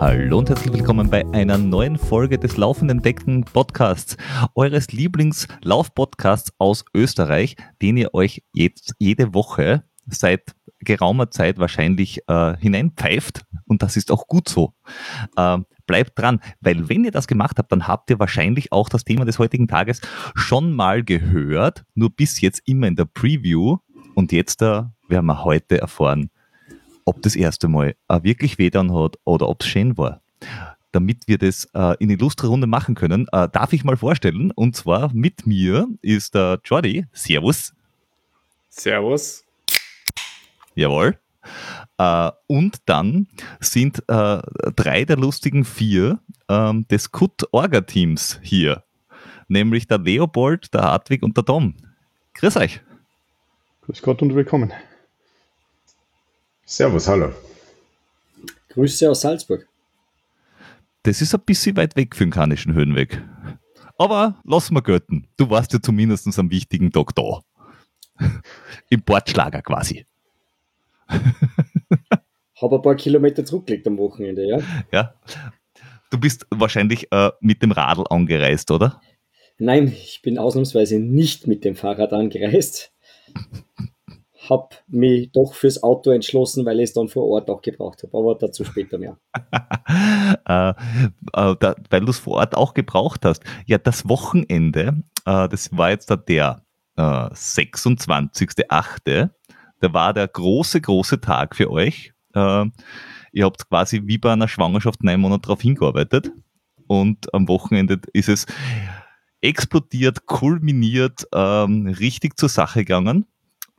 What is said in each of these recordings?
Hallo und herzlich willkommen bei einer neuen Folge des Laufenden Decken Podcasts, eures Lieblingslauf-Podcasts aus Österreich, den ihr euch jetzt jede Woche seit geraumer Zeit wahrscheinlich äh, hineinpfeift und das ist auch gut so. Äh, bleibt dran, weil wenn ihr das gemacht habt, dann habt ihr wahrscheinlich auch das Thema des heutigen Tages schon mal gehört, nur bis jetzt immer in der Preview und jetzt äh, werden wir heute erfahren, ob das erste Mal äh, wirklich wehdan hat oder ob es schön war. Damit wir das äh, in illustrer Runde machen können, äh, darf ich mal vorstellen, und zwar mit mir ist der Jordi. Servus. Servus. Jawohl. Äh, und dann sind äh, drei der lustigen vier ähm, des Kut-Orga-Teams hier. Nämlich der Leopold, der Hartwig und der Tom. Grüß euch. Grüß Gott und willkommen. Servus, hallo. Grüße aus Salzburg. Das ist ein bisschen weit weg für den Kanischen Höhenweg. Aber lass mal gelten. Du warst ja zumindest am wichtigen Tag da. Im Bordschlager quasi. Habe ein paar Kilometer zurückgelegt am Wochenende, ja. Ja. Du bist wahrscheinlich äh, mit dem Radl angereist, oder? Nein, ich bin ausnahmsweise nicht mit dem Fahrrad angereist. Habe mich doch fürs Auto entschlossen, weil ich es dann vor Ort auch gebraucht habe. Aber dazu später mehr. äh, äh, da, weil du es vor Ort auch gebraucht hast. Ja, das Wochenende, äh, das war jetzt da der 26.8. Da war der große, große Tag für euch. Äh, ihr habt quasi wie bei einer Schwangerschaft neun Monate darauf hingearbeitet und am Wochenende ist es explodiert, kulminiert, ähm, richtig zur Sache gegangen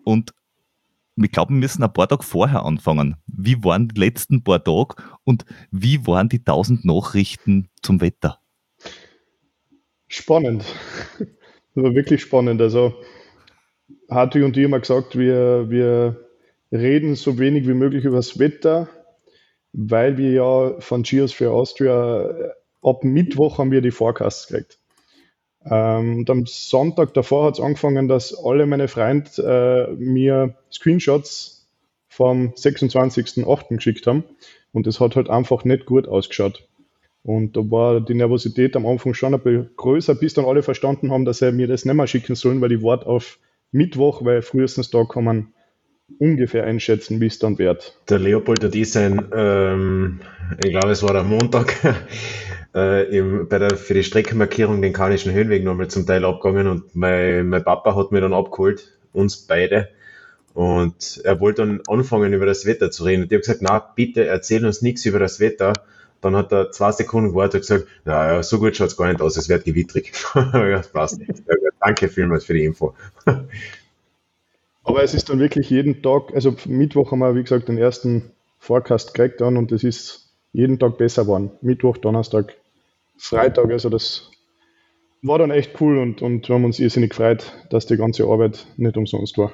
und ich glaube, wir müssen ein paar Tage vorher anfangen. Wie waren die letzten paar Tage und wie waren die tausend Nachrichten zum Wetter? Spannend. Das war wirklich spannend. Also Hartwig und ich haben gesagt, wir, wir reden so wenig wie möglich über das Wetter, weil wir ja von Cheers für Austria äh, ab Mittwoch haben wir die Forecasts gekriegt. Ähm, und am Sonntag davor hat es angefangen, dass alle meine Freunde äh, mir Screenshots vom 26.08. geschickt haben. Und das hat halt einfach nicht gut ausgeschaut. Und da war die Nervosität am Anfang schon ein bisschen größer, bis dann alle verstanden haben, dass sie mir das nicht mehr schicken sollen, weil ich warte auf Mittwoch, weil frühestens da kann man ungefähr einschätzen, wie es dann wird. Der Leopold hat ist sein, ähm, ich glaube, es war der Montag, äh, im, bei der, für die Streckenmarkierung den Kanischen Höhenweg nochmal zum Teil abgegangen und mein, mein Papa hat mir dann abgeholt, uns beide. Und er wollte dann anfangen, über das Wetter zu reden. Und ich habe gesagt, na, bitte erzähl uns nichts über das Wetter. Dann hat er zwei Sekunden gewartet und gesagt, naja, so gut schaut es gar nicht aus, es wird gewittrig. ja, passt. Danke vielmals für die Info. Aber es ist dann wirklich jeden Tag, also Mittwoch haben wir, wie gesagt, den ersten Forecast gekriegt dann und es ist jeden Tag besser geworden. Mittwoch, Donnerstag, Freitag, also das war dann echt cool und, und wir haben uns irrsinnig gefreut, dass die ganze Arbeit nicht umsonst war.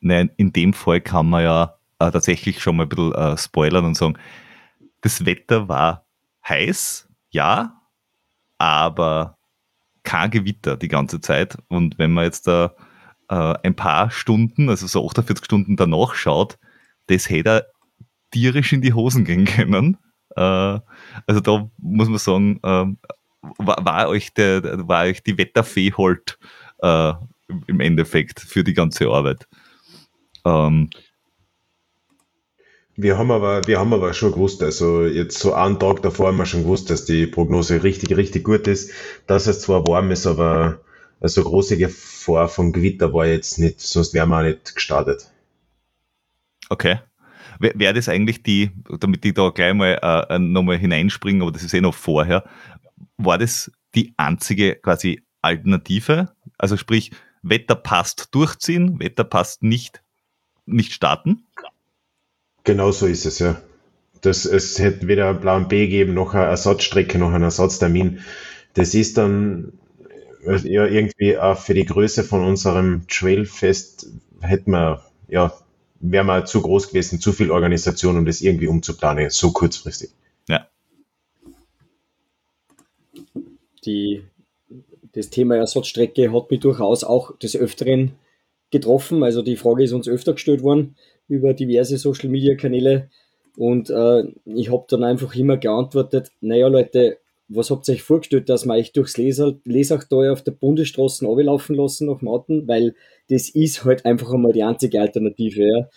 Nein, in dem Fall kann man ja äh, tatsächlich schon mal ein bisschen äh, spoilern und sagen, das Wetter war heiß, ja, aber kein Gewitter die ganze Zeit. Und wenn man jetzt da äh, ein paar Stunden, also so 48 Stunden danach schaut, das hätte er tierisch in die Hosen gehen können. Äh, also da muss man sagen, äh, war, war, euch der, war euch die Wetterfee halt äh, im Endeffekt für die ganze Arbeit. Ähm, wir haben aber, wir haben aber schon gewusst, also jetzt so einen Tag davor haben wir schon gewusst, dass die Prognose richtig, richtig gut ist. Dass es zwar warm ist, aber also große Gefahr von Gewitter war jetzt nicht, sonst wären wir auch nicht gestartet. Okay. Wäre das eigentlich die, damit ich da gleich mal äh, nochmal hineinspringe, aber das ist eh noch vorher, war das die einzige quasi Alternative? Also sprich, Wetter passt durchziehen, Wetter passt nicht, nicht starten? Genau so ist es, ja. Das, es hätte weder einen Plan B geben, noch eine Ersatzstrecke, noch einen Ersatztermin. Das ist dann ja, irgendwie auch für die Größe von unserem Trailfest hätten wir, ja, wäre mal zu groß gewesen, zu viel Organisation, um das irgendwie umzuplanen, so kurzfristig. Ja. Die, das Thema Ersatzstrecke hat mich durchaus auch des Öfteren getroffen. Also die Frage ist uns öfter gestellt worden über diverse Social Media Kanäle. Und äh, ich habe dann einfach immer geantwortet, naja Leute, was habt ihr euch vorgestellt, dass wir euch durchs Lesachtal auf der Bundesstraße laufen lassen nach Mauten? Weil das ist halt einfach einmal die einzige Alternative. Ja.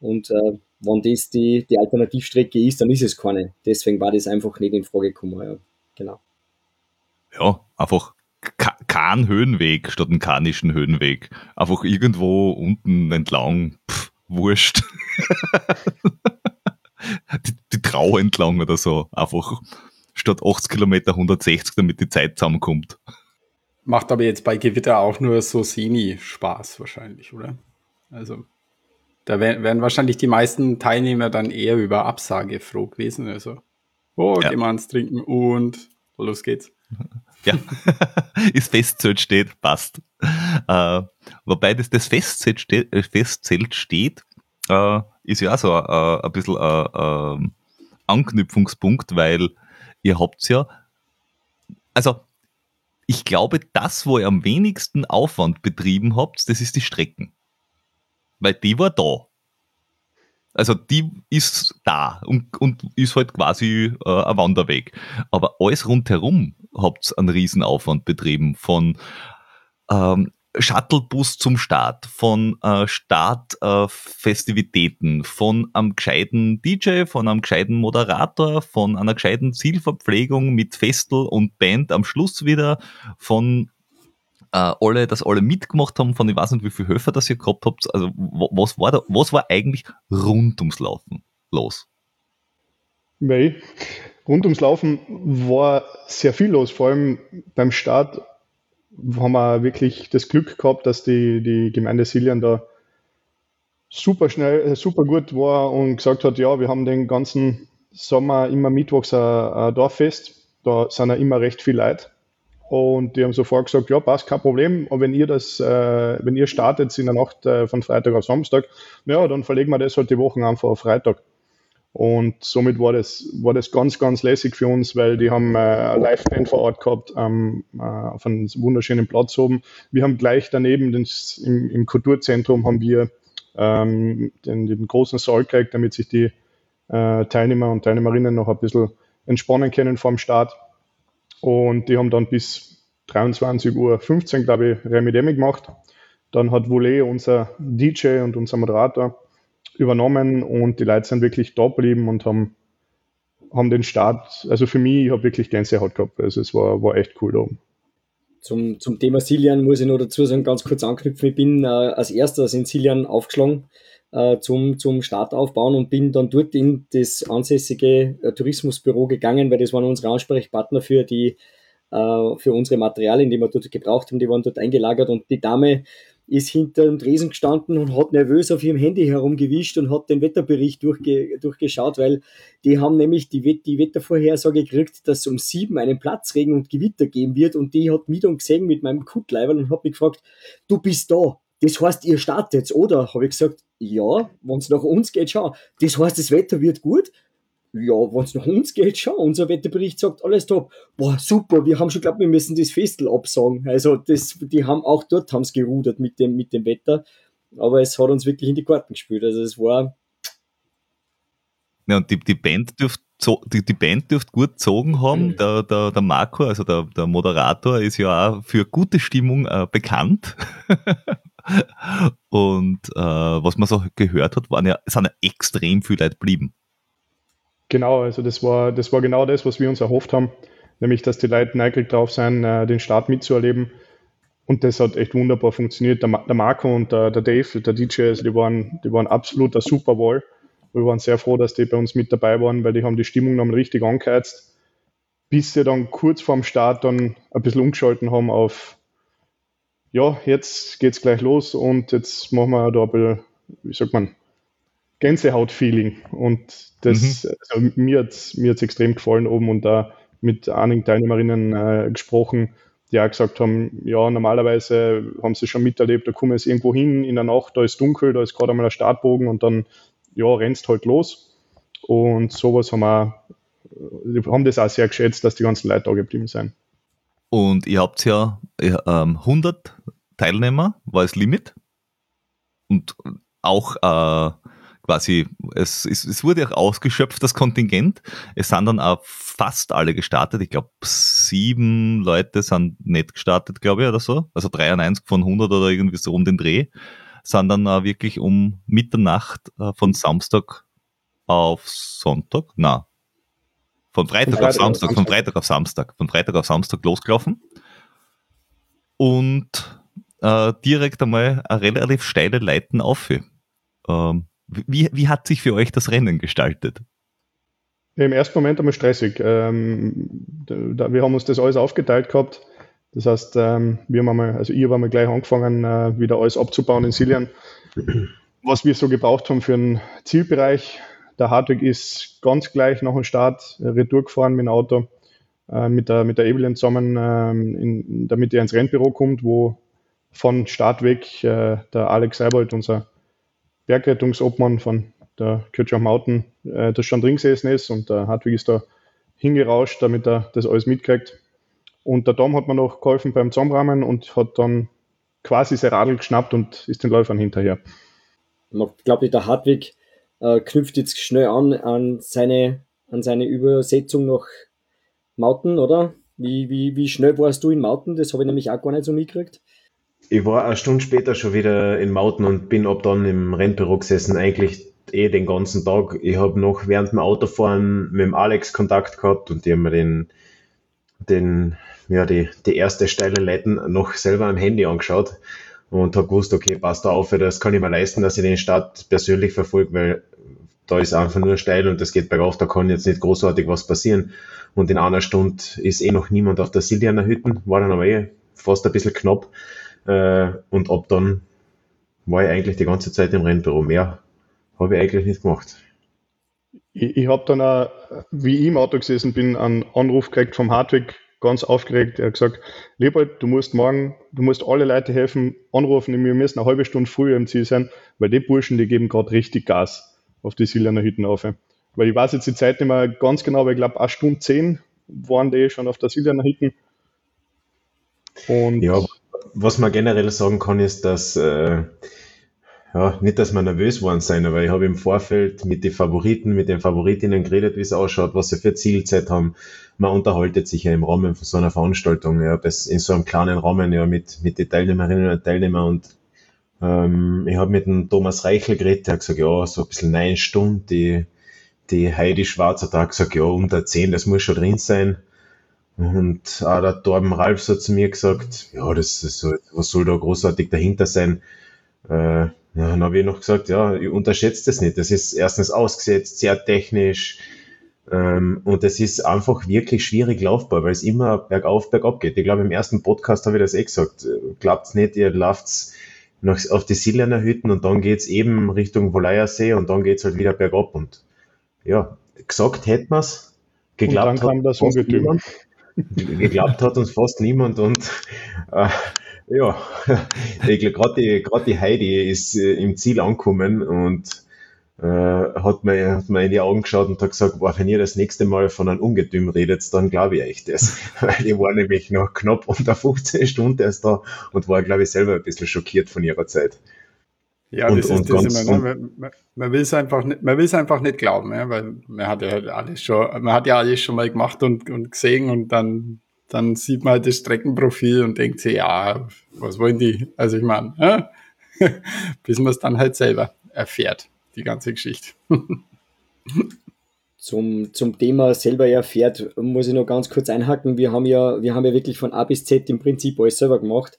Und äh, wenn das die, die Alternativstrecke ist, dann ist es keine. Deswegen war das einfach nicht in Frage gekommen. Ja. Genau. Ja, einfach kein Höhenweg statt einen kanischen Höhenweg. Einfach irgendwo unten entlang, pff, wurscht. die, die Trau entlang oder so. Einfach statt 80 Kilometer 160, damit die Zeit zusammenkommt. Macht aber jetzt bei Gewitter auch nur so semi-Spaß wahrscheinlich, oder? Also, da wären wahrscheinlich die meisten Teilnehmer dann eher über Absage froh gewesen. Also, oh, ja. gehen wir ans Trinken und los geht's. Ja, ist Festzelt steht, passt. Äh, wobei das, das Festzelt, steht, äh, Festzelt steht, äh, ist ja auch so äh, ein bisschen ein äh, ähm, Anknüpfungspunkt, weil ihr habt ja, also ich glaube, das, wo ihr am wenigsten Aufwand betrieben habt, das ist die Strecken. Weil die war da. Also die ist da und, und ist halt quasi äh, ein Wanderweg. Aber alles rundherum habt einen Riesenaufwand betrieben von ähm, Shuttlebus zum Start, von äh, Startfestivitäten, äh, von einem gescheiten DJ, von einem gescheiten Moderator, von einer gescheiten Zielverpflegung mit Festel und Band am Schluss wieder, von äh, alle, dass alle mitgemacht haben, von ich weiß nicht, wie viele Höfer das ihr gehabt habt. Also was war da, was war eigentlich rund ums Laufen los? Weil rund ums Laufen war sehr viel los, vor allem beim Start haben wir wirklich das Glück gehabt, dass die, die Gemeinde Siljan da super schnell, äh, super gut war und gesagt hat, ja, wir haben den ganzen Sommer immer mittwochs ein, ein Dorffest, da sind ja immer recht viel Leute. Und die haben sofort gesagt, ja, passt, kein Problem. Und wenn ihr das, äh, wenn ihr startet in der Nacht äh, von Freitag auf Samstag, ja, dann verlegen wir das halt die Wochen einfach auf Freitag. Und somit war das, war das ganz, ganz lässig für uns, weil die haben äh, eine Live-Band vor Ort gehabt ähm, äh, auf einem wunderschönen Platz oben. Wir haben gleich daneben das, im, im Kulturzentrum haben wir ähm, den, den großen Saal gekriegt, damit sich die äh, Teilnehmer und Teilnehmerinnen noch ein bisschen entspannen können vor dem Start. Und die haben dann bis 23.15 Uhr, glaube ich, Remi gemacht. Dann hat Volet, unser DJ und unser Moderator, übernommen und die Leute sind wirklich da geblieben und haben, haben den Start, also für mich, ich habe wirklich Gänsehaut gehabt. Also es war, war echt cool da oben. Zum, zum Thema Silian muss ich noch dazu sagen, ganz kurz anknüpfen. Ich bin äh, als erstes in Silian aufgeschlagen äh, zum, zum Start aufbauen und bin dann dort in das ansässige äh, Tourismusbüro gegangen, weil das waren unsere Ansprechpartner für die äh, für unsere Materialien, die wir dort gebraucht haben, die waren dort eingelagert und die Dame ist hinter dem Tresen gestanden und hat nervös auf ihrem Handy herumgewischt und hat den Wetterbericht durchge durchgeschaut, weil die haben nämlich die, Wett die Wettervorhersage gekriegt, dass es um sieben einen Platzregen und Gewitter geben wird und die hat mich dann gesehen mit meinem Kuttleiberl und hat mich gefragt, du bist da, das heißt, ihr startet, oder? Habe ich gesagt, ja, wenn es nach uns geht, schau. Das heißt, das Wetter wird gut ja, wenn es nach uns geht, schon. Unser Wetterbericht sagt alles top. Boah, super, wir haben schon geglaubt, wir müssen das Festel absagen. Also das, die haben auch dort haben's gerudert mit dem, mit dem Wetter. Aber es hat uns wirklich in die Karten gespielt. Also es war. Ja, und die, die Band dürfte die, die Band dürfte gut gezogen haben. Mhm. Der, der, der Marco, also der, der Moderator, ist ja auch für gute Stimmung äh, bekannt. und äh, was man so gehört hat, waren ja, sind ja extrem viele Leute geblieben. Genau, also das war, das war genau das, was wir uns erhofft haben, nämlich dass die Leute neugierig drauf sein, äh, den Start mitzuerleben. Und das hat echt wunderbar funktioniert. Der, der Marco und der, der, Dave, der DJ, also die waren, die waren absolut der Super Bowl. Wir waren sehr froh, dass die bei uns mit dabei waren, weil die haben die Stimmung nochmal richtig angeheizt, bis sie dann kurz vorm Start dann ein bisschen umgeschalten haben auf, ja, jetzt geht's gleich los und jetzt machen wir da ein bisschen, wie sagt man, Gänsehaut-Feeling. Und das, mhm. also mir hat es mir extrem gefallen oben und da mit einigen Teilnehmerinnen äh, gesprochen, die auch gesagt haben, ja, normalerweise haben sie schon miterlebt, da kommen sie irgendwo hin in der Nacht, da ist dunkel, da ist gerade einmal ein Startbogen und dann, ja, rennst halt los. Und sowas haben wir, haben das auch sehr geschätzt, dass die ganzen Leute da geblieben sind. Und ihr habt ja äh, 100 Teilnehmer, war das Limit. Und auch äh, quasi, es, es, es wurde auch ausgeschöpft, das Kontingent. Es sind dann auch fast alle gestartet. Ich glaube, sieben Leute sind nicht gestartet, glaube ich, oder so. Also 93 von 100 oder irgendwie so um den Dreh. Sind dann auch wirklich um Mitternacht äh, von Samstag auf Sonntag, na, von Freitag, Freitag auf Samstag, Samstag, von Freitag auf Samstag, von Freitag auf Samstag losgelaufen. Und äh, direkt einmal eine relativ steile Leiten auf. Ähm, wie, wie hat sich für euch das Rennen gestaltet? Im ersten Moment einmal stressig. Ähm, da, wir haben uns das alles aufgeteilt gehabt. Das heißt, ähm, wir haben einmal, also ich habe einmal gleich angefangen, äh, wieder alles abzubauen in Siljan. Was wir so gebraucht haben für einen Zielbereich. Der Hartwig ist ganz gleich nach dem Start äh, retour gefahren mit dem Auto, äh, mit, der, mit der Evelyn zusammen, ähm, in, damit er ins Rennbüro kommt, wo von Start weg äh, der Alex Seibold, unser Bergrettungsobmann von der Kirchhoff Mountain, äh, das schon drin gesessen ist und der Hartwig ist da hingerauscht, damit er das alles mitkriegt. Und der Tom hat mir noch geholfen beim Zusammenrahmen und hat dann quasi sein Radl geschnappt und ist den Läufern hinterher. Ich glaube, der Hartwig äh, knüpft jetzt schnell an an seine, an seine Übersetzung nach Mauten, oder? Wie, wie, wie schnell warst du in Mauten? Das habe ich nämlich auch gar nicht so mitgekriegt. Ich war eine Stunde später schon wieder in Mauten und bin ab dann im Rennbüro gesessen, eigentlich eh den ganzen Tag. Ich habe noch während dem Autofahren mit dem Alex Kontakt gehabt und die haben mir den, den, ja, die, die erste steile Leiten noch selber am Handy angeschaut und habe gewusst, okay, passt da auf, das kann ich mir leisten, dass ich den Start persönlich verfolge, weil da ist einfach nur steil und das geht bergauf, da kann jetzt nicht großartig was passieren. Und in einer Stunde ist eh noch niemand auf der Sildianer Hütten, war dann aber eh fast ein bisschen knapp. Äh, und ab dann war ich eigentlich die ganze Zeit im Rennbüro. Mehr habe ich eigentlich nicht gemacht. Ich, ich habe dann auch, wie ich im Auto gesessen bin, einen Anruf gekriegt vom Hartwig, ganz aufgeregt. Er hat gesagt, Leopold, du musst morgen, du musst alle Leute helfen, anrufen, wir müssen eine halbe Stunde früher im Ziel sein, weil die Burschen, die geben gerade richtig Gas auf die Siljaner Hütten auf. Weil ich weiß jetzt die Zeit nicht mehr ganz genau, aber ich glaube, eine Stunde zehn waren die schon auf der Siljaner Hütten. Und ja, was man generell sagen kann, ist, dass äh, ja, nicht, dass wir nervös waren sein, aber ich habe im Vorfeld mit den Favoriten, mit den Favoritinnen geredet, wie es ausschaut, was sie für Zielzeit haben. Man unterhaltet sich ja im Rahmen von so einer Veranstaltung, ja, das in so einem kleinen Rahmen, ja, mit, mit den Teilnehmerinnen und Teilnehmern und ähm, ich habe mit dem Thomas Reichel geredet, der hat gesagt, ja, so ein bisschen neun Stunden, die, die Heidi Schwarzer hat gesagt, ja, unter zehn, das muss schon drin sein. Und auch der Torben Ralf hat zu mir gesagt, ja, das ist so, was soll da großartig dahinter sein? Äh, dann habe ich noch gesagt, ja, ich unterschätze das nicht. Das ist erstens ausgesetzt, sehr technisch ähm, und es ist einfach wirklich schwierig laufbar, weil es immer bergauf, bergab geht. Ich glaube, im ersten Podcast habe ich das eh gesagt. Glaubt's nicht, ihr lauft noch auf die Sillerner Hütten und dann geht's eben Richtung Volayersee und dann geht's halt wieder bergab. Und ja, gesagt hätten wir's, geglaubt und dann kam das Ungetüm. Geglaubt hat uns fast niemand und äh, ja, gerade die, die Heidi ist äh, im Ziel angekommen und äh, hat, mir, hat mir in die Augen geschaut und hat gesagt, boah, wenn ihr das nächste Mal von einem Ungetüm redet, dann glaube ich euch das. Weil ich war nämlich noch knapp unter 15 Stunden erst da und war, glaube ich, selber ein bisschen schockiert von ihrer Zeit. Ja, und, das ist das immer, ne? man, man will es einfach nicht, man will es einfach nicht glauben, ja, weil man hat ja alles schon, man hat ja alles schon mal gemacht und, und gesehen und dann, dann sieht man halt das Streckenprofil und denkt sich, ja, was wollen die? Also ich meine, ja, bis man es dann halt selber erfährt, die ganze Geschichte. zum, zum Thema selber erfährt, muss ich noch ganz kurz einhaken. Wir haben ja, wir haben ja wirklich von A bis Z im Prinzip alles selber gemacht.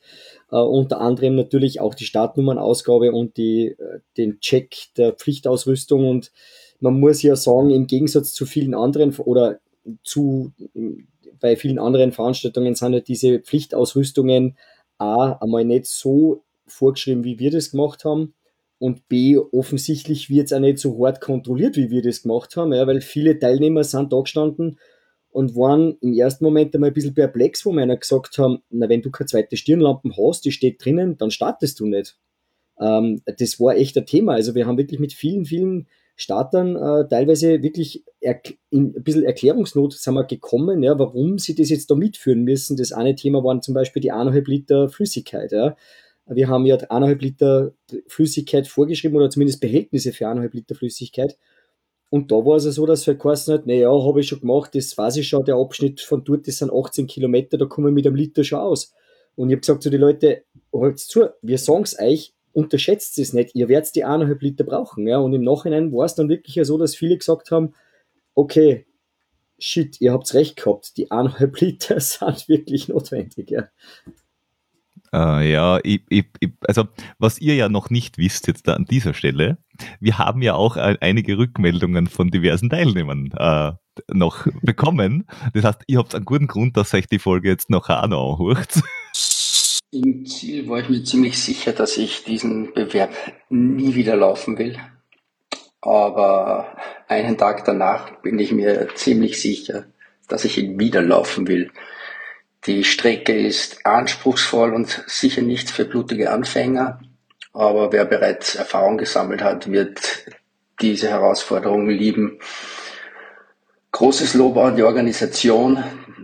Uh, unter anderem natürlich auch die Startnummernausgabe und die, äh, den Check der Pflichtausrüstung. Und man muss ja sagen, im Gegensatz zu vielen anderen oder zu bei vielen anderen Veranstaltungen sind ja diese Pflichtausrüstungen A einmal nicht so vorgeschrieben, wie wir das gemacht haben. Und B, offensichtlich wird es auch nicht so hart kontrolliert, wie wir das gemacht haben, ja, weil viele Teilnehmer sind da gestanden und waren im ersten Moment einmal ein bisschen perplex, wo wir einer gesagt haben, na, wenn du keine zweite Stirnlampe hast, die steht drinnen, dann startest du nicht. Ähm, das war echt ein Thema. Also wir haben wirklich mit vielen, vielen Startern äh, teilweise wirklich in ein bisschen Erklärungsnot sind wir gekommen, ja, warum sie das jetzt da mitführen müssen. Das eine Thema waren zum Beispiel die 1,5 Liter Flüssigkeit. Ja. Wir haben ja 1,5 Liter Flüssigkeit vorgeschrieben oder zumindest Behältnisse für 1,5 Liter Flüssigkeit. Und da war es ja so, dass wir geheißen hat, naja, habe ich schon gemacht, das weiß ich schon, der Abschnitt von dort, das sind 18 Kilometer, da kommen wir mit einem Liter schon aus. Und ich habe gesagt zu den Leuten, halt zu, wir sagen es euch, unterschätzt es nicht, ihr werdet die eineinhalb Liter brauchen. Ja? Und im Nachhinein war es dann wirklich ja so, dass viele gesagt haben, okay, shit, ihr habt recht gehabt, die eineinhalb Liter sind wirklich notwendig. Ja. Äh, ja, ich, ich, ich, also was ihr ja noch nicht wisst jetzt da an dieser Stelle, wir haben ja auch einige Rückmeldungen von diversen Teilnehmern äh, noch bekommen. Das heißt, ihr habt einen guten Grund, dass euch die Folge jetzt noch auch noch anhört. Im Ziel war ich mir ziemlich sicher, dass ich diesen Bewerb nie wieder laufen will. Aber einen Tag danach bin ich mir ziemlich sicher, dass ich ihn wieder laufen will. Die Strecke ist anspruchsvoll und sicher nichts für blutige Anfänger. Aber wer bereits Erfahrung gesammelt hat, wird diese Herausforderung lieben. Großes Lob an die Organisation,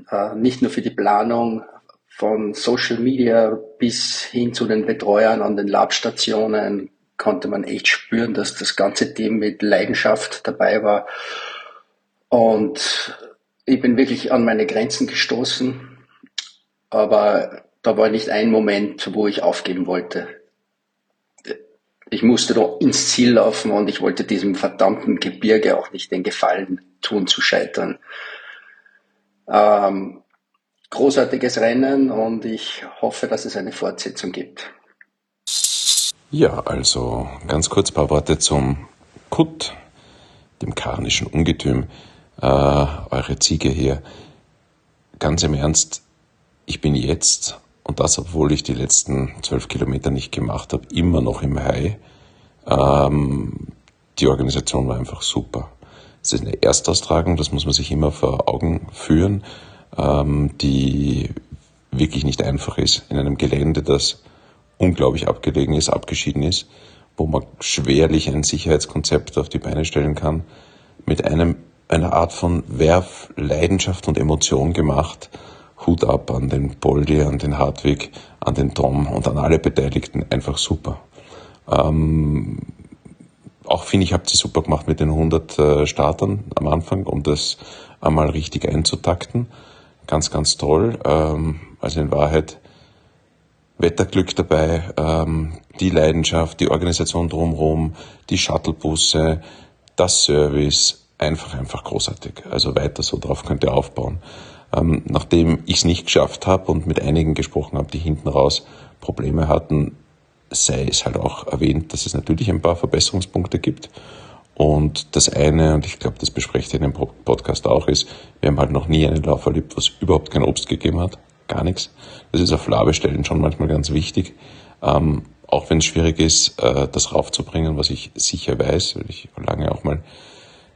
äh, nicht nur für die Planung, von Social Media bis hin zu den Betreuern an den Labstationen konnte man echt spüren, dass das ganze Team mit Leidenschaft dabei war. Und ich bin wirklich an meine Grenzen gestoßen. Aber da war nicht ein Moment, wo ich aufgeben wollte. Ich musste doch ins Ziel laufen und ich wollte diesem verdammten Gebirge auch nicht den Gefallen tun zu scheitern. Ähm, großartiges Rennen und ich hoffe, dass es eine Fortsetzung gibt. Ja, also ganz kurz ein paar Worte zum Kut, dem karnischen Ungetüm, äh, eure Ziege hier. Ganz im Ernst, ich bin jetzt, und das obwohl ich die letzten zwölf Kilometer nicht gemacht habe, immer noch im High. Ähm, die Organisation war einfach super. Es ist eine Erstaustragung, das muss man sich immer vor Augen führen ähm, die wirklich nicht einfach ist. In einem Gelände, das unglaublich abgelegen ist, abgeschieden ist, wo man schwerlich ein Sicherheitskonzept auf die Beine stellen kann, mit einem, einer Art von Werf, Leidenschaft und Emotion gemacht. Hut ab an den Boldi, an den Hartwig, an den Tom und an alle Beteiligten. Einfach super. Ähm, auch finde ich, habt ihr super gemacht mit den 100 äh, Startern am Anfang, um das einmal richtig einzutakten ganz, ganz toll. Ähm, also in Wahrheit Wetterglück dabei, ähm, die Leidenschaft, die Organisation drumherum, die Shuttlebusse, das Service, einfach, einfach großartig. Also weiter so drauf könnt ihr aufbauen. Ähm, nachdem ich es nicht geschafft habe und mit einigen gesprochen habe, die hinten raus Probleme hatten, sei es halt auch erwähnt, dass es natürlich ein paar Verbesserungspunkte gibt. Und das eine, und ich glaube, das besprecht ihr in dem Podcast auch, ist, wir haben halt noch nie einen Lauf erlebt, was überhaupt kein Obst gegeben hat. Gar nichts. Das ist auf Labestellen schon manchmal ganz wichtig. Ähm, auch wenn es schwierig ist, äh, das raufzubringen, was ich sicher weiß, weil ich lange auch mal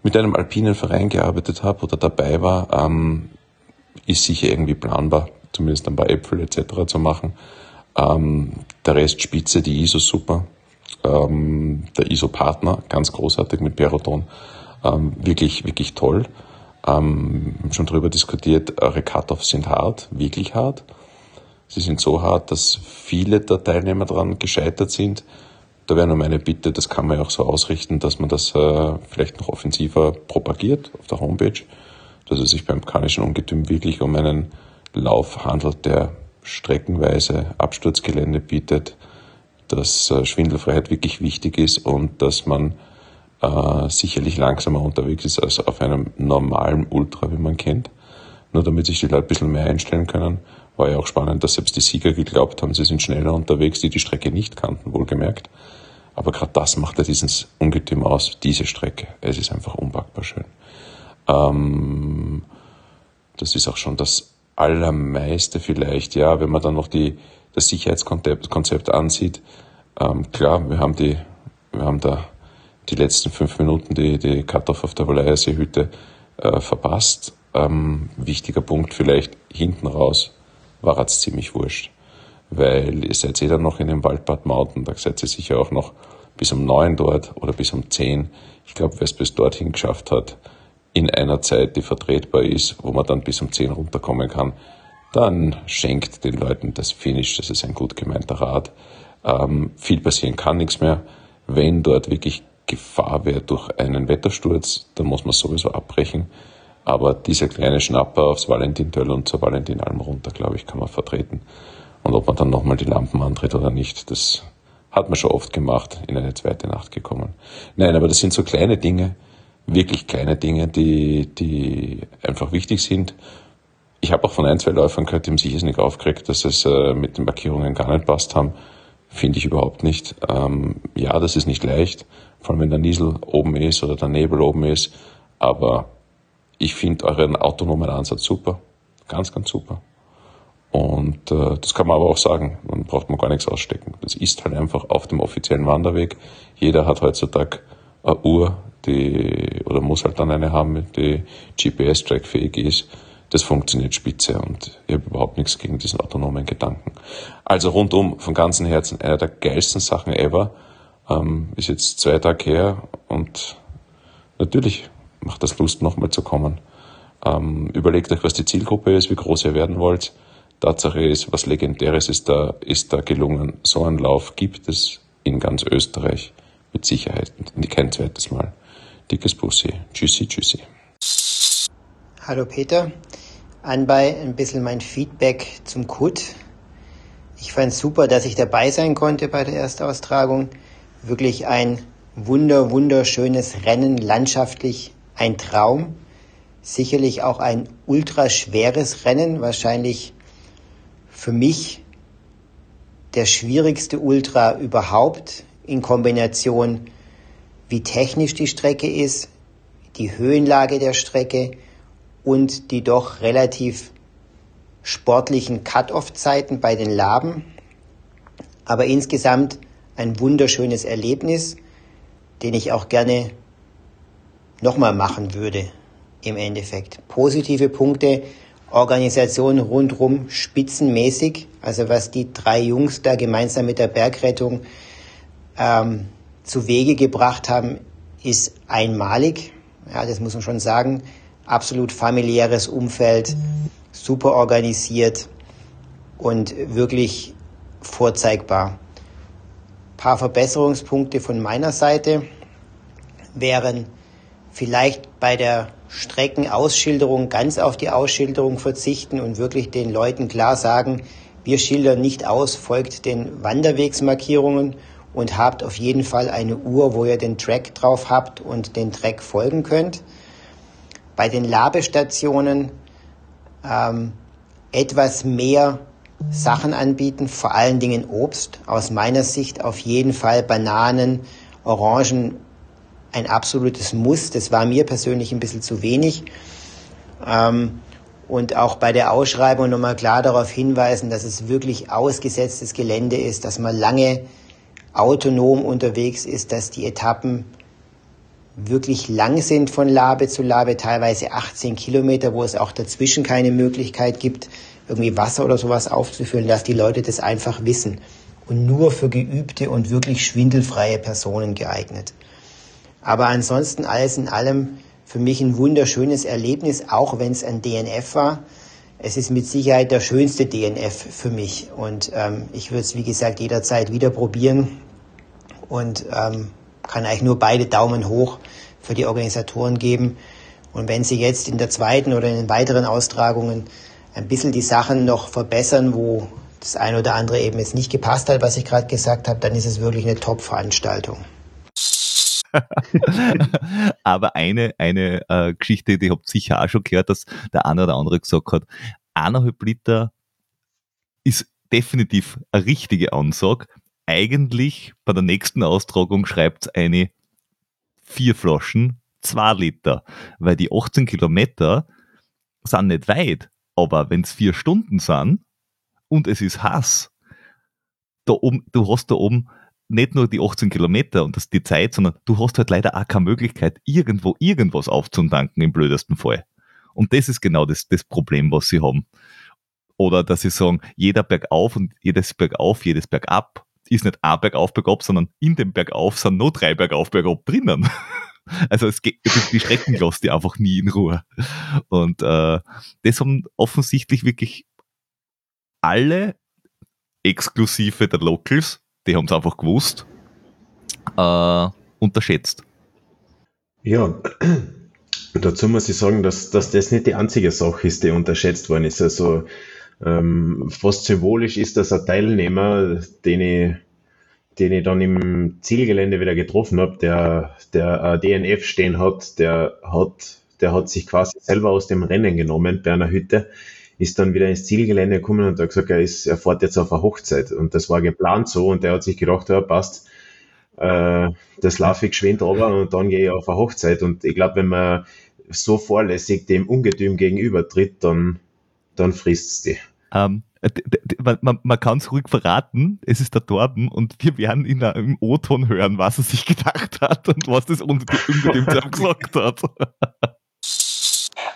mit einem alpinen Verein gearbeitet habe oder dabei war, ähm, ist sicher irgendwie planbar, zumindest ein paar Äpfel etc. zu machen. Ähm, der Rest Spitze, die ISO super, ähm, der ISO-Partner, ganz großartig mit Peroton, ähm, wirklich, wirklich toll. Ähm, schon darüber diskutiert, eure Cut-Offs sind hart, wirklich hart. Sie sind so hart, dass viele der Teilnehmer daran gescheitert sind. Da wäre nur meine Bitte, das kann man ja auch so ausrichten, dass man das äh, vielleicht noch offensiver propagiert auf der Homepage, dass es sich beim Kanischen Ungetüm wirklich um einen Lauf handelt, der streckenweise Absturzgelände bietet, dass äh, Schwindelfreiheit wirklich wichtig ist und dass man äh, sicherlich langsamer unterwegs ist als auf einem normalen Ultra, wie man kennt. Nur damit sich die Leute ein bisschen mehr einstellen können, war ja auch spannend, dass selbst die Sieger geglaubt haben, sie sind schneller unterwegs, die die Strecke nicht kannten, wohlgemerkt. Aber gerade das macht ja dieses Ungetüm aus, diese Strecke. Es ist einfach unpackbar schön. Ähm, das ist auch schon das Allermeiste vielleicht, ja, wenn man dann noch die, das Sicherheitskonzept ansieht, ähm, klar, wir haben die, wir haben da die letzten fünf Minuten die, die Cut-Off auf der Walayersee-Hütte äh, verpasst. Ähm, wichtiger Punkt vielleicht hinten raus war es ziemlich wurscht, weil ihr seid eh dann noch in dem Waldbad Mountain, da seid ihr sicher auch noch bis um neun dort oder bis um zehn. Ich glaube, wer es bis dorthin geschafft hat, in einer Zeit, die vertretbar ist, wo man dann bis um zehn runterkommen kann, dann schenkt den Leuten das Finish. Das ist ein gut gemeinter Rat. Ähm, viel passieren kann nichts mehr. Wenn dort wirklich Gefahr wäre durch einen Wettersturz, dann muss man sowieso abbrechen. Aber dieser kleine Schnapper aufs Valentin-Töll und zur Valentin-Alm runter, glaube ich, kann man vertreten. Und ob man dann nochmal die Lampen antritt oder nicht, das hat man schon oft gemacht, in eine zweite Nacht gekommen. Nein, aber das sind so kleine Dinge, wirklich kleine Dinge, die, die einfach wichtig sind. Ich habe auch von ein, zwei Läufern gehört, die haben sich nicht aufgeregt, dass es äh, mit den Markierungen gar nicht passt haben. Finde ich überhaupt nicht. Ähm, ja, das ist nicht leicht, vor allem wenn der Niesel oben ist oder der Nebel oben ist. Aber ich finde euren autonomen Ansatz super. Ganz, ganz super. Und äh, das kann man aber auch sagen, dann braucht man gar nichts ausstecken. Das ist halt einfach auf dem offiziellen Wanderweg. Jeder hat heutzutage eine Uhr, die, oder muss halt dann eine haben, die GPS-trackfähig ist. Das funktioniert spitze und ich habe überhaupt nichts gegen diesen autonomen Gedanken. Also rundum von ganzem Herzen einer der geilsten Sachen ever. Ähm, ist jetzt zwei Tage her und natürlich macht das Lust, nochmal zu kommen. Ähm, überlegt euch, was die Zielgruppe ist, wie groß ihr werden wollt Tatsache ist, was Legendäres ist da, ist da gelungen. So einen Lauf gibt es in ganz Österreich mit Sicherheit. Kein zweites Mal. Dickes Bussi. Tschüssi, tschüssi. Hallo Peter. Anbei ein bisschen mein Feedback zum Kut. Ich fand super, dass ich dabei sein konnte bei der Erstaustragung. Wirklich ein wunder, wunderschönes Rennen, landschaftlich ein Traum. Sicherlich auch ein ultraschweres Rennen, wahrscheinlich für mich der schwierigste Ultra überhaupt in Kombination, wie technisch die Strecke ist, die Höhenlage der Strecke und die doch relativ sportlichen Cut-off-Zeiten bei den Laben. Aber insgesamt ein wunderschönes Erlebnis, den ich auch gerne nochmal machen würde im Endeffekt. Positive Punkte Organisation rundrum spitzenmäßig. Also was die drei Jungs da gemeinsam mit der Bergrettung ähm, zu Wege gebracht haben, ist einmalig. Ja, das muss man schon sagen. Absolut familiäres Umfeld, super organisiert und wirklich vorzeigbar. Ein paar Verbesserungspunkte von meiner Seite wären vielleicht bei der Streckenausschilderung ganz auf die Ausschilderung verzichten und wirklich den Leuten klar sagen, wir schildern nicht aus, folgt den Wanderwegsmarkierungen und habt auf jeden Fall eine Uhr, wo ihr den Track drauf habt und den Track folgen könnt. Bei den Labestationen ähm, etwas mehr Sachen anbieten, vor allen Dingen Obst. Aus meiner Sicht auf jeden Fall Bananen, Orangen, ein absolutes Muss. Das war mir persönlich ein bisschen zu wenig. Ähm, und auch bei der Ausschreibung nochmal klar darauf hinweisen, dass es wirklich ausgesetztes Gelände ist, dass man lange autonom unterwegs ist, dass die Etappen wirklich lang sind von Labe zu Labe, teilweise 18 Kilometer, wo es auch dazwischen keine Möglichkeit gibt, irgendwie Wasser oder sowas aufzufüllen, dass die Leute das einfach wissen und nur für geübte und wirklich schwindelfreie Personen geeignet. Aber ansonsten alles in allem für mich ein wunderschönes Erlebnis, auch wenn es ein DNF war. Es ist mit Sicherheit der schönste DNF für mich und ähm, ich würde es wie gesagt jederzeit wieder probieren und ähm, kann eigentlich nur beide Daumen hoch für die Organisatoren geben. Und wenn sie jetzt in der zweiten oder in den weiteren Austragungen ein bisschen die Sachen noch verbessern, wo das eine oder andere eben jetzt nicht gepasst hat, was ich gerade gesagt habe, dann ist es wirklich eine Top-Veranstaltung. Aber eine, eine äh, Geschichte, die habt sicher auch schon gehört, dass der eine oder andere gesagt hat, eineinhalb Liter ist definitiv eine richtige Ansage. Eigentlich bei der nächsten Austragung schreibt eine vier Flaschen, zwei Liter, weil die 18 Kilometer sind nicht weit, aber wenn es vier Stunden sind und es ist Hass, da oben, du hast da oben nicht nur die 18 Kilometer und das die Zeit, sondern du hast halt leider auch keine Möglichkeit, irgendwo irgendwas aufzutanken im blödesten Fall. Und das ist genau das, das Problem, was sie haben. Oder dass sie sagen, jeder bergauf und jedes bergauf, jedes bergab, ist nicht ein Bergauf, Bergab, sondern in dem Bergauf sind noch drei Bergauf, Bergab drinnen. Also es geht, die Strecken lässt die einfach nie in Ruhe. Und äh, das haben offensichtlich wirklich alle exklusive der Locals, die haben es einfach gewusst, äh, unterschätzt. Ja, dazu muss ich sagen, dass, dass das nicht die einzige Sache ist, die unterschätzt worden ist. Also ähm, fast symbolisch ist, dass ein Teilnehmer, den ich, den ich dann im Zielgelände wieder getroffen habe, der, der DNF stehen hat, der hat, der hat sich quasi selber aus dem Rennen genommen bei einer Hütte, ist dann wieder ins Zielgelände gekommen und hat gesagt, er, ist, er fährt jetzt auf eine Hochzeit. Und das war geplant so und der hat sich gedacht, ja, passt, äh, das laufe ich geschwind runter und dann gehe ich auf eine Hochzeit. Und ich glaube, wenn man so vorlässig dem Ungetüm gegenübertritt, dann, dann frisst es die. Ähm, man, man kann es ruhig verraten, es ist der Torben und wir werden ihn im O-Ton hören, was er sich gedacht hat und was das Ungetüm gesagt hat.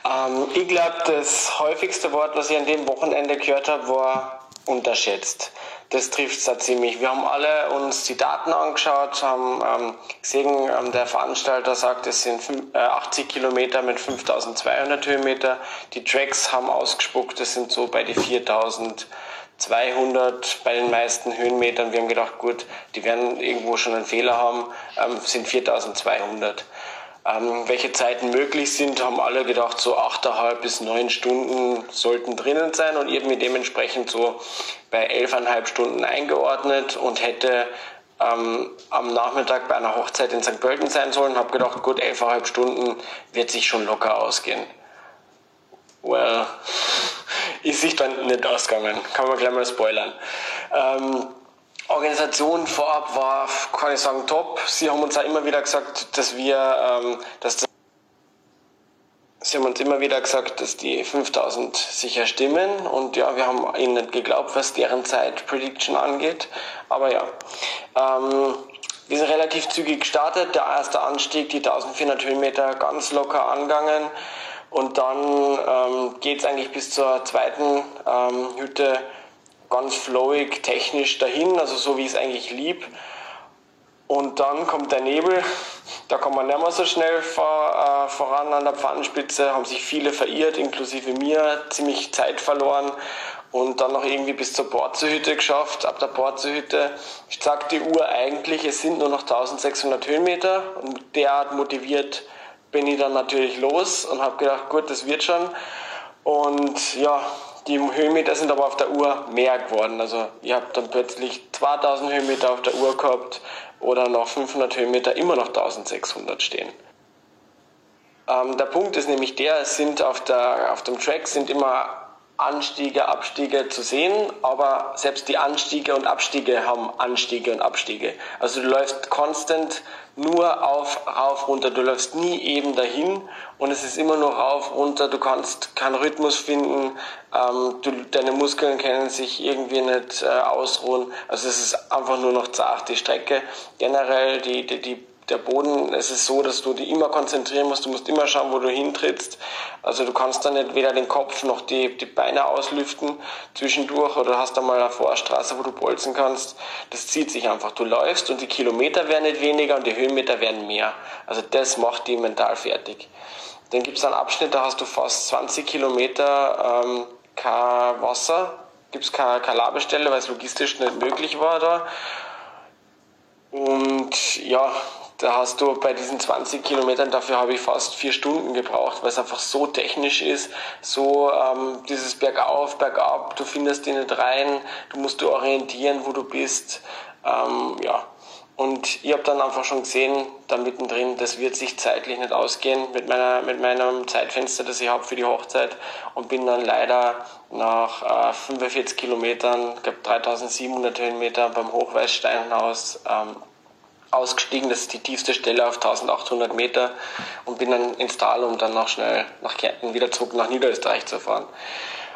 Ähm, ich glaube, das häufigste Wort, was ich an dem Wochenende gehört habe, war unterschätzt das trifft es da ziemlich. Wir haben alle uns die Daten angeschaut, haben ähm, gesehen, ähm, der Veranstalter sagt, es sind 5, äh, 80 Kilometer mit 5200 Höhenmeter. Die Tracks haben ausgespuckt, es sind so bei die 4200 bei den meisten Höhenmetern. Wir haben gedacht, gut, die werden irgendwo schon einen Fehler haben, ähm, sind 4200. Ähm, welche Zeiten möglich sind, haben alle gedacht, so 8,5 bis 9 Stunden sollten drinnen sein und ich habe mir dementsprechend so bei 11,5 Stunden eingeordnet und hätte ähm, am Nachmittag bei einer Hochzeit in St. Pölten sein sollen. Habe gedacht, gut, 11,5 Stunden wird sich schon locker ausgehen. Well, ist sich dann nicht ausgegangen. Kann man gleich mal spoilern. Ähm, Organisation vorab war, kann ich sagen, top. Sie haben uns auch immer wieder gesagt, dass wir, ähm, dass das Sie haben uns immer wieder gesagt, dass die 5000 sicher stimmen und ja, wir haben ihnen nicht geglaubt, was deren Zeit-Prediction angeht. Aber ja, ähm, wir sind relativ zügig gestartet. Der erste Anstieg, die 1400 Höhenmeter, ganz locker angegangen. Und dann ähm, geht es eigentlich bis zur zweiten ähm, Hütte ganz flowig, technisch dahin, also so wie es eigentlich lieb. Und dann kommt der Nebel, da kommt man nicht mehr so schnell vor, äh, voran an der Pfannenspitze, haben sich viele verirrt, inklusive mir, ziemlich Zeit verloren und dann noch irgendwie bis zur Bordzehütte geschafft. Ab der Bordzehütte sagt die Uhr eigentlich, es sind nur noch 1600 Höhenmeter und derart motiviert bin ich dann natürlich los und habe gedacht, gut, das wird schon. Und ja, die Höhenmeter sind aber auf der Uhr mehr geworden. Also ihr habt dann plötzlich 2000 Höhenmeter auf der Uhr gehabt oder noch 500 Höhenmeter immer noch 1600 stehen. Ähm, der Punkt ist nämlich der, es sind auf, der, auf dem Track sind immer Anstiege, Abstiege zu sehen, aber selbst die Anstiege und Abstiege haben Anstiege und Abstiege. Also du läufst konstant nur auf, rauf, runter. Du läufst nie eben dahin und es ist immer nur rauf, runter. Du kannst keinen Rhythmus finden. Ähm, du, deine Muskeln können sich irgendwie nicht äh, ausruhen. Also es ist einfach nur noch zart, die Strecke. Generell die, die, die der Boden, es ist so, dass du dich immer konzentrieren musst, du musst immer schauen, wo du hintrittst. Also du kannst dann nicht weder den Kopf noch die, die Beine auslüften zwischendurch oder hast da mal eine Vorstraße, wo du bolzen kannst. Das zieht sich einfach. Du läufst und die Kilometer werden nicht weniger und die Höhenmeter werden mehr. Also das macht die mental fertig. Dann gibt es einen Abschnitt, da hast du fast 20 Kilometer ähm, kein Wasser, gibt es keine, keine Labestelle, weil es logistisch nicht möglich war da. Und ja, da hast du bei diesen 20 Kilometern, dafür habe ich fast vier Stunden gebraucht, weil es einfach so technisch ist, so ähm, dieses Bergauf, Bergab, du findest dich nicht rein, du musst du orientieren, wo du bist. Ähm, ja. Und ich habe dann einfach schon gesehen, da mittendrin, das wird sich zeitlich nicht ausgehen mit, meiner, mit meinem Zeitfenster, das ich habe für die Hochzeit und bin dann leider nach äh, 45 Kilometern, ich glaube 3700 Höhenmeter beim Hochweißsteinhaus ähm, ausgestiegen. Das ist die tiefste Stelle auf 1800 Meter und bin dann ins Tal, um dann noch schnell nach Kärnten wieder zurück nach Niederösterreich zu fahren.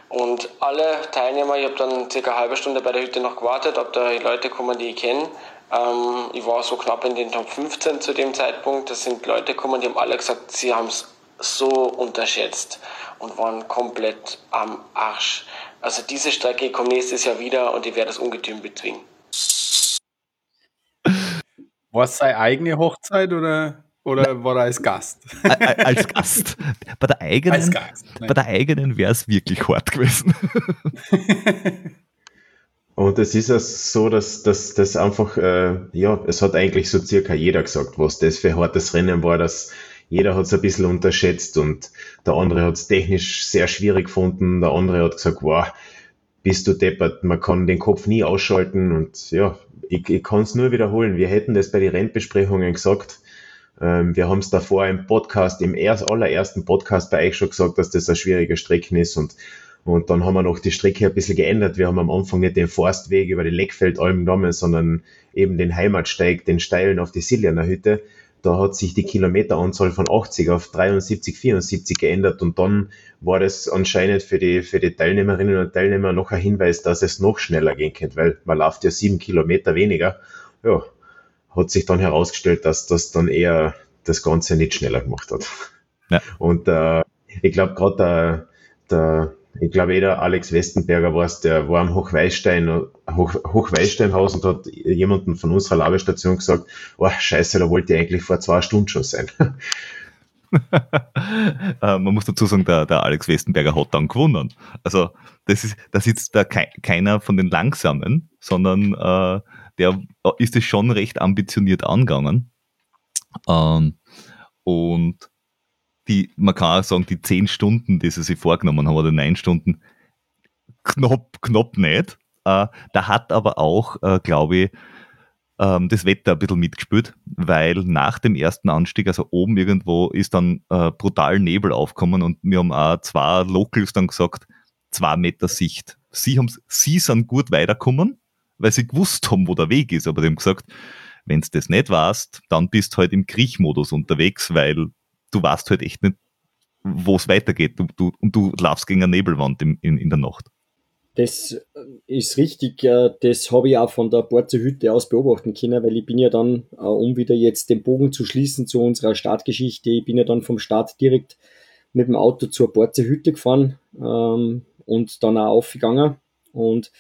Und alle Teilnehmer, ich habe dann circa eine halbe Stunde bei der Hütte noch gewartet, ob da Leute kommen, die ich kenne. Ähm, ich war so knapp in den Top 15 zu dem Zeitpunkt. Das sind Leute gekommen, die haben alle gesagt, sie haben es so unterschätzt und waren komplett am Arsch. Also diese Strecke kommt nächstes Jahr wieder und ich werde das Ungetüm bezwingen. War es seine eigene Hochzeit oder, oder war er als Gast? als Gast. Bei der eigenen, bei der eigenen wäre es wirklich hart gewesen. Und es ist ja so, dass das einfach, äh, ja, es hat eigentlich so circa jeder gesagt, was das für ein hartes Rennen war, dass jeder hat es ein bisschen unterschätzt und der andere hat es technisch sehr schwierig gefunden, der andere hat gesagt, wow, bist du deppert, man kann den Kopf nie ausschalten und ja, ich, ich kann es nur wiederholen. Wir hätten das bei den Rennbesprechungen gesagt. Ähm, wir haben es davor im Podcast, im erst, allerersten Podcast bei euch schon gesagt, dass das ein schwieriger Strecken ist und und dann haben wir noch die Strecke ein bisschen geändert. Wir haben am Anfang nicht den Forstweg über die Leckfeldalm genommen, sondern eben den Heimatsteig, den steilen auf die Siljaner Hütte. Da hat sich die Kilometeranzahl von 80 auf 73, 74 geändert und dann war das anscheinend für die, für die Teilnehmerinnen und Teilnehmer noch ein Hinweis, dass es noch schneller gehen könnte, weil man läuft ja sieben Kilometer weniger. Ja, hat sich dann herausgestellt, dass das dann eher das Ganze nicht schneller gemacht hat. Ja. Und äh, ich glaube gerade der, der ich glaube, jeder Alex Westenberger war es, der war am Hochweißstein, Hoch, Hochweißsteinhaus und hat jemanden von unserer Labestation gesagt, oh, scheiße, da wollte ich eigentlich vor zwei Stunden schon sein. Äh, man muss dazu sagen, der, der, Alex Westenberger hat dann gewonnen. Also das ist, da sitzt da ke keiner von den Langsamen, sondern äh, der ist es schon recht ambitioniert angegangen. Ähm, und die, man kann auch sagen, die zehn Stunden, die sie sich vorgenommen haben, oder neun Stunden, knapp, knapp nicht. Äh, da hat aber auch, äh, glaube ich, ähm, das Wetter ein bisschen mitgespielt, weil nach dem ersten Anstieg, also oben irgendwo, ist dann äh, brutal Nebel aufgekommen und wir haben auch zwei Locals dann gesagt, zwei Meter Sicht. Sie, sie sind gut weitergekommen, weil sie gewusst haben, wo der Weg ist, aber die haben gesagt, wenn du das nicht weißt, dann bist du halt im Kriechmodus unterwegs, weil du weißt halt echt nicht, wo es weitergeht. Du, du, und du laufst gegen eine Nebelwand in, in, in der Nacht. Das ist richtig. Das habe ich auch von der Borzer Hütte aus beobachten können, weil ich bin ja dann, äh, um wieder jetzt den Bogen zu schließen zu unserer Startgeschichte, ich bin ja dann vom Start direkt mit dem Auto zur Borzer Hütte gefahren ähm, und dann auch aufgegangen und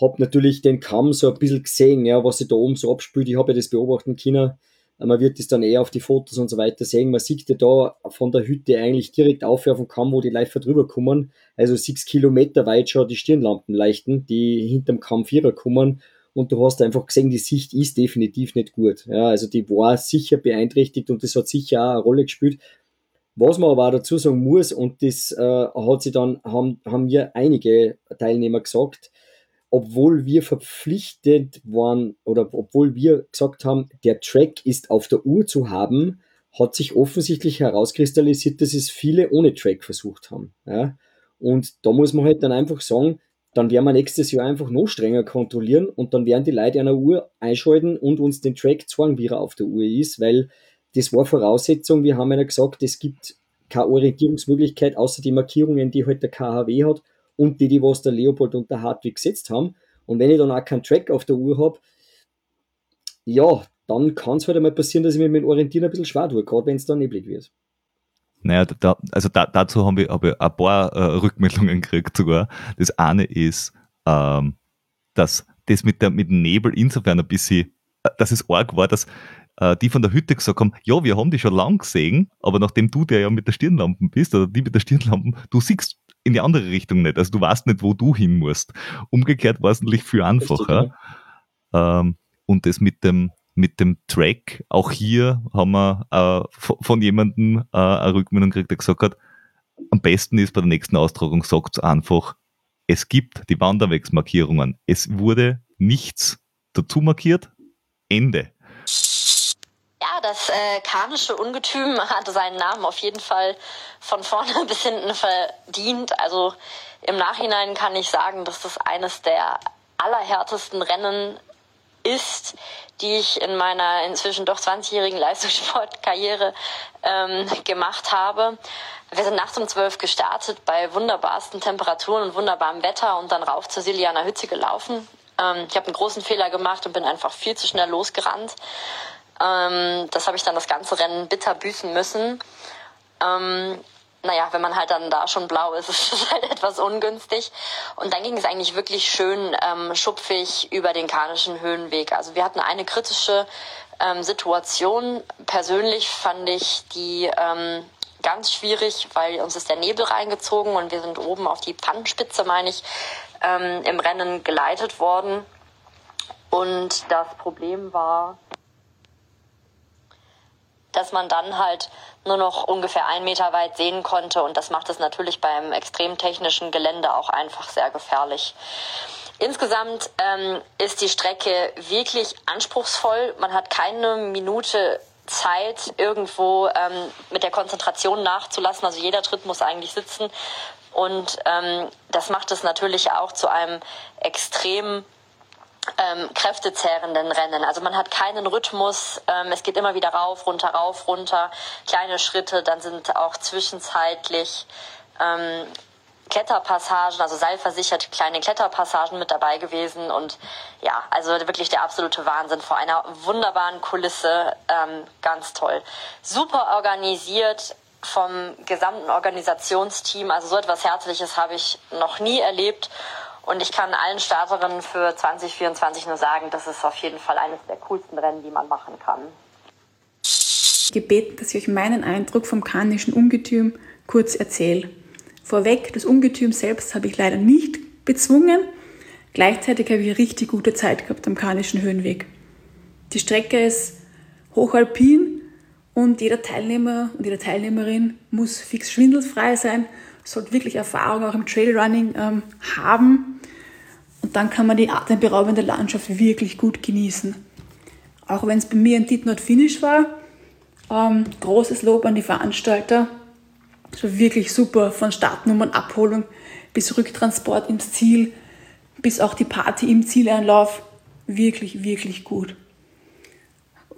habe natürlich den Kamm so ein bisschen gesehen, ja, was sich da oben so abspült. Ich habe ja das beobachten können man wird es dann eher auf die Fotos und so weiter sehen. Man sieht ja da von der Hütte eigentlich direkt aufwerfen kann, wo die Läufer drüber kommen. Also sechs Kilometer weit schon die Stirnlampen leichten, die hinterm Kamm Vierer kommen. Und du hast einfach gesehen, die Sicht ist definitiv nicht gut. Ja, also die war sicher beeinträchtigt und das hat sicher auch eine Rolle gespielt. Was man aber auch dazu sagen muss, und das äh, hat sie dann, haben, haben mir einige Teilnehmer gesagt, obwohl wir verpflichtet waren oder obwohl wir gesagt haben, der Track ist auf der Uhr zu haben, hat sich offensichtlich herauskristallisiert, dass es viele ohne Track versucht haben. Ja? Und da muss man halt dann einfach sagen, dann werden wir nächstes Jahr einfach noch strenger kontrollieren und dann werden die Leute einer Uhr einschalten und uns den Track zeigen, wie er auf der Uhr ist, weil das war Voraussetzung. Wir haben ja gesagt, es gibt keine Orientierungsmöglichkeit außer die Markierungen, die halt der KHW hat und die, die was der Leopold und der Hartwig gesetzt haben. Und wenn ich dann auch keinen Track auf der Uhr habe, ja, dann kann es halt einmal passieren, dass ich mir mit dem Orientieren ein bisschen schwer tue, gerade wenn es dann neblig wird. Naja, da, also da, dazu haben wir, hab ich ein paar äh, Rückmeldungen gekriegt sogar. Das eine ist, ähm, dass das mit, der, mit dem Nebel insofern ein bisschen, äh, dass es arg war, dass äh, die von der Hütte gesagt haben, ja, wir haben die schon lang gesehen, aber nachdem du der ja mit der Stirnlampen bist, oder die mit der Stirnlampen, du siehst in die andere Richtung nicht. Also du weißt nicht, wo du hin musst. Umgekehrt war es natürlich viel einfacher. Ähm, und das mit dem, mit dem Track, auch hier haben wir äh, von jemandem äh, eine Rückmeldung gekriegt, der gesagt hat, am besten ist bei der nächsten Austragung, sagt einfach, es gibt die Wanderwegsmarkierungen. Es wurde nichts dazu markiert. Ende. Ja, das äh, karnische Ungetüm hatte seinen Namen auf jeden Fall von vorne bis hinten verdient. Also im Nachhinein kann ich sagen, dass das eines der allerhärtesten Rennen ist, die ich in meiner inzwischen doch 20-jährigen Leistungssportkarriere ähm, gemacht habe. Wir sind nachts um zwölf gestartet bei wunderbarsten Temperaturen und wunderbarem Wetter und dann rauf zur Silianer Hütte gelaufen. Ähm, ich habe einen großen Fehler gemacht und bin einfach viel zu schnell losgerannt. Ähm, das habe ich dann das ganze Rennen bitter büßen müssen. Ähm, naja, wenn man halt dann da schon blau ist, ist es halt etwas ungünstig. Und dann ging es eigentlich wirklich schön ähm, schupfig über den Karnischen Höhenweg. Also wir hatten eine kritische ähm, Situation. Persönlich fand ich die ähm, ganz schwierig, weil uns ist der Nebel reingezogen und wir sind oben auf die Pannenspitze, meine ich, ähm, im Rennen geleitet worden. Und das Problem war, dass man dann halt nur noch ungefähr einen Meter weit sehen konnte. Und das macht es natürlich beim extrem technischen Gelände auch einfach sehr gefährlich. Insgesamt ähm, ist die Strecke wirklich anspruchsvoll. Man hat keine Minute Zeit, irgendwo ähm, mit der Konzentration nachzulassen. Also jeder Tritt muss eigentlich sitzen. Und ähm, das macht es natürlich auch zu einem extrem ähm, kräftezehrenden Rennen. Also man hat keinen Rhythmus, ähm, es geht immer wieder rauf, runter, rauf, runter, kleine Schritte, dann sind auch zwischenzeitlich ähm, Kletterpassagen, also seilversicherte kleine Kletterpassagen mit dabei gewesen und ja, also wirklich der absolute Wahnsinn vor einer wunderbaren Kulisse, ähm, ganz toll. Super organisiert vom gesamten Organisationsteam, also so etwas Herzliches habe ich noch nie erlebt und ich kann allen Starterinnen für 2024 nur sagen, das ist auf jeden Fall eines der coolsten Rennen, die man machen kann. Gebeten, dass ich euch meinen Eindruck vom Karnischen Ungetüm kurz erzähle. Vorweg, das Ungetüm selbst habe ich leider nicht bezwungen. Gleichzeitig habe ich eine richtig gute Zeit gehabt am Karnischen Höhenweg. Die Strecke ist hochalpin und jeder Teilnehmer und jede Teilnehmerin muss fix schwindelfrei sein, sollte wirklich Erfahrung auch im Trailrunning ähm, haben und dann kann man die atemberaubende Landschaft wirklich gut genießen. Auch wenn es bei mir ein Did Not Finish war, ähm, großes Lob an die Veranstalter. Es war wirklich super, von Startnummern, Abholung bis Rücktransport ins Ziel, bis auch die Party im Zieleinlauf. Wirklich, wirklich gut.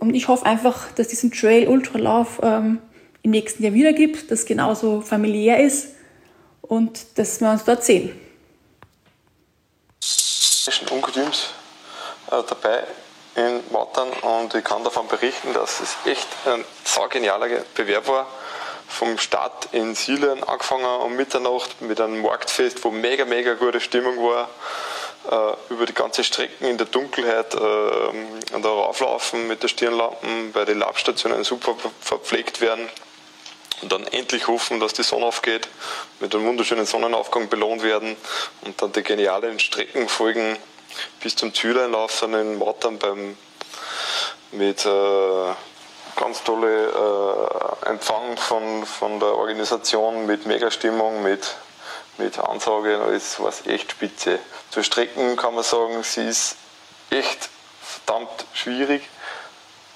Und ich hoffe einfach, dass diesen Trail-Ultralauf ähm, im nächsten Jahr wieder gibt, dass genauso familiär ist und dass wir uns dort sehen. Ungetüms äh, dabei in Wattern und ich kann davon berichten, dass es echt ein saugenialer Bewerb war. Vom Start in Sielen angefangen um Mitternacht mit einem Marktfest, wo mega, mega gute Stimmung war. Äh, über die ganze Strecken in der Dunkelheit äh, da rauflaufen mit der Stirnlampen, weil die Labstationen super verpflegt werden und dann endlich hoffen, dass die Sonne aufgeht, mit einem wunderschönen Sonnenaufgang belohnt werden und dann die genialen Strecken folgen bis zum Zieleinlauf dann in Mattern beim mit äh, ganz tolle äh, Empfang von, von der Organisation mit Megastimmung, mit, mit Ansage, das war echt spitze. Zur Strecken kann man sagen, sie ist echt verdammt schwierig.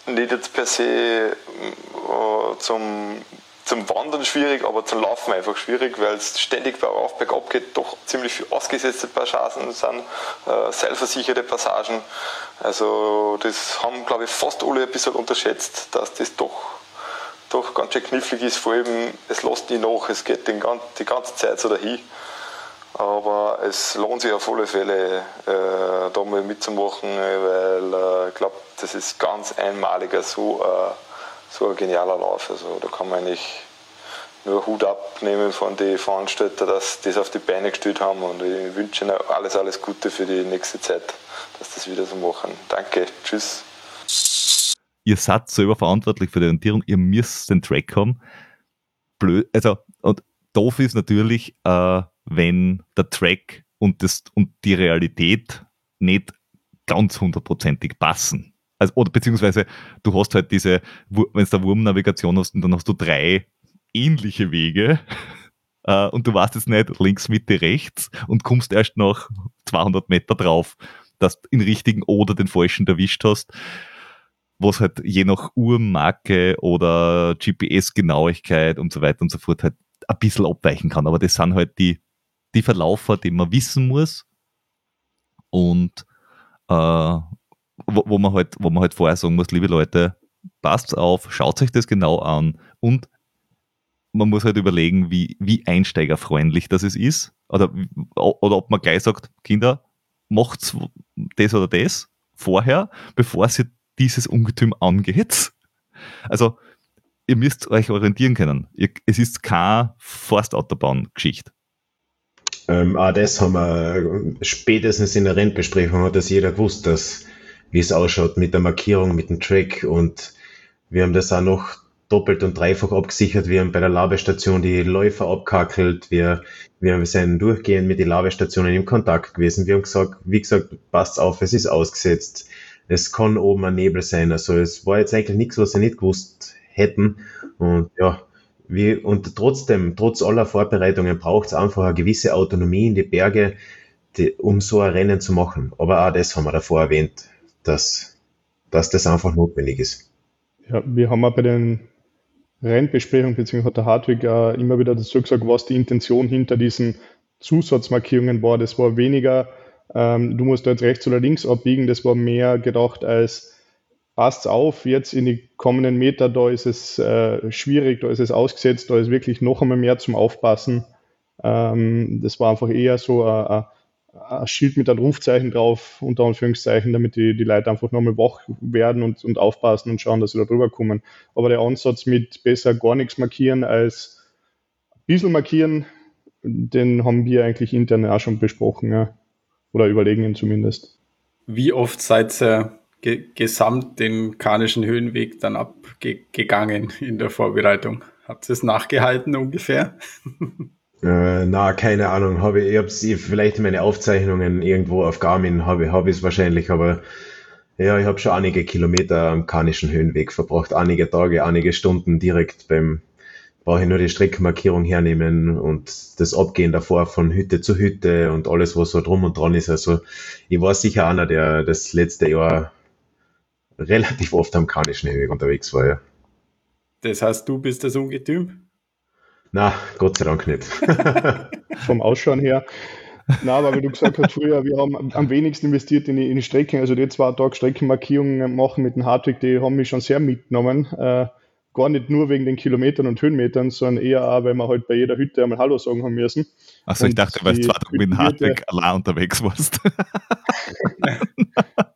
Nicht jetzt per se äh, zum zum Wandern schwierig, aber zum Laufen einfach schwierig, weil es ständig bergauf, bergab geht, doch ziemlich viel ausgesetzte Passagen sind, äh, seilversicherte Passagen. Also das haben, glaube ich, fast alle ein bisschen unterschätzt, dass das doch, doch ganz schön knifflig ist, vor allem es lässt nie nach, es geht den, die ganze Zeit so dahin. Aber es lohnt sich auf alle Fälle, äh, da mal mitzumachen, weil äh, ich glaube, das ist ganz einmaliger so äh, so ein genialer Lauf. Also da kann man eigentlich nur Hut abnehmen von den Veranstaltern, dass die das auf die Beine gestellt haben und ich wünsche ihnen alles, alles Gute für die nächste Zeit, dass das wieder so machen. Danke, tschüss. Ihr seid selber verantwortlich für die Orientierung, ihr müsst den Track haben. Blöd, also, und doof ist natürlich, äh, wenn der Track und, das, und die Realität nicht ganz hundertprozentig passen also, oder beziehungsweise du hast halt diese, wenn du da Wurmnavigation hast, dann hast du drei ähnliche Wege äh, und du weißt jetzt nicht links, Mitte, rechts und kommst erst nach 200 Meter drauf, dass du den richtigen oder den falschen erwischt hast, was halt je nach Uhrmarke oder GPS-Genauigkeit und so weiter und so fort halt ein bisschen abweichen kann. Aber das sind halt die, die Verlaufer, die man wissen muss und äh, wo, wo, man halt, wo man halt vorher sagen muss, liebe Leute, passt auf, schaut euch das genau an und man muss halt überlegen, wie, wie einsteigerfreundlich das es ist. Oder, oder ob man gleich sagt, Kinder, macht's das oder das vorher, bevor sie dieses Ungetüm angeht. Also, ihr müsst euch orientieren können. Es ist keine Forstautobahn-Geschichte. Ähm, auch das haben wir spätestens in der Rennbesprechung hat das jeder gewusst, dass wie es ausschaut mit der Markierung, mit dem Track und wir haben das auch noch doppelt und dreifach abgesichert. Wir haben bei der Labestation die Läufer abkackelt. Wir, wir sind durchgehend mit den Labestationen im Kontakt gewesen. Wir haben gesagt, wie gesagt, passt auf, es ist ausgesetzt. Es kann oben ein Nebel sein. Also es war jetzt eigentlich nichts, was sie nicht gewusst hätten. Und ja, wie, und trotzdem, trotz aller Vorbereitungen braucht es einfach eine gewisse Autonomie in die Berge, die, um so ein Rennen zu machen. Aber auch das haben wir davor erwähnt, dass, dass das einfach notwendig ist. Ja, wir haben auch bei den Rennbesprechungen, beziehungsweise hat der Hartwig auch immer wieder dazu gesagt, was die Intention hinter diesen Zusatzmarkierungen war. Das war weniger, ähm, du musst da jetzt rechts oder links abbiegen, das war mehr gedacht als passt auf, jetzt in die kommenden Meter, da ist es äh, schwierig, da ist es ausgesetzt, da ist wirklich noch einmal mehr zum Aufpassen. Ähm, das war einfach eher so ein, ein Schild mit einem Rufzeichen drauf, unter Anführungszeichen, damit die, die Leute einfach nochmal wach werden und, und aufpassen und schauen, dass sie da drüber kommen. Aber der Ansatz mit besser gar nichts markieren als ein bisschen markieren, den haben wir eigentlich intern auch schon besprochen, ja. oder überlegen ihn zumindest. Wie oft seid ihr ge gesamt den Karnischen Höhenweg dann abgegangen in der Vorbereitung? Habt ihr es nachgehalten ungefähr? Äh, na, keine Ahnung. Habe ich, ich hab's, vielleicht meine Aufzeichnungen irgendwo auf Garmin habe hab ich es wahrscheinlich, aber ja, ich habe schon einige Kilometer am Karnischen Höhenweg verbracht, einige Tage, einige Stunden direkt beim, brauche ich nur die Streckenmarkierung hernehmen und das Abgehen davor von Hütte zu Hütte und alles, was so drum und dran ist. Also ich war sicher einer, der das letzte Jahr relativ oft am Karnischen Höhenweg unterwegs war, ja. Das heißt, du bist das Ungetüm? Na, Gott sei Dank nicht. Vom Ausschauen her. Na, aber wie du gesagt hast, früher, wir haben am wenigsten investiert in die, in die Strecken. Also die zwei Tage Streckenmarkierungen machen mit dem Hartwig, die haben mich schon sehr mitgenommen. Äh, gar nicht nur wegen den Kilometern und Höhenmetern, sondern eher auch, weil wir halt bei jeder Hütte einmal Hallo sagen haben müssen. Achso, ich dachte, weil du zwei Tage mit dem Hartwig allein unterwegs warst.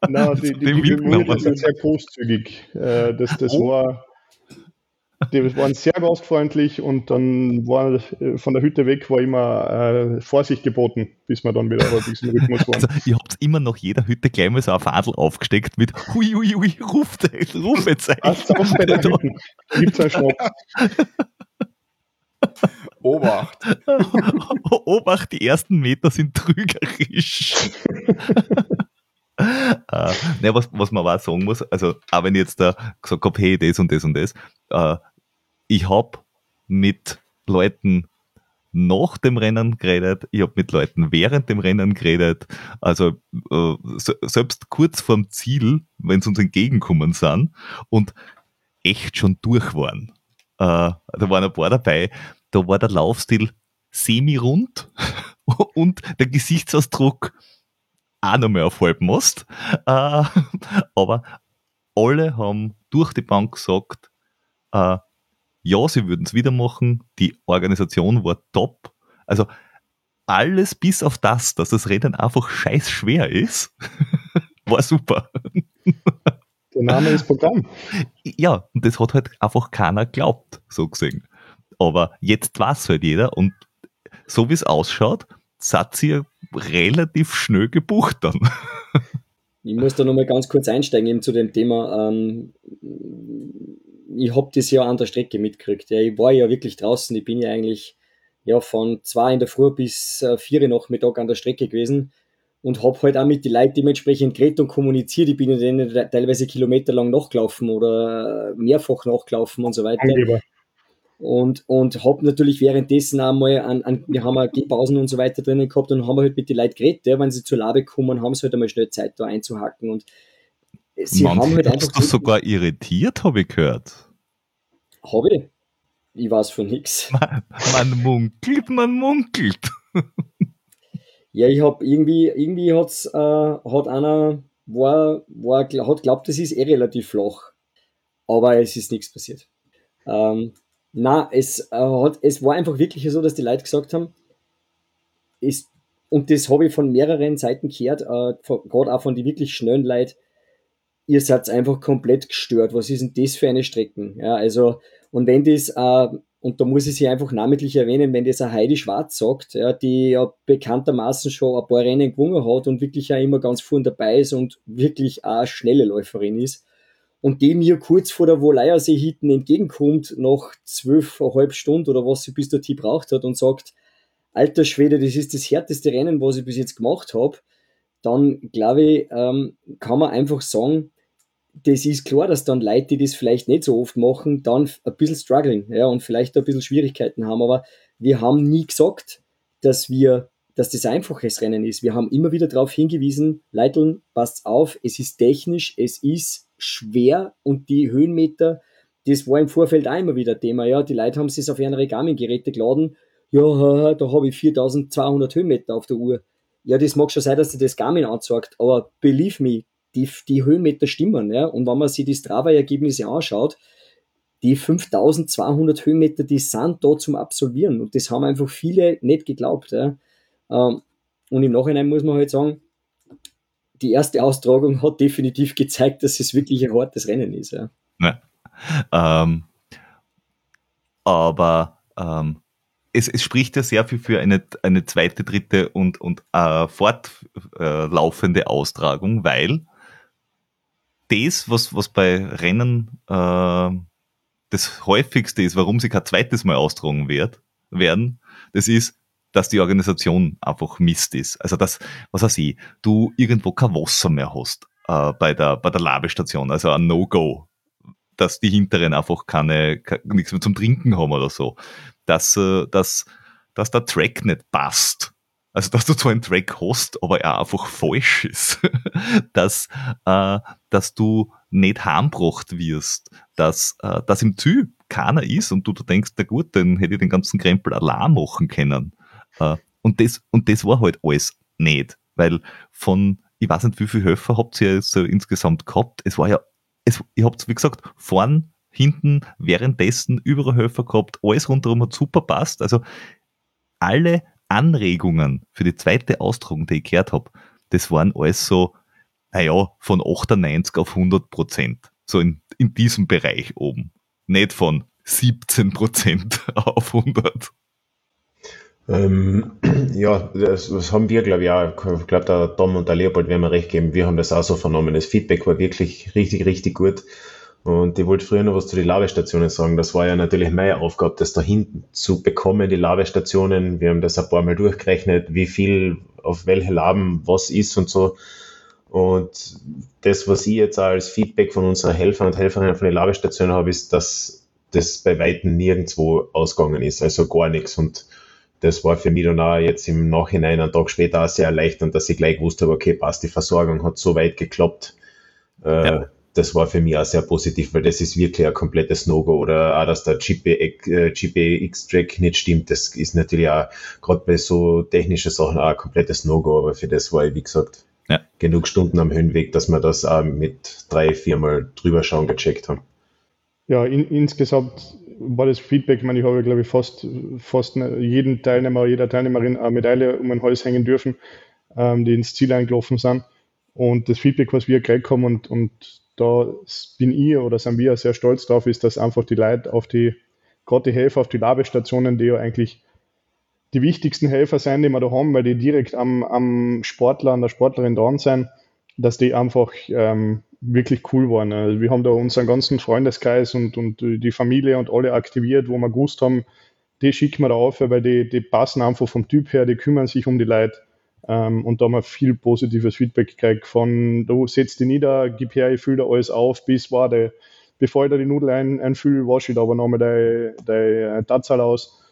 Nein, die, die, die, die sind sehr großzügig. Äh, das, das oh. war die waren sehr gastfreundlich und dann war äh, von der Hütte weg war immer äh, Vorsicht geboten, bis wir dann wieder ein bisschen Rhythmus waren. Also, ihr habt immer noch jeder Hütte gleich mal so ein Fadel aufgesteckt mit hui, hui, hui, ruft, Rufezeichen. Passt auf bei der Hütte. Gibt's einen Schnaps. Obacht. Obacht, die ersten Meter sind trügerisch. äh, ne, was, was man auch sagen muss, also auch wenn ich jetzt da gesagt habe, hey, das und das und das, äh, ich habe mit Leuten nach dem Rennen geredet, ich habe mit Leuten während dem Rennen geredet, also äh, selbst kurz vorm Ziel, wenn sie uns entgegenkommen sind und echt schon durch waren. Äh, da waren ein paar dabei, da war der Laufstil semi-rund und der Gesichtsausdruck auch noch mehr auf Halbmast. Äh, aber alle haben durch die Bank gesagt, äh, ja, sie würden es wieder machen. Die Organisation war top. Also alles bis auf das, dass das Rennen einfach scheiß schwer ist, war super. Der Name ist Programm. Ja, und das hat halt einfach keiner glaubt, so gesehen. Aber jetzt weiß halt jeder und so wie es ausschaut, seid ihr relativ schnell gebucht dann. Ich muss da nochmal ganz kurz einsteigen eben zu dem Thema. Ähm, ich habe das ja an der Strecke mitgekriegt. Ja, ich war ja wirklich draußen. Ich bin ja eigentlich ja, von zwei in der Früh bis äh, vier Nachmittag an der Strecke gewesen und habe halt auch mit den Leuten dementsprechend geredet und kommuniziert. Ich bin ja denen teilweise kilometerlang nachgelaufen oder mehrfach nachgelaufen und so weiter. Angeber. Und, und habe natürlich währenddessen einmal an, an wir haben auch Gehpausen und so weiter drinnen gehabt und haben halt mit den Leuten geredet, ja, wenn sie zur Labe kommen, haben sie halt einmal schnell Zeit da einzuhacken und sie Mann, haben halt einfach. Das sogar irritiert, habe ich gehört. Habe ich? Ich weiß von nichts. Man, man munkelt, man munkelt. ja, ich habe irgendwie, irgendwie hat's, äh, hat einer, war, war, hat glaubt, das ist eh relativ flach. Aber es ist nichts passiert. Ähm, na, es, äh, hat, es war einfach wirklich so, dass die Leute gesagt haben, ist, und das habe ich von mehreren Seiten gehört, äh, gerade auch von den wirklich schnellen Leuten, ihr seid einfach komplett gestört. Was ist denn das für eine Strecken? Ja, also, und wenn das, äh, und da muss ich sie einfach namentlich erwähnen, wenn das eine Heidi Schwarz sagt, ja, die ja bekanntermaßen schon ein paar Rennen gewonnen hat und wirklich ja immer ganz vorn dabei ist und wirklich auch eine schnelle Läuferin ist, und die mir kurz vor der Woleiersee hinten entgegenkommt, nach zwölfeinhalb Stunden oder was sie bis dorthin braucht hat und sagt, alter Schwede, das ist das härteste Rennen, was ich bis jetzt gemacht habe, dann glaube ich, ähm, kann man einfach sagen, das ist klar, dass dann Leute, die das vielleicht nicht so oft machen, dann ein bisschen struggling, ja, und vielleicht ein bisschen Schwierigkeiten haben. Aber wir haben nie gesagt, dass wir, dass das einfaches Rennen ist. Wir haben immer wieder darauf hingewiesen, Leiteln, passt auf, es ist technisch, es ist schwer und die Höhenmeter, das war im Vorfeld auch immer wieder Thema. Ja, die Leute haben sich auf ihre Garmin-Geräte geladen. Ja, da habe ich 4200 Höhenmeter auf der Uhr. Ja, das mag schon sein, dass dir das Garmin anzeigt, aber believe me, die, die Höhenmeter stimmen. Ja? Und wenn man sich die Strava-Ergebnisse anschaut, die 5200 Höhenmeter, die sind da zum Absolvieren. Und das haben einfach viele nicht geglaubt. Ja? Ähm, und im Nachhinein muss man halt sagen, die erste Austragung hat definitiv gezeigt, dass es wirklich ein hartes Rennen ist. Ja. ja. Ähm, aber ähm, es, es, spricht ja sehr viel für eine, eine zweite, dritte und, und äh, fortlaufende Austragung, weil das, was, was bei Rennen äh, das häufigste ist, warum sie kein zweites Mal austragen wird, werden, das ist, dass die Organisation einfach Mist ist. Also dass, was weiß ich, du irgendwo kein Wasser mehr hast äh, bei der, bei der Labestation, also ein No-Go. Dass die Hinteren einfach keine, keine, nichts mehr zum Trinken haben oder so. Dass, äh, dass, dass der Track nicht passt. Also, dass du zwar einen Track hast, aber er einfach falsch ist. dass, äh, dass du nicht heimgebracht wirst. Dass, äh, dass im Ziel keiner ist und du da denkst, na gut, dann hätte ich den ganzen Krempel allein machen können. Äh, und, das, und das war halt alles nicht, weil von, ich weiß nicht, wie viele Höfer habt ihr so insgesamt gehabt. Es war ja, es, ihr habt, wie gesagt, vorn, hinten, währenddessen überall Höfer gehabt, alles rundherum hat super passt. Also alle Anregungen für die zweite Austragung, die ich gehört habe, das waren alles so, naja, von 98 auf 100 Prozent. So in, in diesem Bereich oben. Nicht von 17 Prozent auf 100. Ähm, ja, das, das, haben wir, glaube ich, auch. Ich glaube, der Tom und der Leopold werden mir recht geben. Wir haben das auch so vernommen. Das Feedback war wirklich richtig, richtig gut. Und ich wollte früher noch was zu den Ladestationen sagen. Das war ja natürlich meine Aufgabe, das da hinten zu bekommen, die Ladestationen. Wir haben das ein paar Mal durchgerechnet, wie viel auf welche Laben was ist und so. Und das, was ich jetzt als Feedback von unseren Helfern und Helferinnen von den Ladestationen habe, ist, dass das bei Weitem nirgendwo ausgegangen ist. Also gar nichts. Und das war für mich dann auch jetzt im Nachhinein, einen Tag später, auch sehr erleichternd, dass ich gleich gewusst habe, okay, passt, die Versorgung hat so weit geklappt. Äh, ja. Das war für mich auch sehr positiv, weil das ist wirklich ein komplettes No-Go. Oder auch, dass der GPX-Track nicht stimmt, das ist natürlich auch gerade bei so technischen Sachen auch ein komplettes No-Go, aber für das war ich, wie gesagt, ja. genug Stunden am Höhenweg, dass wir das auch mit drei, viermal drüber schauen gecheckt haben. Ja, in, insgesamt war das Feedback, ich meine, ich habe, glaube ich, fast, fast jeden Teilnehmer, jeder Teilnehmerin eine Medaille um ein Hals hängen dürfen, ähm, die ins Ziel eingelaufen sind. Und das Feedback, was wir gekriegt haben, und, und da bin ich oder sind wir sehr stolz drauf, ist, dass einfach die Leute auf die, gerade die Helfer auf die Labestationen, die ja eigentlich die wichtigsten Helfer sein, die wir da haben, weil die direkt am, am Sportler, an der Sportlerin dran sind, dass die einfach ähm, wirklich cool waren. Also wir haben da unseren ganzen Freundeskreis und, und die Familie und alle aktiviert, wo wir gewusst haben, die schicken wir da auf, weil die, die passen einfach vom Typ her, die kümmern sich um die Leute. Ähm, und da haben wir viel positives Feedback gekriegt von, du setzt dich nieder, gib her, ich fülle da alles auf, bis war der, bevor ich da die Nudel ein, einfülle, wasche ich da aber nochmal deine, Tatzal aus.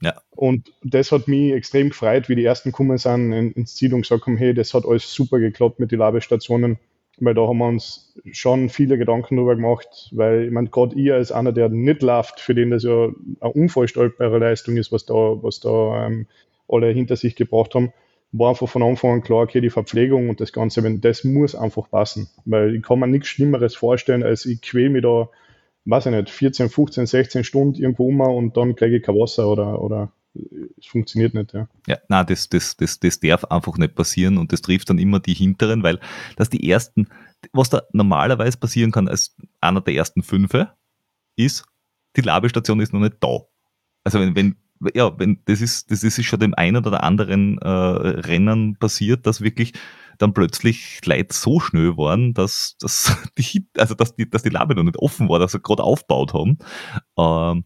Ja. Und das hat mich extrem gefreut, wie die ersten gekommen sind ins Ziel und gesagt haben, hey, das hat alles super geklappt mit den Labestationen weil da haben wir uns schon viele Gedanken darüber gemacht, weil ich meine, gerade ihr als einer, der nicht läuft, für den das ja eine unvorstellbare Leistung ist, was da, was da ähm, alle hinter sich gebracht haben, war einfach von Anfang an klar, okay, die Verpflegung und das Ganze, wenn das muss einfach passen, weil ich kann mir nichts Schlimmeres vorstellen, als ich quäl mich da, weiß ich nicht, 14, 15, 16 Stunden irgendwo um und dann kriege ich kein Wasser oder, oder es funktioniert nicht, ja. Ja, na, das, das, das, das darf einfach nicht passieren und das trifft dann immer die hinteren, weil das die ersten, was da normalerweise passieren kann als einer der ersten Fünfe, ist, die Labestation ist noch nicht da. Also wenn, wenn ja, wenn das ist, das ist schon dem einen oder anderen äh, Rennen passiert, dass wirklich dann plötzlich Leute so schnell waren, dass, dass die, also dass die, dass die Labe noch nicht offen war, dass sie gerade aufgebaut haben. Ähm,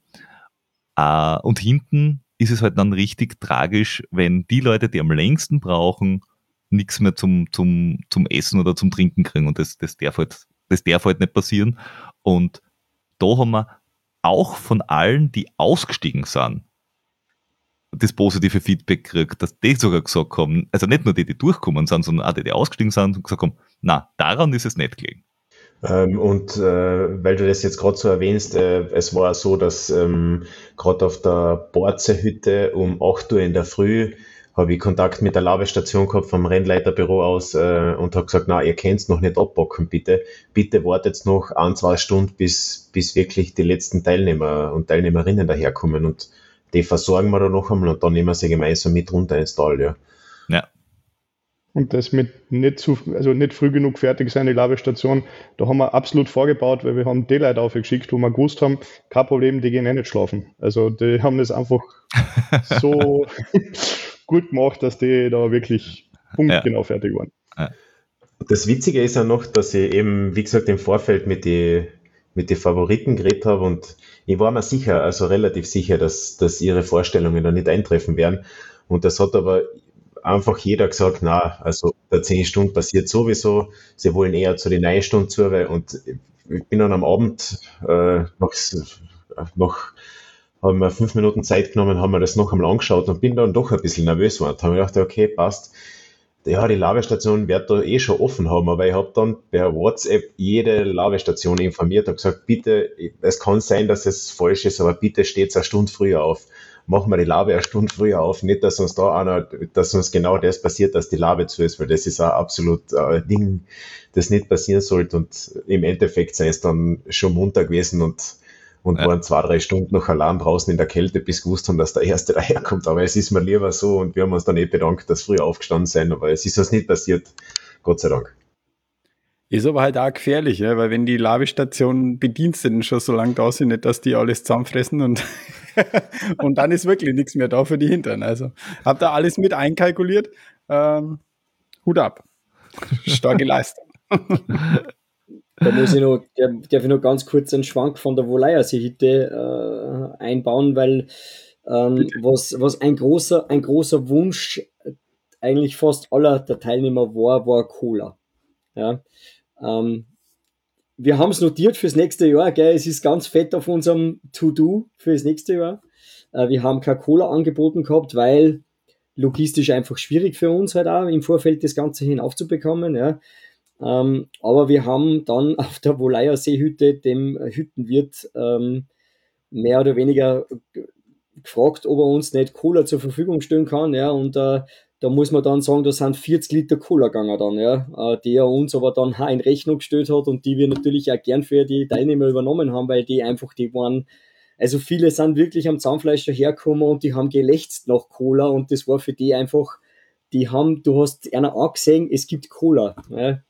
äh, und hinten ist es halt dann richtig tragisch, wenn die Leute, die am längsten brauchen, nichts mehr zum, zum, zum Essen oder zum Trinken kriegen. Und das, das, darf halt, das darf halt nicht passieren. Und da haben wir auch von allen, die ausgestiegen sind, das positive Feedback gekriegt, dass die sogar gesagt haben, also nicht nur die, die durchkommen sind, sondern auch die, die ausgestiegen sind und gesagt haben, na, daran ist es nicht gelegen. Ähm, und äh, weil du das jetzt gerade so erwähnst, äh, es war so, dass ähm, gerade auf der Borze-Hütte um 8 Uhr in der Früh habe ich Kontakt mit der Labestation gehabt vom Rennleiterbüro aus äh, und habe gesagt, na, ihr könnt noch nicht abbocken, bitte. Bitte wartet noch ein, zwei Stunden, bis, bis wirklich die letzten Teilnehmer und Teilnehmerinnen daherkommen und die versorgen wir dann noch einmal und dann nehmen wir sie gemeinsam mit runter ins Tal, ja. Ja. Und das mit nicht zu, also nicht früh genug fertig sein, die Labestation, da haben wir absolut vorgebaut, weil wir haben die Leute aufgeschickt, wo wir gewusst haben, kein Problem, die gehen eh nicht schlafen. Also die haben das einfach so gut gemacht, dass die da wirklich punktgenau ja. fertig waren. Ja. Das Witzige ist ja noch, dass ich eben, wie gesagt, im Vorfeld mit den mit die Favoriten geredet habe und ich war mir sicher, also relativ sicher, dass, dass ihre Vorstellungen da nicht eintreffen werden. Und das hat aber einfach jeder gesagt, na, also der 10 Stunden passiert sowieso, sie wollen eher zu den 9 Stunden zu, weil, und ich bin dann am Abend äh, noch, noch haben wir fünf Minuten Zeit genommen, haben wir das noch einmal angeschaut und bin dann doch ein bisschen nervös geworden. Da habe ich gedacht, okay, passt. Ja, die Ladestation wird da eh schon offen haben, aber ich habe dann per WhatsApp jede Ladestation informiert und gesagt, bitte, es kann sein, dass es falsch ist, aber bitte steht eine Stunde früher auf machen wir die Labe eine Stunde früher auf. Nicht, dass uns da einer, dass uns genau das passiert, dass die Labe zu ist, weil das ist ein absolut äh, Ding, das nicht passieren sollte. Und im Endeffekt sei es dann schon munter gewesen und, und ja. waren zwei, drei Stunden noch allein draußen in der Kälte, bis gewusst haben, dass der Erste daherkommt. Aber es ist mir lieber so und wir haben uns dann eh bedankt, dass früher aufgestanden sein, aber es ist das nicht passiert. Gott sei Dank. Ist aber halt auch gefährlich, ja, weil wenn die Labestationen Bediensteten schon so lange da sind, nicht, dass die alles zusammenfressen und und dann ist wirklich nichts mehr da für die Hintern. Also habt ihr alles mit einkalkuliert. Ähm, Hut ab. Starke Leistung. Da muss ich noch, darf ich noch ganz kurz einen Schwank von der Volayer-Hütte äh, einbauen, weil ähm, was, was ein großer, ein großer Wunsch eigentlich fast aller der Teilnehmer war, war Cola. Ja. Ähm, wir haben es notiert fürs nächste Jahr, gell? es ist ganz fett auf unserem To-Do fürs nächste Jahr. Äh, wir haben kein Cola angeboten gehabt, weil logistisch einfach schwierig für uns halt auch im Vorfeld das Ganze hinaufzubekommen. Ja. Ähm, aber wir haben dann auf der Woleier Seehütte dem Hüttenwirt ähm, mehr oder weniger gefragt, ob er uns nicht Cola zur Verfügung stellen kann. Ja, und äh, da muss man dann sagen, da sind 40 Liter Cola gegangen dann, ja, äh, die er uns aber dann auch in Rechnung gestellt hat und die wir natürlich auch gern für die Teilnehmer übernommen haben, weil die einfach, die waren, also viele sind wirklich am Zahnfleisch dahergekommen und die haben gelächzt nach Cola und das war für die einfach, die haben, du hast einer angesehen, es gibt Cola, ja.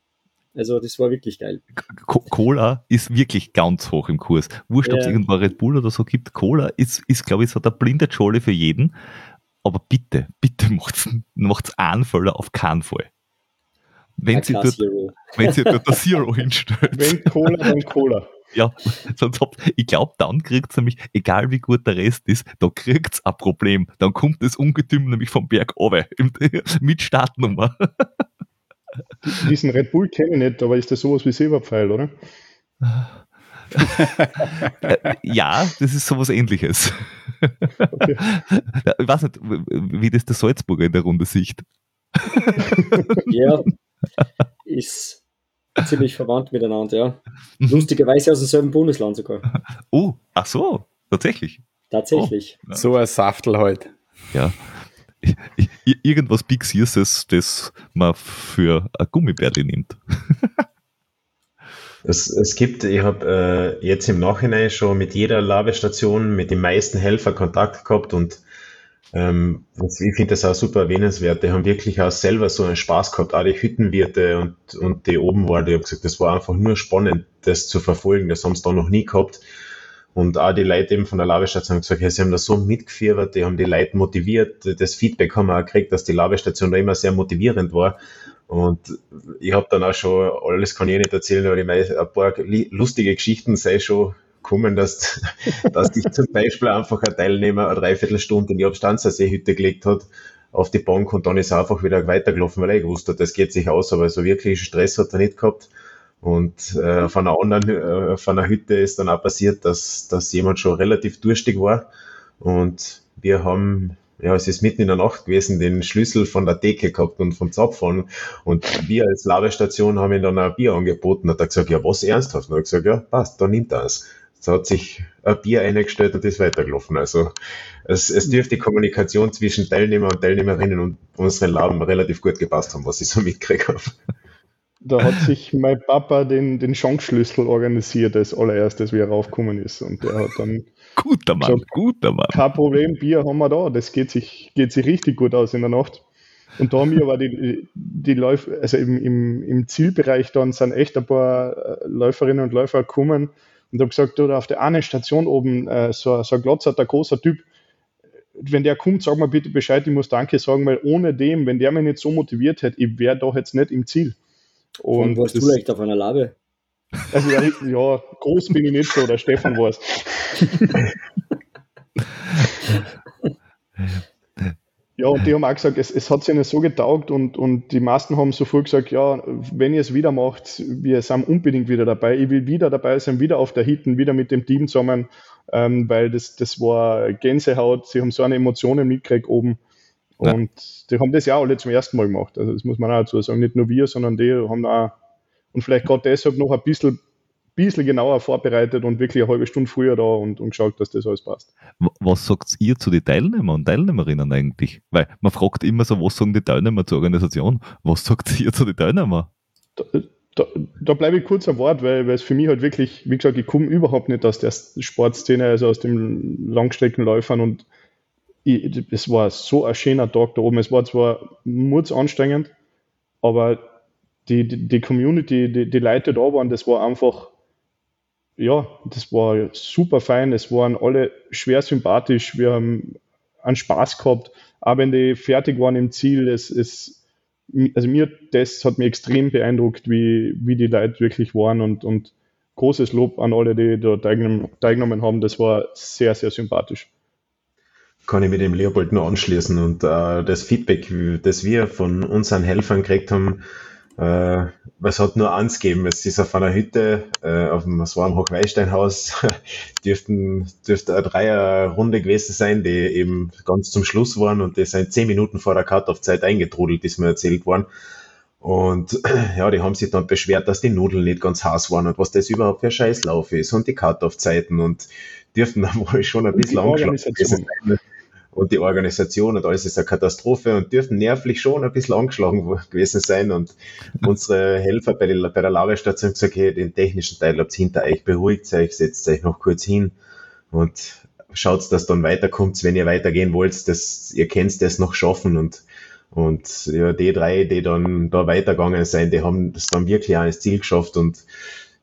Also das war wirklich geil. Cola ist wirklich ganz hoch im Kurs. Wurscht, ja. ob es irgendwo Red Bull oder so gibt. Cola ist, ist glaube ich, so der blinde Jolle für jeden. Aber bitte, bitte macht's, macht's einen Fehler auf keinen Fall. Wenn sie, dort, wenn sie dort das Zero hinstellt. Wenn Cola, dann Cola. Ja, sonst habt, ich glaube, dann kriegt es nämlich, egal wie gut der Rest ist, da kriegt es ein Problem. Dann kommt das Ungetüm nämlich vom Berg runter, mit Startnummer. Diesen Red Bull kenne ich nicht, aber ist das sowas wie Silberpfeil, oder? Ja, das ist sowas ähnliches. Okay. Ich weiß nicht, wie das der Salzburger in der Runde sieht. Ja, ist ziemlich verwandt miteinander, ja. Lustigerweise aus demselben Bundesland sogar. Oh, ach so, tatsächlich. Tatsächlich. Oh, so ein Saftel heute. Ja. Irgendwas Big das man für ein Gummibärli nimmt. Es, es gibt, ich habe äh, jetzt im Nachhinein schon mit jeder Labestation, mit den meisten Helfer Kontakt gehabt und ähm, ich finde das auch super erwähnenswert. Die haben wirklich auch selber so einen Spaß gehabt, auch die Hüttenwirte und, und die oben waren, die haben gesagt, das war einfach nur spannend, das zu verfolgen. Das haben sie da noch nie gehabt. Und auch die Leute eben von der Labestation haben gesagt, ja, sie haben da so mitgeführt, die haben die Leute motiviert. Das Feedback haben wir auch gekriegt, dass die Labestation da immer sehr motivierend war. Und ich habe dann auch schon, alles kann ich nicht erzählen, aber ich meine, ein paar lustige Geschichten sei schon kommen, dass, dass dich zum Beispiel einfach ein Teilnehmer eine Dreiviertelstunde in die Abstandsseehütte gelegt hat auf die Bank und dann ist er einfach wieder weitergelaufen, weil er gewusst hat, das geht sich aus, aber so wirklich Stress hat er nicht gehabt. Und äh, auf einer anderen, äh, auf einer Hütte ist dann auch passiert, dass, dass jemand schon relativ durstig war. Und wir haben, ja, es ist mitten in der Nacht gewesen, den Schlüssel von der Decke gehabt und vom Zapfen. Und wir als Labestation haben ihm dann ein Bier angeboten. Hat er gesagt, ja, was ernsthaft? Und er hat gesagt, ja, passt, dann nimmt er es. So hat sich ein Bier eingestellt und ist weitergelaufen. Also es, es dürfte die Kommunikation zwischen Teilnehmer und Teilnehmerinnen und unseren Laden relativ gut gepasst haben, was ich so mitgekriegt habe. Da hat sich mein Papa den, den Schankschlüssel organisiert als allererstes, wie er raufgekommen ist. Und der hat dann. Guter Mann, gesagt, guter Mann. Kein Problem, Bier haben wir da. Das geht sich, geht sich richtig gut aus in der Nacht. Und da haben wir aber die, die Läufer, also im, im, im Zielbereich dann sind echt ein paar äh, Läuferinnen und Läufer gekommen und habe gesagt, du, da auf der einen Station oben, äh, so, so ein glotzerter, großer Typ, wenn der kommt, sag mal bitte Bescheid, ich muss Danke sagen, weil ohne dem, wenn der mich nicht so motiviert hätte, ich wäre doch jetzt nicht im Ziel. Und warst du leicht auf einer Labe? Also ja, ja, groß bin ich nicht so, der Stefan war es. ja, und die haben auch gesagt, es, es hat sich nicht so getaugt und, und die meisten haben sofort gesagt, ja, wenn ihr es wieder macht, wir sind unbedingt wieder dabei. Ich will wieder dabei sein, wieder auf der Hitten, wieder mit dem Team zusammen, ähm, weil das, das war Gänsehaut. Sie haben so eine Emotionen mitgekriegt oben. Und die haben das ja alle zum ersten Mal gemacht. Also das muss man auch dazu sagen. Nicht nur wir, sondern die haben auch, und vielleicht gerade deshalb noch ein bisschen, bisschen genauer vorbereitet und wirklich eine halbe Stunde früher da und, und geschaut, dass das alles passt. Was sagt ihr zu den Teilnehmern und Teilnehmerinnen eigentlich? Weil man fragt immer so, was sagen die Teilnehmer zur Organisation? Was sagt ihr zu den Teilnehmern? Da, da, da bleibe ich kurz am Wort, weil, weil es für mich halt wirklich, wie gesagt, ich komme überhaupt nicht aus der Sportszene, also aus den Langstreckenläufern und ich, es war so ein schöner Tag da oben. Es war zwar anstrengend, aber die, die, die Community, die, die Leute da waren, das war einfach, ja, das war super fein. Es waren alle schwer sympathisch. Wir haben einen Spaß gehabt. Auch wenn die fertig waren im Ziel, es, es, also mir, das hat mich extrem beeindruckt, wie, wie die Leute wirklich waren und, und großes Lob an alle, die da teilgenommen haben. Das war sehr, sehr sympathisch kann ich mit dem Leopold nur anschließen. Und äh, das Feedback, das wir von unseren Helfern gekriegt haben, äh, es hat nur eins gegeben. Es ist auf einer Hütte, äh, auf dem, es war im Hochweisteinhaus, dürften, dürfte eine Dreierrunde gewesen sein, die eben ganz zum Schluss waren und die sind zehn Minuten vor der Cut-Off-Zeit eingetrudelt, ist mir erzählt worden. Und ja, die haben sich dann beschwert, dass die Nudeln nicht ganz heiß waren und was das überhaupt für Scheißlauf ist und die Cut-Off-Zeiten und dürften dann wohl schon ein bisschen angeschlagen sein und die Organisation und alles ist eine Katastrophe und dürfen nervlich schon ein bisschen angeschlagen gewesen sein. Und unsere Helfer bei, der, bei der Lavestation haben gesagt, okay, den technischen Teil habt ihr hinter euch, beruhigt euch, setzt euch noch kurz hin und schaut, dass dann weiterkommt, wenn ihr weitergehen wollt, dass ihr könnt das noch schaffen und und ja, die drei, die dann da weitergegangen sind, die haben das dann wirklich auch ins Ziel geschafft und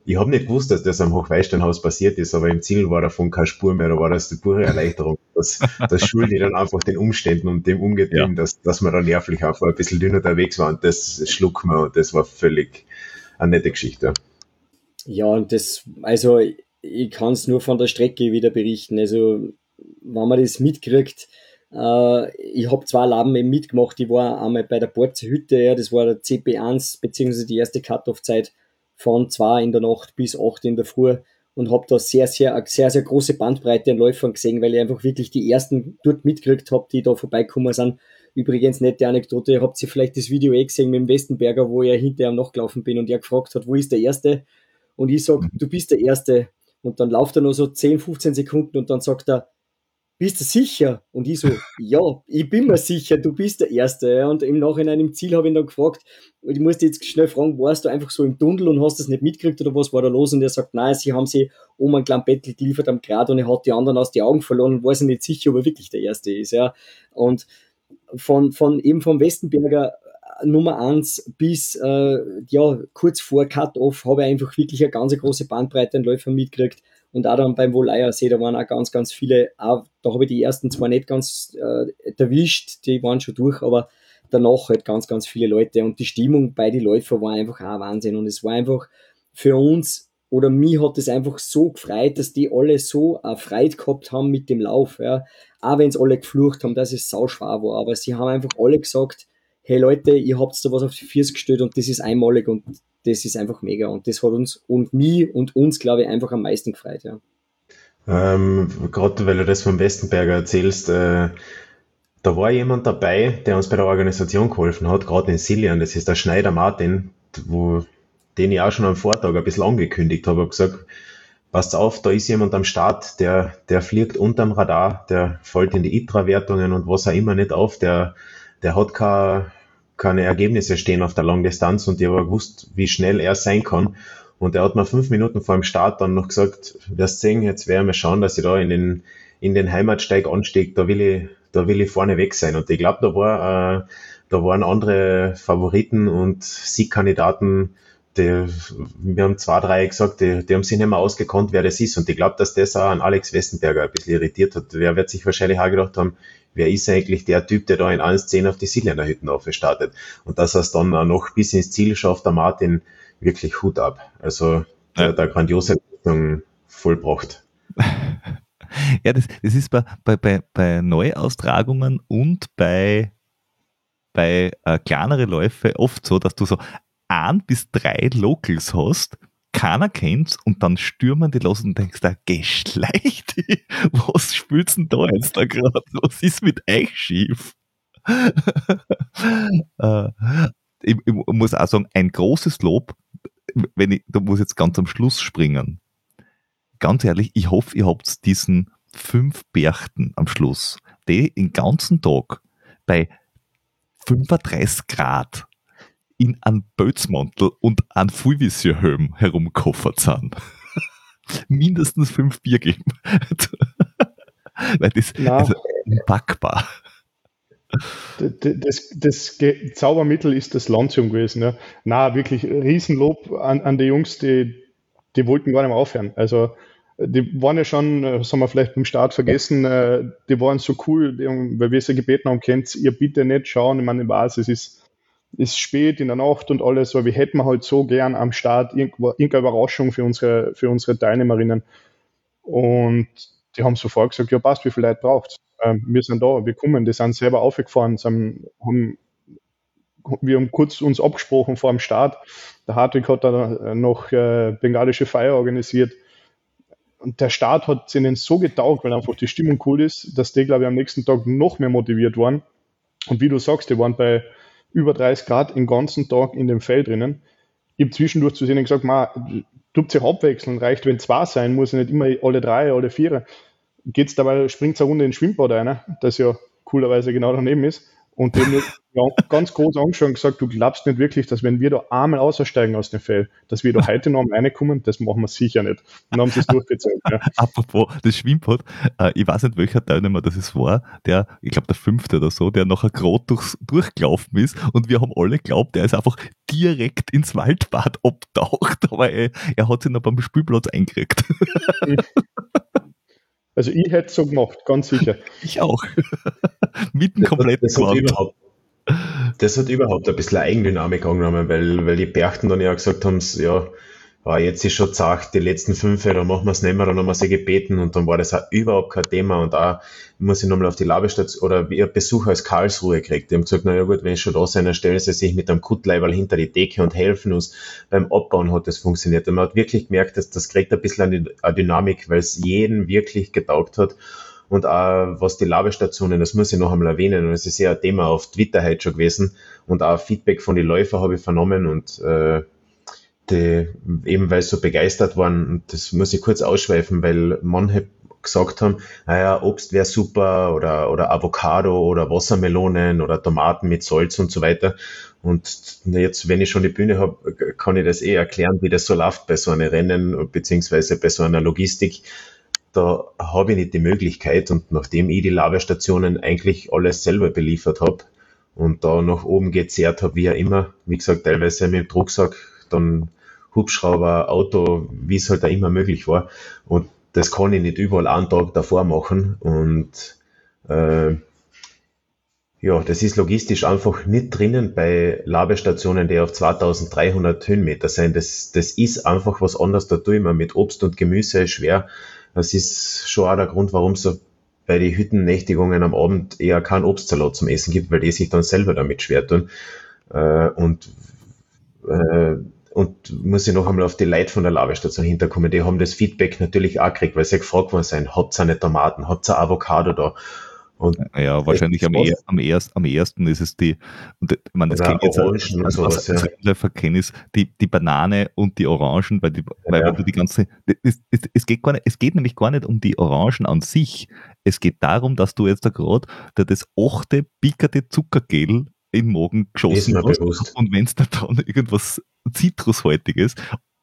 ich habe nicht gewusst, dass das am Hochweisteinhaus passiert ist, aber im Ziel war davon keine Spur mehr, da war das die pure Erleichterung. Das, das schulde ich dann einfach den Umständen und dem Umgetrieben, ja. dass, dass wir da nervlich einfach ein bisschen dünner unterwegs waren. Das schluck mir und das war völlig eine nette Geschichte. Ja, und das, also ich kann es nur von der Strecke wieder berichten. Also, wenn man das mitkriegt, äh, ich habe zwei Laben eben mitgemacht. Ich war einmal bei der Borzer Hütte, ja, das war der CP1, beziehungsweise die erste Cut-Off-Zeit von zwei in der Nacht bis acht in der Früh und habe da sehr, sehr, sehr, sehr große Bandbreite an Läufern gesehen, weil ich einfach wirklich die ersten dort mitgekriegt habe, die da vorbeikommen sind. Übrigens, nette Anekdote, ihr habt ihr vielleicht das Video eh gesehen mit dem Westenberger, wo er hinter ihm nachgelaufen bin und er gefragt hat, wo ist der Erste? Und ich sag, du bist der Erste. Und dann lauft er nur so 10, 15 Sekunden und dann sagt er, bist du sicher? Und ich so, ja, ich bin mir sicher, du bist der Erste. Und im Nachhinein im Ziel habe ich ihn dann gefragt, ich musste jetzt schnell fragen, warst du einfach so im Tunnel und hast das nicht mitgekriegt oder was war da los? Und er sagt, nein, sie haben sie um einen kleinen Bettel geliefert am Grad und er hat die anderen aus den Augen verloren und war sich nicht sicher, ob er wirklich der Erste ist. Ja. Und von, von eben vom Westenberger äh, Nummer eins bis äh, ja, kurz vor Cut-Off habe ich einfach wirklich eine ganz große Bandbreite an Läufern mitgekriegt. Und auch dann beim See, da waren auch ganz, ganz viele, auch, da habe ich die ersten zwar nicht ganz äh, erwischt, die waren schon durch, aber danach halt ganz, ganz viele Leute. Und die Stimmung bei den Läufern war einfach auch Wahnsinn. Und es war einfach für uns, oder mich hat es einfach so gefreut, dass die alle so eine Freude gehabt haben mit dem Lauf. Ja. Auch wenn es alle geflucht haben, dass es sau schwer war. Aber sie haben einfach alle gesagt, hey Leute, ihr habt da was auf die Füße gestellt und das ist einmalig und das ist einfach mega. Und das hat uns und mich und uns, glaube ich, einfach am meisten gefreut. Ja. Ähm, Gerade weil du das vom Westenberger erzählst, äh, da war jemand dabei, der uns bei der Organisation geholfen hat, gerade in Sillian, das ist der Schneider Martin, wo, den ich auch schon am Vortag ein bisschen angekündigt habe, habe gesagt, passt auf, da ist jemand am Start, der, der fliegt unterm Radar, der fällt in die ITRA-Wertungen und was auch immer nicht auf, der, der hat keine, keine Ergebnisse stehen auf der Langdistanz und ich habe gewusst, wie schnell er sein kann. Und er hat mir fünf Minuten vor dem Start dann noch gesagt, wirst sehen, jetzt werden wir schauen, dass ich da in den, in den Heimatsteig ansteige, da will ich, da will ich vorne weg sein. Und ich glaube, da war, äh, da waren andere Favoriten und Siegkandidaten, die, wir haben zwei, drei gesagt, die, die haben sich nicht mehr ausgekannt, wer das ist. Und ich glaube, dass das auch an Alex Westenberger ein bisschen irritiert hat. Wer wird sich wahrscheinlich auch gedacht haben, wer ist eigentlich der Typ, der da in 1.10 auf die Siljaner Hütten startet. Und dass er es dann auch noch bis ins Ziel schafft, der Martin, wirklich Hut ab. Also der, der grandiose Leistung vollbracht. Ja, das, das ist bei, bei, bei, bei Neuaustragungen und bei, bei äh, kleinere Läufe oft so, dass du so ein bis drei Locals hast, keiner kennt's und dann stürmen die los und denkst da, geschleicht, was spielst denn da jetzt da gerade? Was ist mit euch schief? äh, ich, ich, muss auch sagen, ein großes Lob, wenn ich, da muss ich jetzt ganz am Schluss springen. Ganz ehrlich, ich hoffe, ihr habt diesen fünf Berchten am Schluss, die den ganzen Tag bei 35 Grad in einem Bötzmantel und einem Fulvisierhelm herumgekoffert sind. Mindestens fünf Bier geben. Weil das Na. also unpackbar. Das, das, das, Zaubermittel ist das Lanzium gewesen. Ja. Na, wirklich Riesenlob an, an die Jungs, die, die wollten gar nicht mehr aufhören. Also die waren ja schon, das haben wir vielleicht beim Start vergessen, äh, die waren so cool, weil wir sie gebeten haben, kennt ihr bitte nicht schauen, ich meine, ich weiß, es ist ist spät in der Nacht und alles, aber wir hätten halt so gern am Start irgendeine Überraschung für unsere, für unsere Teilnehmerinnen. Und die haben sofort gesagt, ja passt, wie viele Leute braucht ähm, Wir sind da, wir kommen. Die sind selber aufgefahren, sind, haben, wir haben kurz uns abgesprochen vor dem Start. Der Hartwig hat da noch äh, bengalische Feier organisiert. Und der Start hat ihnen so getaugt, weil einfach die Stimmung cool ist, dass die, glaube ich, am nächsten Tag noch mehr motiviert waren. Und wie du sagst, die waren bei über 30 Grad den ganzen Tag in dem Feld drinnen. Ich habe zwischendurch zu sehen gesagt, man, tut sich abwechseln, reicht, wenn zwei sein, muss nicht immer alle drei, alle vier. Geht's dabei, springt eine Runde ins Schwimmbad rein, das ja coolerweise genau daneben ist. Und dem ganz groß angeschaut und gesagt, du glaubst nicht wirklich, dass wenn wir da einmal aussteigen aus dem Feld, dass wir da heute noch reinkommen, das machen wir sicher nicht. Und dann haben sie es durchgezogen. Ja. Apropos, das Schwimmbad, äh, ich weiß nicht, welcher Teilnehmer das es war, der, ich glaube der fünfte oder so, der nachher gerade durchs, durchgelaufen ist und wir haben alle geglaubt, der ist einfach direkt ins Waldbad abtaucht, aber er, er hat sich noch beim Spielplatz eingekriegt. Also ich hätte es so gemacht, ganz sicher. Ich auch. Mitten komplett das, das, hat überhaupt, das hat überhaupt ein bisschen Eigendynamik angenommen, weil, weil die Berchten dann ja gesagt haben, ja, ah, jetzt ist schon zart, die letzten fünf, dann machen wir es nicht mehr, dann haben wir sie gebeten und dann war das auch überhaupt kein Thema und da muss ich nochmal auf die Labestation oder ihr Besuch aus Karlsruhe gekriegt. Die haben gesagt, naja gut, wenn ich schon da sein, dann stellen sie sich mit einem Kuttleiberl hinter die Decke und helfen uns. Beim Abbauen hat das funktioniert und man hat wirklich gemerkt, dass das kriegt ein bisschen eine Dynamik, weil es jeden wirklich getaugt hat. Und auch was die Labestationen, das muss ich noch einmal erwähnen, und es ist ja ein Thema auf Twitter heute schon gewesen und auch Feedback von den Läufern habe ich vernommen und äh, die, eben weil sie so begeistert waren, und das muss ich kurz ausschweifen, weil manche gesagt haben, naja, Obst wäre super oder, oder Avocado oder Wassermelonen oder Tomaten mit Salz und so weiter. Und jetzt, wenn ich schon die Bühne habe, kann ich das eh erklären, wie das so läuft bei so einem Rennen beziehungsweise bei so einer Logistik. Da habe ich nicht die Möglichkeit und nachdem ich die Laberstationen eigentlich alles selber beliefert habe und da nach oben gezerrt habe, wie auch immer, wie gesagt, teilweise mit dem Rucksack, dann Hubschrauber, Auto, wie es halt da immer möglich war. Und das kann ich nicht überall einen Tag davor machen und äh, ja, das ist logistisch einfach nicht drinnen bei Labestationen, die auf 2300 Höhenmeter sind. Das, das ist einfach was anderes. Da tue ich mir mit Obst und Gemüse schwer. Das ist schon auch der Grund, warum es so bei den Hüttennächtigungen am Abend eher kein Obstsalat zum Essen gibt, weil die sich dann selber damit schwer tun. Äh, und, äh, und muss ich noch einmal auf die Leute von der Labestation hinterkommen. Die haben das Feedback natürlich auch gekriegt, weil sie gefragt worden sind, habt ihr eine Tomaten, habt ihr Avocado da? Und ja, wahrscheinlich am, er, am, erst, am ersten ist es die, und meine, das ich jetzt als, sowas, als, als ja. ich die, die Banane und die Orangen, weil, die, weil ja. du die ganze, es, es, es, geht gar nicht, es geht nämlich gar nicht um die Orangen an sich. Es geht darum, dass du jetzt da gerade das achte pickerte Zuckergel in den Magen geschossen hast. Bewusst. Und wenn es da dann irgendwas Zitrushaltiges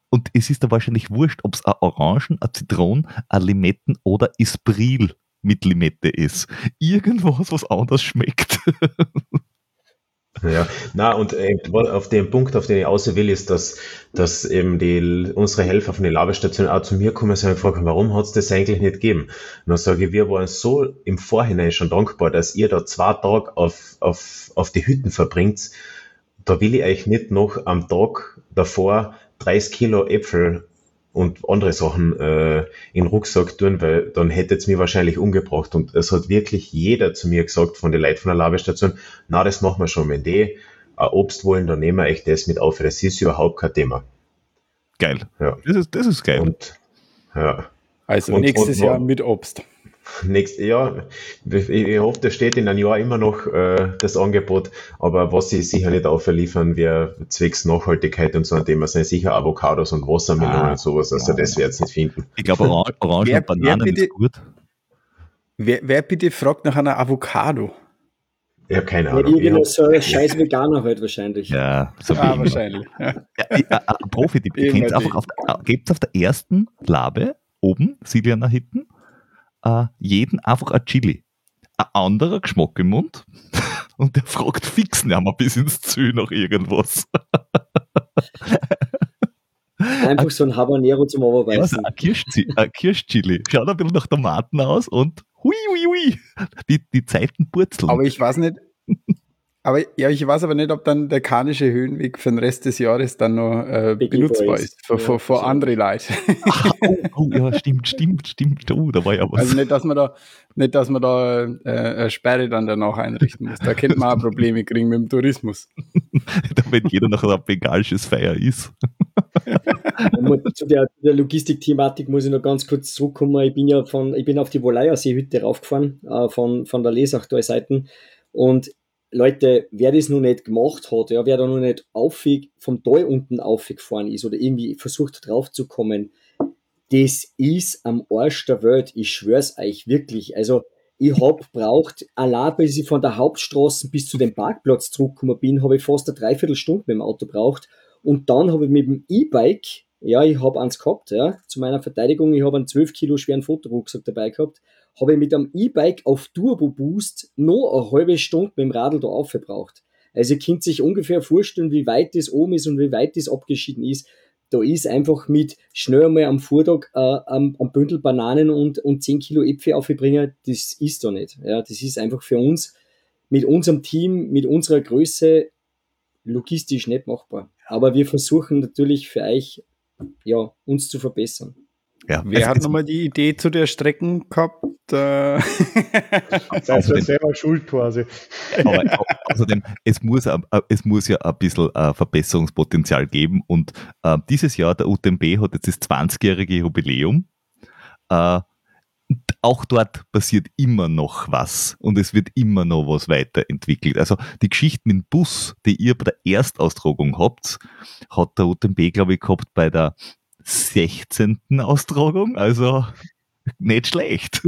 und es ist da wahrscheinlich wurscht, ob es ein Orangen, ein Zitronen, ein Limetten oder Ispril mit Limette ist. Irgendwas, was anders schmeckt. Ja, na und äh, auf den Punkt, auf den ich außer will, ist, dass, dass eben die, unsere Helfer von den Labestationen auch zu mir kommen und sagen, fragen, warum hat es das eigentlich nicht gegeben? Und dann sage ich, wir waren so im Vorhinein schon dankbar, dass ihr da zwei Tage auf, auf, auf die Hütten verbringt. Da will ich euch nicht noch am Tag davor 30 Kilo Äpfel und andere Sachen äh, in den Rucksack tun, weil dann hätte es mir wahrscheinlich umgebracht. Und es hat wirklich jeder zu mir gesagt von den Leuten von der Labestation, na, das machen wir schon, wenn die ein Obst wollen, dann nehmen wir echt das mit auf. Das ist überhaupt kein Thema. Geil. Ja. Das ist, das ist geil. Und, ja. Also und, nächstes und, Jahr mit Obst. Nächstes Jahr, ich, ich hoffe, da steht in einem Jahr immer noch äh, das Angebot, aber was sie sicher nicht auferliefern, wäre zwecks Nachhaltigkeit und so ein Thema sind sicher Avocados und Wassermelonen ah, und sowas, also ja. das wird es nicht finden. Ich glaube, Orange, Orange wer, und Bananen bitte, ist gut. Wer, wer, bitte fragt nach einer Avocado? Ja, keine Ahnung. Ja, irgendein so ein scheiß Veganer halt wahrscheinlich. Ja, so ah, wahrscheinlich. Ja. Ja, ja, Profi, die kennt einfach auf, gebt auf der ersten Labe oben, Silianer hinten, äh, jeden einfach ein Chili. Ein anderer Geschmack im Mund und der fragt fix nicht mehr bis ins Ziel nach irgendwas. Einfach so ein Habanero zum Oberbeißen. Also ein, Kirschzi ein Kirschchili. Schaut ein bisschen nach Tomaten aus und hui, hui, hui. Die, die Zeiten purzeln. Aber ich weiß nicht, aber ja, ich weiß aber nicht, ob dann der kanische Höhenweg für den Rest des Jahres dann noch äh, benutzbar ist für, für, für andere Leute. Ach, oh, oh, ja, stimmt, stimmt, stimmt. Oh, da war ja was. Also nicht, dass man da, nicht, dass man da äh, eine Sperre dann danach einrichten muss. Da könnte man auch Probleme kriegen mit dem Tourismus. wenn jeder noch ein bengalisches Feier ist. zu der, der Logistik-Thematik muss ich noch ganz kurz zurückkommen. Ich bin ja von, ich bin auf die Wolaja-Seehütte raufgefahren, äh, von, von der Lesachtal-Seiten. Und Leute, wer das noch nicht gemacht hat, ja, wer da noch nicht aufweg, vom Tal unten aufgefahren ist oder irgendwie versucht draufzukommen, das ist am Arsch der Welt. Ich schwör's euch wirklich. Also, ich hab braucht, allein bis ich von der Hauptstraße bis zu dem Parkplatz zurückgekommen bin, habe ich fast eine Dreiviertelstunde mit dem Auto braucht. Und dann habe ich mit dem E-Bike, ja, ich habe eins gehabt, ja, zu meiner Verteidigung, ich habe einen 12 Kilo schweren Fotorucksack dabei gehabt, habe ich mit einem E-Bike auf Turbo Boost noch eine halbe Stunde mit dem Radl da aufgebraucht. Also ihr könnt sich ungefähr vorstellen, wie weit das oben ist und wie weit das abgeschieden ist. Da ist einfach mit schnell einmal am Vortag äh, am, am Bündel Bananen und, und 10 Kilo Äpfel aufbringen, das ist da nicht. Ja, das ist einfach für uns mit unserem Team, mit unserer Größe logistisch nicht machbar. Aber wir versuchen natürlich für euch, ja, uns zu verbessern. Ja, Wer hat nochmal die Idee zu der Strecken gehabt? Äh Seid ihr selber schuld quasi. Aber außerdem, es muss, es muss ja ein bisschen äh, Verbesserungspotenzial geben und äh, dieses Jahr, der UTMB hat jetzt das 20-jährige Jubiläum. Äh, auch dort passiert immer noch was und es wird immer noch was weiterentwickelt. Also die Geschichte mit dem Bus, die ihr bei der Erstaustragung habt, hat der UTMB, glaube ich, gehabt bei der 16. Austragung. Also nicht schlecht.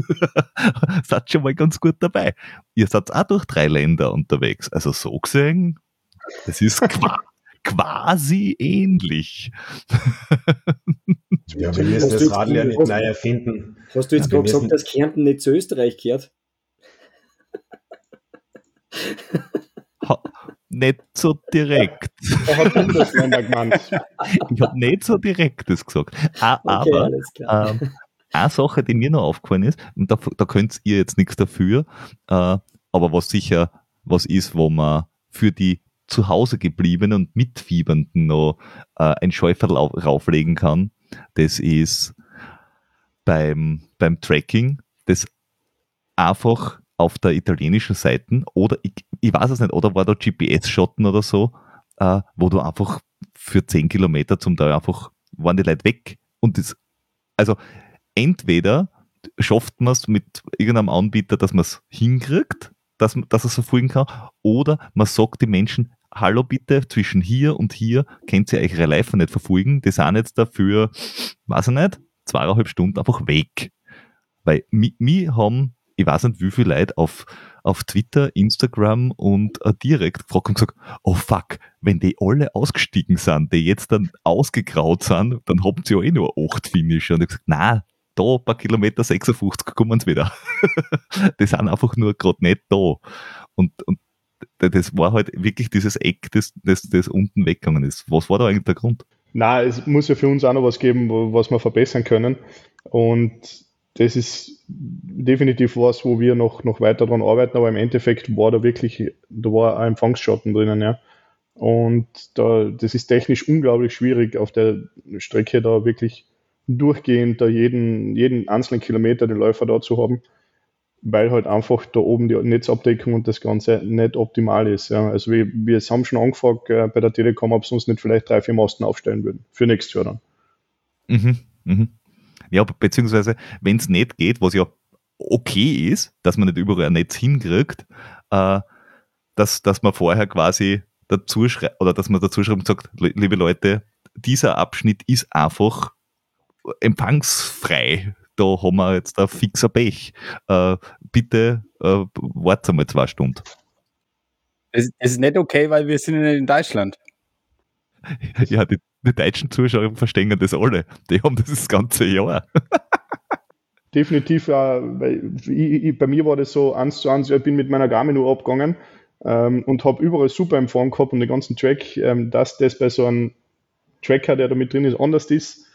seid schon mal ganz gut dabei. Ihr seid auch durch drei Länder unterwegs. Also so gesehen, es ist qua quasi ähnlich. ja, wir müssen das Rad ja nicht neu erfinden. Hast du jetzt gerade gesagt, dass Kärnten nicht zu Österreich gehört? nicht so direkt. ich habe nicht so direkt das gesagt. Ah, okay, aber ähm, eine Sache, die mir noch aufgefallen ist, und da, da könnt ihr jetzt nichts dafür, äh, aber was sicher was ist, wo man für die zu Hause gebliebenen und Mitfiebernden noch äh, ein Schäuferl rauflegen kann, das ist beim, beim Tracking, das einfach auf der italienischen Seite oder ich, ich weiß es nicht, oder war da GPS-Schotten oder so, äh, wo du einfach für 10 Kilometer zum Teil einfach waren die Leute weg. Und das, also entweder schafft man es mit irgendeinem Anbieter, dass man es hinkriegt, dass, dass es verfolgen kann, oder man sagt den Menschen, hallo bitte, zwischen hier und hier könnt ihr eure Live nicht verfolgen, die sind jetzt dafür, weiß ich nicht, zweieinhalb Stunden einfach weg. Weil wir haben ich weiß nicht, wie viele Leute auf, auf Twitter, Instagram und äh, direkt gefragt und gesagt, oh fuck, wenn die alle ausgestiegen sind, die jetzt dann ausgegraut sind, dann haben sie ja eh nur acht Finisher. Und ich gesagt, na, da ein paar Kilometer 56 kommen sie wieder. die sind einfach nur gerade nicht da. Und, und das war halt wirklich dieses Eck, das, das, das unten weggegangen ist. Was war da eigentlich der Grund? Na, es muss ja für uns auch noch was geben, was wir verbessern können. Und das ist definitiv was, wo wir noch, noch weiter dran arbeiten, aber im Endeffekt war da wirklich, da war ein Empfangsschatten drinnen, ja. Und da, das ist technisch unglaublich schwierig, auf der Strecke da wirklich durchgehend da jeden, jeden einzelnen Kilometer den Läufer da zu haben, weil halt einfach da oben die Netzabdeckung und das Ganze nicht optimal ist. Ja. Also wir, wir haben schon angefragt äh, bei der Telekom, ob sie uns nicht vielleicht drei, vier Masten aufstellen würden, für nächstes Jahr dann. Mhm, mhm. Ja, beziehungsweise, wenn es nicht geht, was ja okay ist, dass man nicht überall ein Netz hinkriegt, äh, dass, dass man vorher quasi dazu schreibt, oder dass man dazu schreibt und sagt, liebe Leute, dieser Abschnitt ist einfach empfangsfrei. Da haben wir jetzt ein fixer Pech. Äh, bitte äh, wartet mal zwei Stunden. Es, es ist nicht okay, weil wir sind in Deutschland. Ja, die, die deutschen Zuschauer verstehen das alle. Die haben das das ganze Jahr. Definitiv, ja, weil ich, ich, bei mir war das so eins zu eins, ich bin mit meiner Garmin nur abgegangen ähm, und habe überall super Empfang gehabt und den ganzen Track, ähm, dass das bei so einem Tracker, der da mit drin ist, anders ist,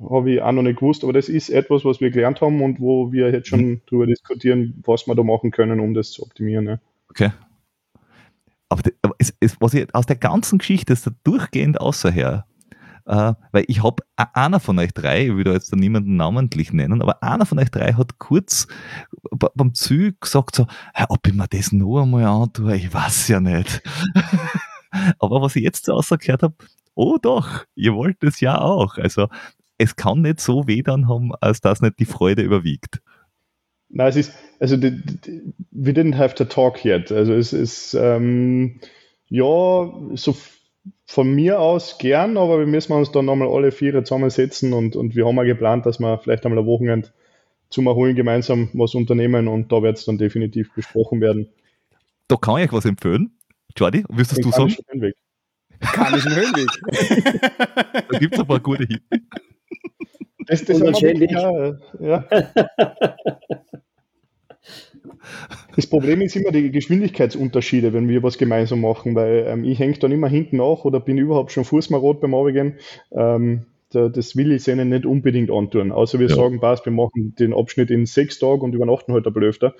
habe ich auch noch nicht gewusst, aber das ist etwas, was wir gelernt haben und wo wir jetzt schon mhm. darüber diskutieren, was wir da machen können, um das zu optimieren. Ja. Okay, aber, aber es, es, was ich aus der ganzen Geschichte ist da durchgehend außerher, äh, weil ich habe, einer von euch drei, ich will da jetzt niemanden namentlich nennen, aber einer von euch drei hat kurz beim Zug gesagt so, hey, ob ich mir das noch einmal antue, ich weiß ja nicht. aber was ich jetzt so ausgehört habe, oh doch, ihr wollt es ja auch. Also es kann nicht so weh dann haben, als dass nicht die Freude überwiegt. Nein, es ist, also the, the, we didn't have to talk yet. Also es ist, ähm, ja, so von mir aus gern, aber wir müssen uns dann nochmal alle vier zusammensetzen und, und wir haben ja geplant, dass wir vielleicht einmal ein Wochenende zum Erholen gemeinsam was unternehmen und da wird es dann definitiv besprochen werden. Da kann ich euch was empfehlen. Jordi, willst du sagen? Höhenweg. Kanischen Höhenweg. da gibt es ein paar gute Hits. Das, das wahrscheinlich. Ja. Das Problem ist immer die Geschwindigkeitsunterschiede, wenn wir was gemeinsam machen, weil ähm, ich hänge dann immer hinten nach oder bin überhaupt schon fußmarot beim Abgehen. Ähm, da, das will ich ihnen nicht unbedingt antun. Außer wir ja. sagen, passt, wir machen den Abschnitt in sechs Tagen und übernachten halt ein Blöfter.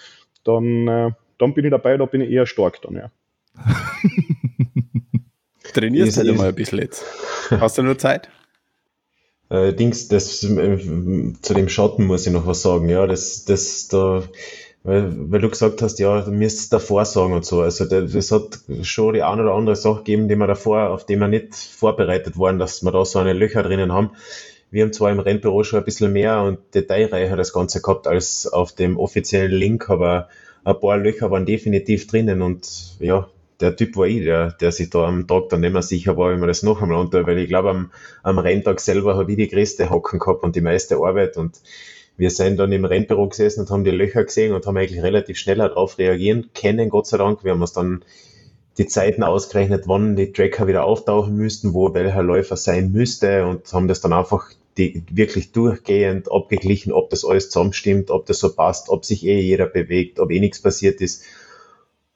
Dann, äh, dann bin ich dabei, da bin ich eher stark dann, ja. Trainierst halt mal ein bisschen jetzt. Hast du nur Zeit? Äh, Dings, das, äh, zu dem Schatten muss ich noch was sagen. Ja, das, das, da, weil, weil du gesagt hast, ja, du müsstest davor sagen und so. Also, das hat schon die eine oder andere Sache gegeben, die wir davor, auf die wir nicht vorbereitet waren, dass wir da so eine Löcher drinnen haben. Wir haben zwar im Rennbüro schon ein bisschen mehr und detailreicher das Ganze gehabt als auf dem offiziellen Link, aber ein paar Löcher waren definitiv drinnen und ja, der Typ war ich, der, der sich da am Tag dann nicht mehr sicher war, wie man das noch einmal unter, weil ich glaube, am, am Renntag selber habe ich die größte Hocken gehabt und die meiste Arbeit und wir sind dann im Rennbüro gesessen und haben die Löcher gesehen und haben eigentlich relativ schnell darauf reagieren können, Gott sei Dank. Wir haben uns dann die Zeiten ausgerechnet, wann die Tracker wieder auftauchen müssten, wo welcher Läufer sein müsste und haben das dann einfach die, wirklich durchgehend abgeglichen, ob das alles zusammenstimmt, ob das so passt, ob sich eh jeder bewegt, ob eh nichts passiert ist.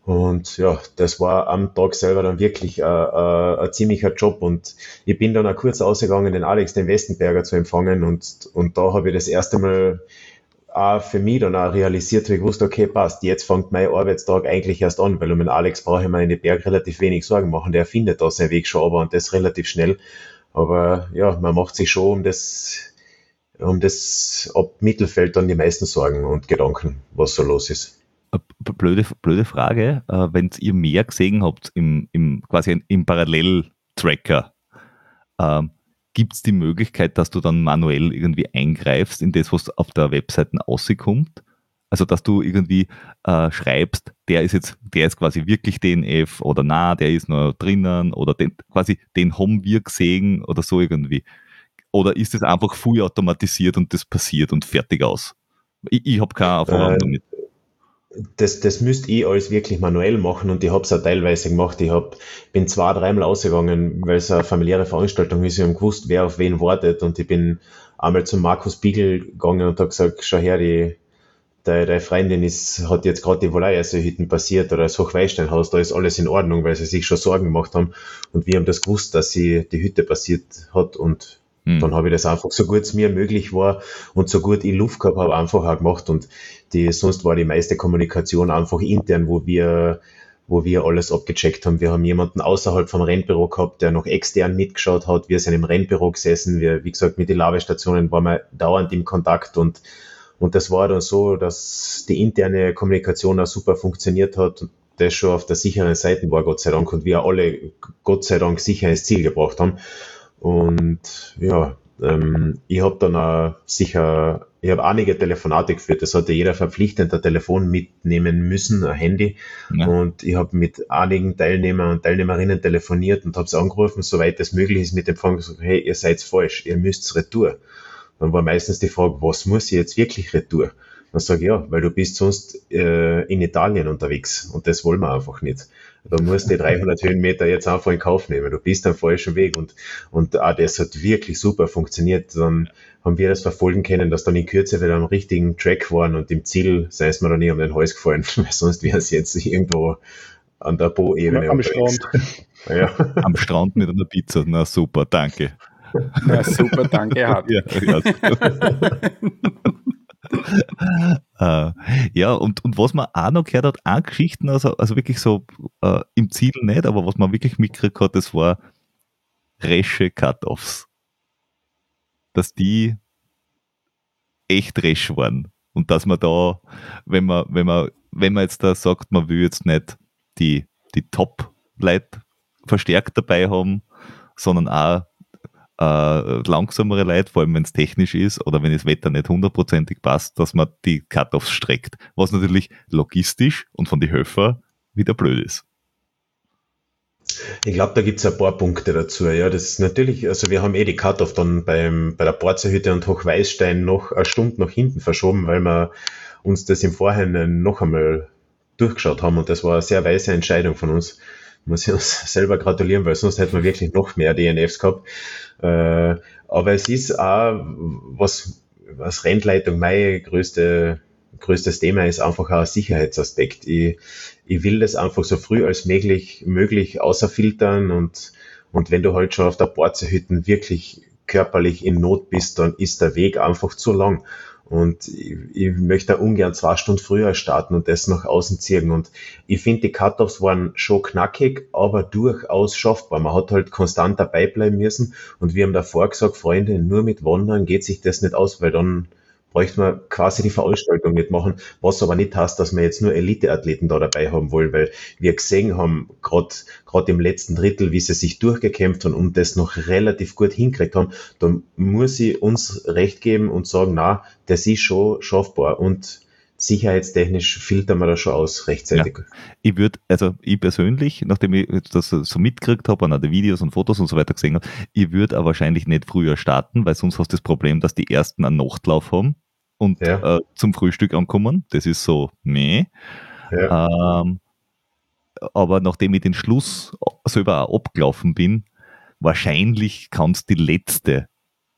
Und ja, das war am Tag selber dann wirklich äh, äh, ein ziemlicher Job. Und ich bin dann auch kurz ausgegangen, den Alex, den Westenberger zu empfangen. Und, und da habe ich das erste Mal auch für mich dann auch realisiert, wie ich wusste, okay, passt, jetzt fängt mein Arbeitstag eigentlich erst an, weil um den Alex brauche ich mir in den Berg relativ wenig Sorgen machen. Der findet da seinen Weg schon, aber und das relativ schnell. Aber ja, man macht sich schon um das, um das ab Mittelfeld dann die meisten Sorgen und Gedanken, was so los ist blöde, blöde Frage, äh, wenn ihr mehr gesehen habt im, im quasi im Parallel-Tracker, ähm, gibt es die Möglichkeit, dass du dann manuell irgendwie eingreifst in das, was auf der Webseite rauskommt? Also dass du irgendwie äh, schreibst, der ist jetzt, der ist quasi wirklich DNF oder na, der ist nur drinnen oder den, quasi den haben wir gesehen oder so irgendwie. Oder ist es einfach voll automatisiert und das passiert und fertig aus? Ich, ich habe keine Erfahrung äh, damit das, das müsst ich alles wirklich manuell machen und ich habe es auch teilweise gemacht. Ich hab, bin zwei, dreimal ausgegangen, weil es eine familiäre Veranstaltung ist. Ich habe gewusst, wer auf wen wartet und ich bin einmal zum Markus Biegel gegangen und habe gesagt, schau her, die, deine, Freundin ist, hat jetzt gerade die Woleierseehütten passiert oder das Hochweisteinhaus, da ist alles in Ordnung, weil sie sich schon Sorgen gemacht haben und wir haben das gewusst, dass sie die Hütte passiert hat und hm. Dann habe ich das einfach so gut es mir möglich war und so gut ich Luft gehabt habe, einfach auch gemacht. Und die, sonst war die meiste Kommunikation einfach intern, wo wir, wo wir alles abgecheckt haben. Wir haben jemanden außerhalb vom Rennbüro gehabt, der noch extern mitgeschaut hat. Wir sind im Rennbüro gesessen. Wir, wie gesagt, mit den Labestationen waren wir dauernd im Kontakt und und das war dann so, dass die interne Kommunikation auch super funktioniert hat das schon auf der sicheren Seite war, Gott sei Dank, und wir alle, Gott sei Dank, sicher ins Ziel gebracht haben. Und ja, ähm, ich habe dann auch sicher, ich habe einige Telefonate geführt. Das hatte jeder verpflichtend ein Telefon mitnehmen müssen, ein Handy. Ja. Und ich habe mit einigen Teilnehmern und Teilnehmerinnen telefoniert und habe sie angerufen, soweit es möglich ist, mit dem Fang gesagt, hey, ihr seid falsch, ihr müsst retour. Dann war meistens die Frage, was muss ich jetzt wirklich retour? Dann sage ich, ja, weil du bist sonst äh, in Italien unterwegs und das wollen wir einfach nicht. Da musst du die 300 Höhenmeter jetzt einfach in Kauf nehmen. Du bist am falschen Weg und, und auch das hat wirklich super funktioniert. Dann haben wir das verfolgen können, dass dann in Kürze wieder am richtigen Track waren und im Ziel sei es mir dann nie um den Hals gefallen, weil sonst wäre es jetzt irgendwo an der Po-Ebene. Am Strand. Ja. Am Strand mit einer Pizza. Na super, danke. Na super, danke, Hardy. Ja, ja. Äh, ja, und, und was man auch noch gehört hat, auch Geschichten, also, also wirklich so äh, im Ziel nicht, aber was man wirklich mitgekriegt hat, das war resche Cut-Offs. Dass die echt resch waren. Und dass man da, wenn man, wenn man, wenn man jetzt da sagt, man will jetzt nicht die, die Top-Leute verstärkt dabei haben, sondern auch äh, langsamere Leute, vor allem wenn es technisch ist oder wenn das Wetter nicht hundertprozentig passt, dass man die Cut-Offs streckt. Was natürlich logistisch und von den Höfer wieder blöd ist. Ich glaube, da gibt es ein paar Punkte dazu. Ja, das ist natürlich, also wir haben eh die Cut-Off dann beim, bei der Borzerhütte und Hochweißstein noch eine Stunde nach hinten verschoben, weil wir uns das im Vorhinein noch einmal durchgeschaut haben und das war eine sehr weise Entscheidung von uns. Muss ich uns selber gratulieren, weil sonst hätten wir wirklich noch mehr DNFs gehabt. Äh, aber es ist auch, was, was Rennleitung mein größte, größtes Thema ist, einfach auch ein Sicherheitsaspekt. Ich, ich will das einfach so früh als möglich, möglich außerfiltern und, und wenn du halt schon auf der Borzehütten wirklich körperlich in Not bist, dann ist der Weg einfach zu lang. Und ich, ich möchte ungern zwei Stunden früher starten und das nach außen ziehen. Und ich finde, die Cut-Offs waren schon knackig, aber durchaus schaffbar. Man hat halt konstant dabei bleiben müssen. Und wir haben davor gesagt, Freunde, nur mit Wandern geht sich das nicht aus, weil dann bräuchte man quasi die Veranstaltung mitmachen, was aber nicht heißt, dass wir jetzt nur Elite-Athleten da dabei haben wollen, weil wir gesehen haben, gerade im letzten Drittel, wie sie sich durchgekämpft haben und das noch relativ gut hinkriegt haben, dann muss ich uns recht geben und sagen, na, das ist schon schaffbar und sicherheitstechnisch filtern wir das schon aus rechtzeitig. Ja. Ich würde, also ich persönlich, nachdem ich das so mitgekriegt habe und auch die Videos und Fotos und so weiter gesehen habe, ich würde aber wahrscheinlich nicht früher starten, weil sonst hast du das Problem, dass die ersten einen Nachtlauf haben und ja. äh, zum Frühstück ankommen. Das ist so, nee. Ja. Ähm, aber nachdem ich den Schluss selber auch abgelaufen bin, wahrscheinlich kann es die letzte,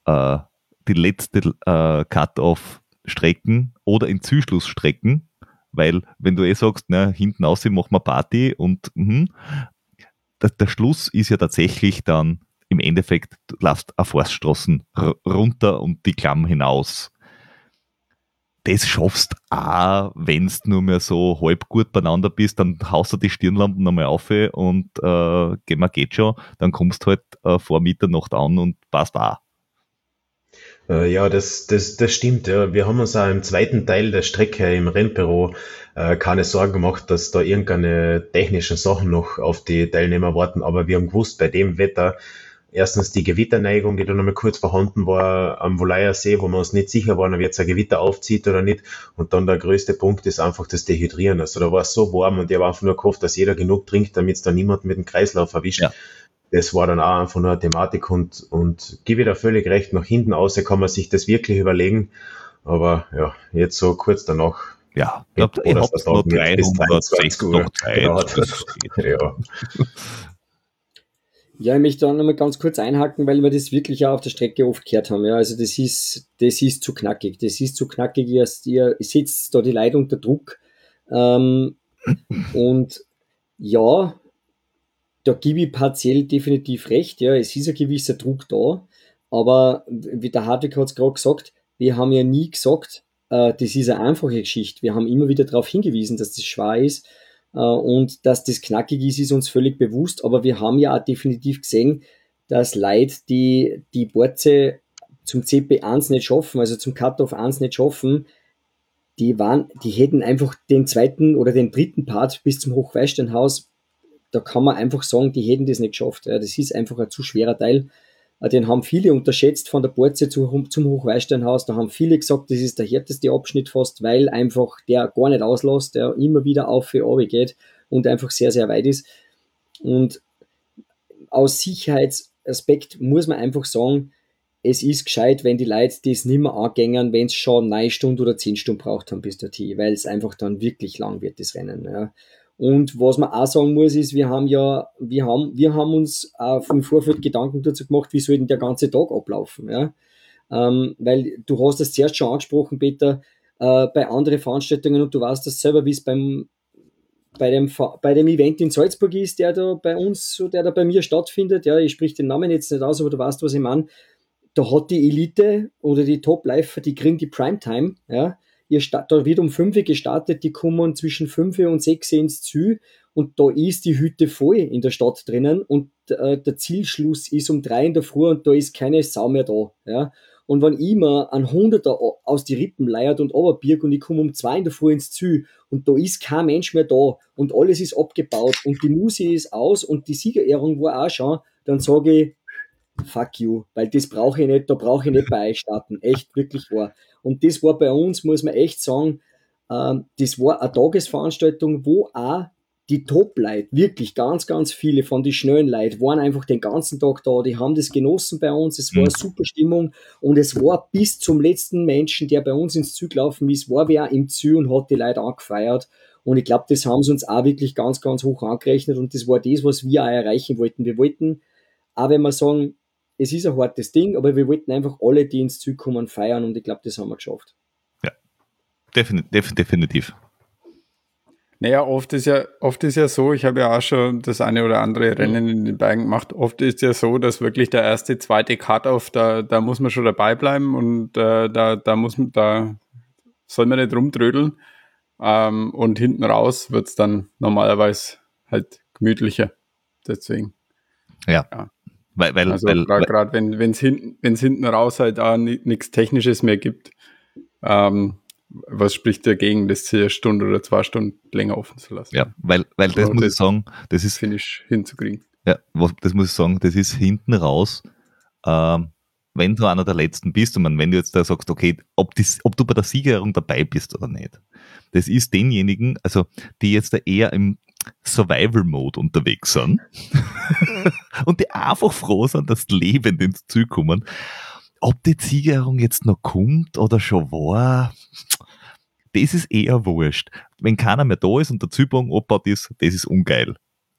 äh, die letzte äh, Cut-Off-Strecken oder in Zuschlussstrecken, weil wenn du eh sagst, na, hinten aus machen wir Party und mh, der, der Schluss ist ja tatsächlich dann im Endeffekt, du läufst auf Forststraßen runter und die Klamm hinaus das schaffst auch, wenn du nur mehr so halb gut beieinander bist, dann haust du die Stirnlampen nochmal auf und äh, geh mal geht schon, dann kommst du halt äh, vor Mitternacht an und passt auch. Äh, ja, das, das, das stimmt. Ja. Wir haben uns auch im zweiten Teil der Strecke im Rennbüro äh, keine Sorgen gemacht, dass da irgendeine technischen Sachen noch auf die Teilnehmer warten, aber wir haben gewusst, bei dem Wetter erstens die Gewitterneigung, die da nochmal kurz vorhanden war am Wolaier See, wo wir uns nicht sicher waren, ob jetzt ein Gewitter aufzieht oder nicht. Und dann der größte Punkt ist einfach das Dehydrieren. Also da war es so warm und ich habe einfach nur gehofft, dass jeder genug trinkt, damit es da niemand mit dem Kreislauf erwischt. Ja. Das war dann auch einfach nur eine Thematik und, und gebe ich da völlig recht, nach hinten außer kann man sich das wirklich überlegen. Aber ja, jetzt so kurz danach ja, ich glaube, ihr habt noch 360 Uhr Zeit. Genau, ja. Ja, ich möchte da nochmal ganz kurz einhaken, weil wir das wirklich auch auf der Strecke oft gehört haben. Ja, also das ist, das ist zu knackig. Das ist zu knackig. Ihr, ihr setzt da die Leute unter Druck. Ähm, und ja, da gebe ich partiell definitiv recht. Ja, es ist ein gewisser Druck da. Aber wie der Hartwig hat es gerade gesagt, wir haben ja nie gesagt, äh, das ist eine einfache Geschichte. Wir haben immer wieder darauf hingewiesen, dass das schwer ist. Äh, und dass das knackig ist, ist uns völlig bewusst. Aber wir haben ja auch definitiv gesehen, dass Leute, die die Borze zum CP1 nicht schaffen, also zum Cut-Off 1 nicht schaffen, die waren, die hätten einfach den zweiten oder den dritten Part bis zum Hochweisteinhaus, da kann man einfach sagen, die hätten das nicht geschafft. Das ist einfach ein zu schwerer Teil. Äh, den haben viele unterschätzt von der Borze zum Hochweisteinhaus. Da haben viele gesagt, das ist der härteste Abschnitt fast, weil einfach der gar nicht auslässt, der immer wieder auf für geht und einfach sehr, sehr weit ist. Und aus Sicherheitsaspekt muss man einfach sagen, es ist gescheit, wenn die Leute das nicht mehr angängen, wenn es schon 9 Stunden oder 10 Stunden braucht haben bis dorthin, weil es einfach dann wirklich lang wird, das Rennen. Ja. Und was man auch sagen muss, ist, wir haben ja, wir haben, wir haben uns auch im Vorfeld Gedanken dazu gemacht, wie soll denn der ganze Tag ablaufen, ja? Ähm, weil du hast das zuerst schon angesprochen, Peter, äh, bei anderen Veranstaltungen und du weißt das selber, wie es beim, bei dem, bei dem Event in Salzburg ist, der da bei uns, der da bei mir stattfindet, ja, ich sprich den Namen jetzt nicht aus, aber du weißt, was ich meine, da hat die Elite oder die Top-Lifer, die kriegen die Primetime, ja, ihr da wird um 5 Uhr gestartet, die kommen zwischen 5 und 6 Uhr ins Ziel und da ist die Hütte voll in der Stadt drinnen und äh, der Zielschluss ist um 3 in der Früh und da ist keine Sau mehr da. Ja? Und wenn ich mir ein Hunderter aus die Rippen leiert und Oberbirg und ich komme um 2 in der Früh ins Ziel und da ist kein Mensch mehr da und alles ist abgebaut und die Musik ist aus und die Siegerehrung war auch schon, dann sage ich, fuck you, weil das brauche ich nicht, da brauche ich nicht bei euch starten. Echt, wirklich wahr. Und das war bei uns, muss man echt sagen, ähm, das war eine Tagesveranstaltung, wo auch die Top-Leute, wirklich ganz, ganz viele von den schnellen Leuten, waren einfach den ganzen Tag da, die haben das genossen bei uns, es war eine mhm. super Stimmung und es war bis zum letzten Menschen, der bei uns ins Zug laufen ist, war wer im Zug und hat die Leute angefeiert und ich glaube, das haben sie uns auch wirklich ganz, ganz hoch angerechnet und das war das, was wir auch erreichen wollten. Wir wollten, auch wenn wir sagen, es ist ein hartes Ding, aber wir wollten einfach alle, die ins Ziel kommen, feiern und ich glaube, das haben wir geschafft. Ja, definitiv. definitiv. Naja, oft ist ja, oft ist ja so, ich habe ja auch schon das eine oder andere Rennen in den Bergen gemacht. Oft ist ja so, dass wirklich der erste, zweite Cut-Off, da, da muss man schon dabei bleiben und äh, da, da muss man, da soll man nicht rumtrödeln. Ähm, und hinten raus wird es dann normalerweise halt gemütlicher. Deswegen. Ja. ja. Weil, weil, also gerade wenn es hinten, wenn's hinten raus halt auch nichts Technisches mehr gibt, ähm, was spricht dagegen, das hier eine Stunde oder zwei Stunden länger offen zu lassen? Ja, weil, weil das muss ich sagen, das ist. Finish hinzukriegen. Ja, das muss ich sagen, das ist hinten raus, ähm, wenn du einer der Letzten bist und man, wenn du jetzt da sagst, okay, ob, das, ob du bei der Siegerehrung dabei bist oder nicht, das ist denjenigen, also die jetzt da eher im Survival-Mode unterwegs sind und die einfach froh sind, dass lebend ins Ziel kommen. ob die Siegerung jetzt noch kommt oder schon war, das ist eher wurscht. Wenn keiner mehr da ist und der Zypern abbaut ist, das ist ungeil.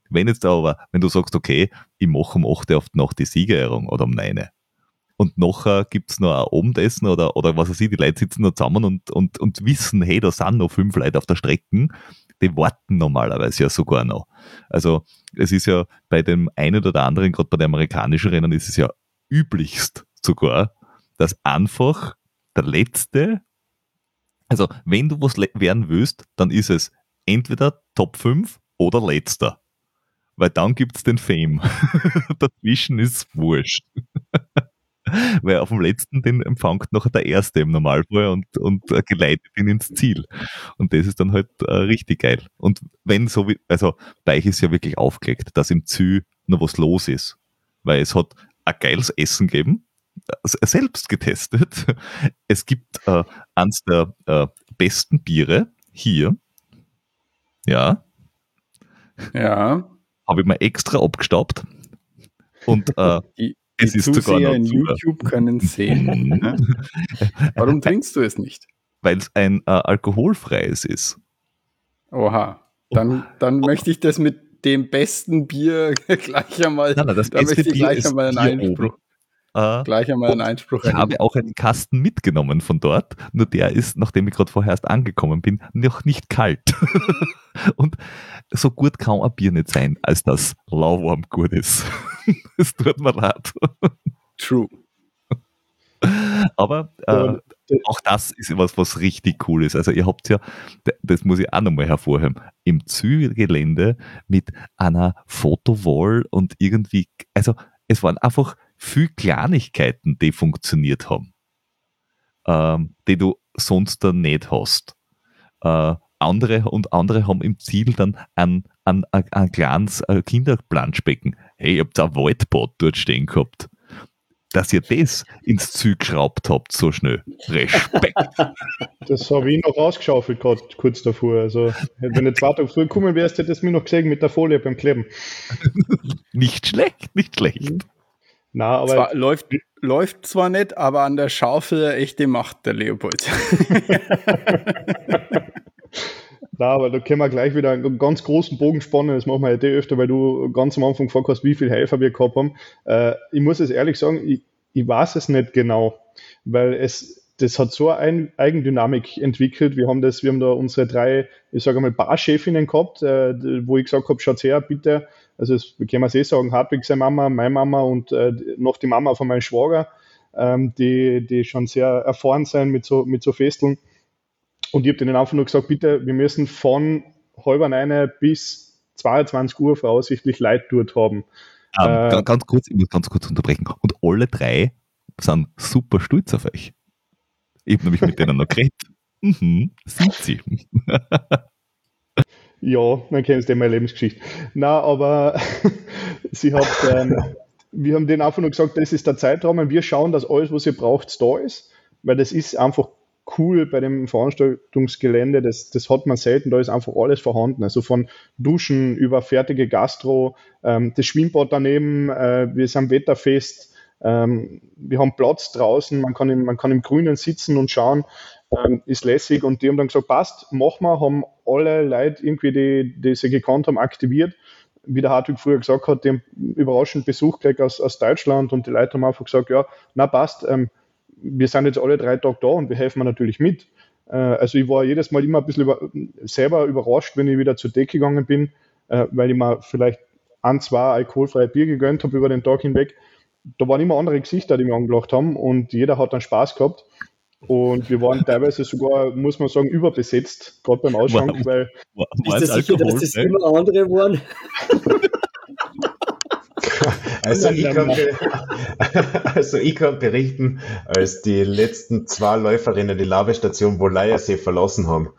Wenn jetzt aber, wenn du sagst, okay, ich mache um 8 Uhr auf die Nacht die Siegerehrung oder um 9 und nachher gibt's noch ein Abendessen oder, oder was weiß ich, die Leute sitzen noch zusammen und, und, und wissen, hey, da sind noch fünf Leute auf der Strecke, die warten normalerweise ja sogar noch. Also es ist ja bei dem einen oder anderen, gerade bei den amerikanischen Rennen, ist es ja üblichst sogar, dass einfach der Letzte, also wenn du was werden willst, dann ist es entweder Top 5 oder Letzter. Weil dann gibt's den Fame. Dazwischen ist wurscht. Weil auf dem letzten, den empfängt noch der Erste im Normalfall und, und äh, geleitet ihn ins Ziel. Und das ist dann halt äh, richtig geil. Und wenn so wie, also bei euch ist ja wirklich aufgelegt, dass im Zü noch was los ist. Weil es hat ein geiles Essen gegeben, äh, selbst getestet. Es gibt äh, eins der äh, besten Biere hier. Ja. Ja. Habe ich mal extra abgestaubt. Und äh, es die ist Zuseher in YouTube können sehen. Warum trinkst du es nicht? Weil es ein äh, alkoholfreies ist. Oha. Dann, dann oh. möchte ich das mit dem besten Bier gleich einmal, nein, nein, das da möchte ich gleich einmal einen Einspruch. Äh, gleich einmal einen Einspruch. Ich habe auch einen Kasten mitgenommen von dort, nur der ist, nachdem ich gerade vorher erst angekommen bin, noch nicht kalt. Und so gut kann ein Bier nicht sein, als das lauwarm gut ist. Es tut mir leid. True. Aber äh, auch das ist was, was richtig cool ist. Also ihr habt ja, das muss ich auch nochmal hervorheben, im Zügelgelände mit einer Fotowall und irgendwie, also es waren einfach viel Kleinigkeiten, die funktioniert haben, ähm, die du sonst da nicht hast. Äh, andere und andere haben im Ziel dann ein, ein, ein, ein kleines äh, Kinderplanschbecken. Hey, ihr habt ein Waldbad dort stehen gehabt. Dass ihr das ins Ziel geschraubt habt, so schnell. Respekt. Das habe ich noch rausgeschaufelt, gerade kurz davor. Also, wenn zwei Tage früher gekommen wärst, hättest du mich noch gesehen mit der Folie beim Kleben. nicht schlecht, nicht schlecht. Na, aber zwar, läuft, läuft zwar nicht, aber an der Schaufel echte Macht, der Leopold. Na, aber da können wir gleich wieder einen ganz großen Bogen spannen. Das machen wir ja eh öfter, weil du ganz am Anfang gefragt hast, wie viele Helfer wir gehabt haben. Äh, ich muss es ehrlich sagen, ich, ich weiß es nicht genau, weil es, das hat so eine Eigendynamik entwickelt. Wir haben das, wir haben da unsere drei, ich sage mal, Barchefinnen gehabt, äh, wo ich gesagt habe, schaut her, bitte, also das können wir eh sagen, Hartwig seine Mama, meine Mama und äh, noch die Mama von meinem Schwager, ähm, die, die schon sehr erfahren sind mit so, mit so Festeln. Und ich habe denen einfach nur gesagt, bitte, wir müssen von halber eine bis 22 Uhr voraussichtlich Leute dort haben. Ähm, äh, ganz kurz, ich muss ganz kurz unterbrechen. Und alle drei sind super stolz auf euch. Ich habe nämlich mit denen noch geredet. Mhm, sind sie. Ja, dann kennst du meine Lebensgeschichte. Na, aber sie hat, ähm, wir haben denen einfach nur gesagt, das ist der Zeitraum und wir schauen, dass alles, was ihr braucht, da ist, weil das ist einfach cool bei dem Veranstaltungsgelände, das, das hat man selten, da ist einfach alles vorhanden. Also von Duschen über fertige Gastro, ähm, das Schwimmbad daneben, äh, wir sind wetterfest, ähm, wir haben Platz draußen, man kann, im, man kann im Grünen sitzen und schauen ähm, ist lässig und die haben dann gesagt, passt, machen wir, haben alle Leute irgendwie, die, die sie gekannt haben, aktiviert. Wie der Hartwig früher gesagt hat, die haben überraschend Besuch gleich aus, aus Deutschland und die Leute haben einfach gesagt, ja, na passt, ähm, wir sind jetzt alle drei Tage da und wir helfen natürlich mit. Äh, also ich war jedes Mal immer ein bisschen über, selber überrascht, wenn ich wieder zur Decke gegangen bin, äh, weil ich mir vielleicht ein, zwei alkoholfreie Bier gegönnt habe über den Tag hinweg. Da waren immer andere Gesichter, die mir angelacht haben und jeder hat dann Spaß gehabt. Und wir waren teilweise sogar, muss man sagen, überbesetzt, gerade beim Ausschank, war, weil. War, war ist das sicher, dass das immer andere waren? Also ich, kann, also ich kann berichten, als die letzten zwei Läuferinnen die Labestation Bolayersee verlassen haben,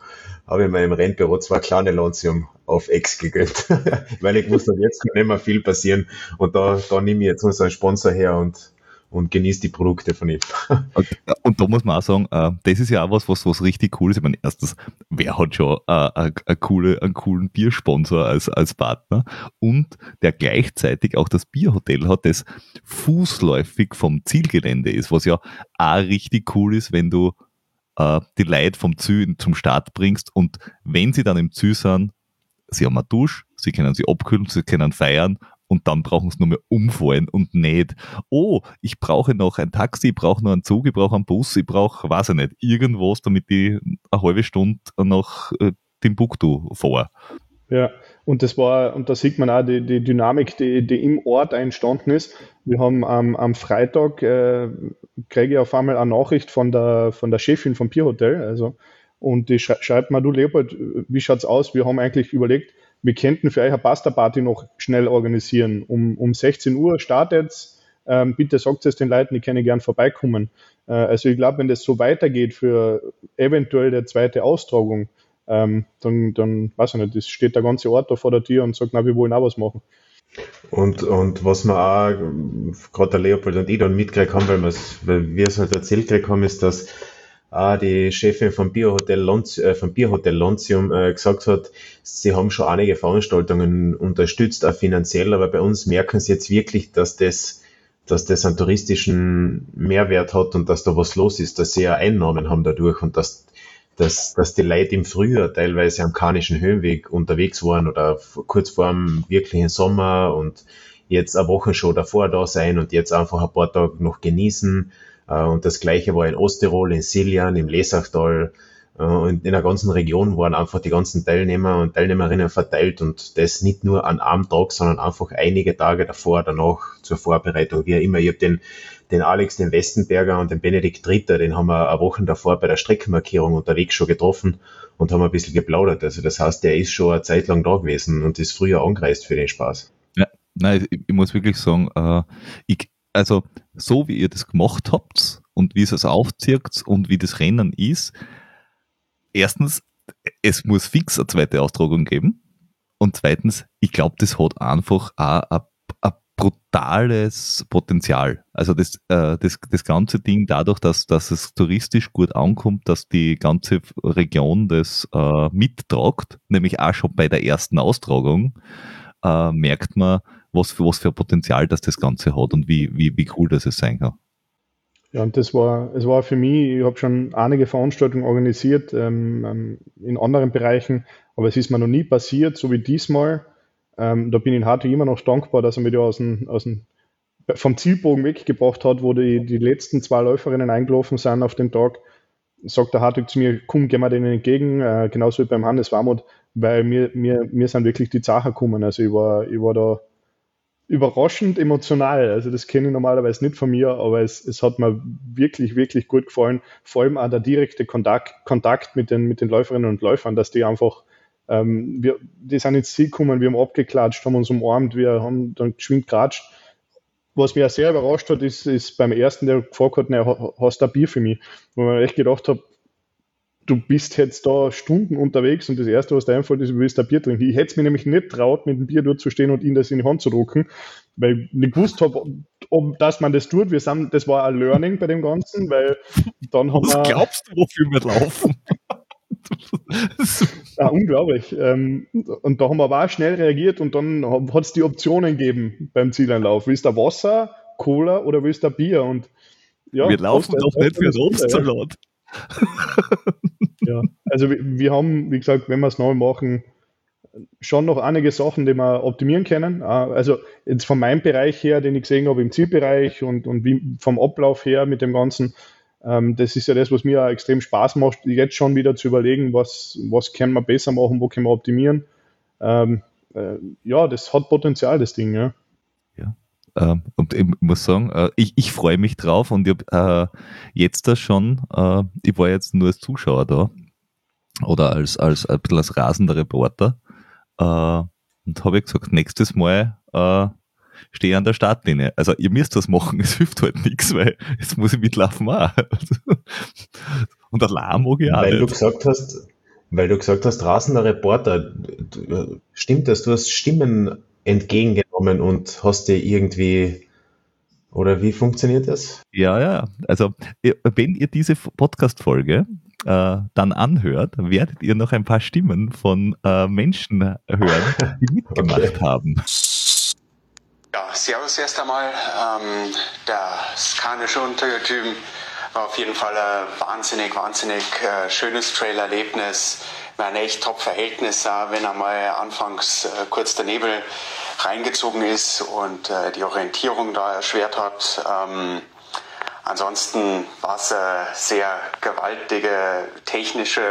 habe ich mir im Rennbüro zwei kleine Lonzium auf Ex gegönnt, weil ich wusste, jetzt kann nicht mehr viel passieren und da, da nehme ich jetzt unseren Sponsor her und und genieße die Produkte von ihm. Und, und, da muss man auch sagen, äh, das ist ja auch was, was, was richtig cool ist. Ich meine, erstens, wer hat schon äh, a, a coole, einen coolen Biersponsor als, als Partner und der gleichzeitig auch das Bierhotel hat, das fußläufig vom Zielgelände ist, was ja auch richtig cool ist, wenn du äh, die Leute vom Ziel zum Start bringst und wenn sie dann im Ziel sind, sie haben eine Dusche, sie können sie abkühlen, sie können feiern und dann brauchen sie nur mehr umfallen und nicht, oh, ich brauche noch ein Taxi, ich brauche noch einen Zug, ich brauche einen Bus, ich brauche, weiß ich nicht, irgendwas, damit ich eine halbe Stunde nach äh, Timbuktu fahre. Ja, und das war, und da sieht man auch die, die Dynamik, die, die im Ort entstanden ist. Wir haben ähm, am Freitag, äh, kriege ich auf einmal eine Nachricht von der, von der Chefin vom Pierhotel, also, und die schreibt mal, du Leopold, wie schaut's aus? Wir haben eigentlich überlegt, wir könnten für euch eine Pasta-Party noch schnell organisieren. Um, um 16 Uhr startet ähm, bitte sagt es den Leuten, die können gern vorbeikommen. Äh, also ich glaube, wenn das so weitergeht für eventuell der zweite Austragung, ähm, dann, dann weiß ich nicht, es steht der ganze Ort da vor der Tür und sagt, na, wir wollen auch was machen. Und, und was wir auch, gerade der Leopold und ich dann mitgekriegt haben, weil, weil wir es halt erzählt haben, ist, dass auch die Chefin vom Bierhotel, Lonz, äh, vom Bierhotel Lontium äh, gesagt hat, sie haben schon einige Veranstaltungen unterstützt, auch finanziell, aber bei uns merken sie jetzt wirklich, dass das, dass das einen touristischen Mehrwert hat und dass da was los ist, dass sie ja Einnahmen haben dadurch und dass, dass, dass die Leute im Frühjahr teilweise am Karnischen Höhenweg unterwegs waren oder kurz vor dem wirklichen Sommer und jetzt eine Woche schon davor da sein und jetzt einfach ein paar Tage noch genießen. äh, und das gleiche war in Osttirol, in Siljan, im Lesachtal. Äh, und in der ganzen Region waren einfach die ganzen Teilnehmer und Teilnehmerinnen verteilt und das nicht nur an einem Tag, sondern einfach einige Tage davor, danach zur Vorbereitung. Wie immer, ich habe den, den Alex, den Westenberger und den Benedikt Dritter, den haben wir eine Woche davor bei der Streckenmarkierung unterwegs schon getroffen und haben ein bisschen geplaudert. Also das heißt, der ist schon eine Zeit lang da gewesen und ist früher angereist für den Spaß. Ja, nein, ich, ich muss wirklich sagen, äh, ich, also so wie ihr das gemacht habt und wie es es aufzieht und wie das Rennen ist, erstens, es muss fix eine zweite Austragung geben. Und zweitens, ich glaube, das hat einfach ein, ein brutales Potenzial. Also das, äh, das, das ganze Ding dadurch, dass, dass es touristisch gut ankommt, dass die ganze Region das äh, mittragt, nämlich auch schon bei der ersten Austragung, äh, merkt man, was für, was für Potenzial das das Ganze hat und wie, wie, wie cool das es sein kann. Ja, und das war, es war für mich, ich habe schon einige Veranstaltungen organisiert ähm, ähm, in anderen Bereichen, aber es ist mir noch nie passiert, so wie diesmal. Ähm, da bin ich in HT immer noch dankbar, dass er mich da aus dem, aus dem, vom Zielbogen weggebracht hat, wo die, die letzten zwei Läuferinnen eingelaufen sind auf den Tag. Sagt der Hartwig zu mir, komm, gehen wir denen entgegen, äh, genauso wie beim Hannes Warmuth, weil mir, mir, mir sind wirklich die Sachen gekommen. Also ich war, ich war da überraschend emotional. Also das kenne ich normalerweise nicht von mir, aber es, es hat mir wirklich, wirklich gut gefallen. Vor allem auch der direkte Kontakt, Kontakt mit, den, mit den Läuferinnen und Läufern, dass die einfach, ähm, wir, die sind ins Ziel gekommen, wir haben abgeklatscht, haben uns umarmt, wir haben dann geschwind geratscht. Was mich auch sehr überrascht hat, ist, ist beim ersten, der gefragt hat, hast du ein Bier für mich? Wo man echt gedacht habe, du bist jetzt da Stunden unterwegs und das Erste, was dir einfällt, ist, du willst ein Bier trinken. Ich hätte es mir nämlich nicht traut, mit dem Bier dort zu stehen und ihm das in die Hand zu drucken, weil ich nicht gewusst habe, ob, dass man das tut. Wir sind, das war ein Learning bei dem Ganzen, weil dann haben was wir... glaubst du, wofür wir laufen? ja, unglaublich. Ähm, und da haben wir aber auch schnell reagiert und dann hat es die Optionen gegeben beim Zieleinlauf. Willst du Wasser, Cola oder willst du Bier? Und ja, wir laufen doch nicht für Obstsalat. Ja, also wir, wir, haben, wie gesagt, wenn wir es neu machen, schon noch einige Sachen, die wir optimieren können. Also jetzt von meinem Bereich her, den ich gesehen habe im Zielbereich und, und wie vom Ablauf her mit dem Ganzen, ähm, das ist ja das, was mir extrem Spaß macht, jetzt schon wieder zu überlegen, was, was können wir besser machen, wo können wir optimieren. Ähm, äh, ja, das hat Potenzial, das Ding, ja. Ähm, und ich muss sagen, äh, ich, ich freue mich drauf und ich habe äh, jetzt da schon, äh, ich war jetzt nur als Zuschauer da oder als, als ein bisschen als rasender Reporter äh, und habe gesagt, nächstes Mal äh, stehe ich an der Startlinie. Also ihr müsst das machen, es hilft halt nichts, weil jetzt muss ich mitlaufen auch. und Alarm mag ich auch weil nicht. Du gesagt hast, weil du gesagt hast, rasender Reporter, stimmt das, du hast Stimmen entgegengenommen und hast dir irgendwie Oder wie funktioniert das? Ja, ja. Also, wenn ihr diese Podcast-Folge äh, dann anhört, werdet ihr noch ein paar Stimmen von äh, Menschen hören, die mitgemacht okay. haben. Ja, Servus erst einmal. Ähm, das skanische Untertypen war auf jeden Fall ein wahnsinnig, wahnsinnig äh, schönes Trailerlebnis. Wir hatten echt Top-Verhältnis, wenn einmal anfangs äh, kurz der Nebel reingezogen ist und äh, die Orientierung da erschwert hat. Ähm, ansonsten war es eine sehr gewaltige, technische,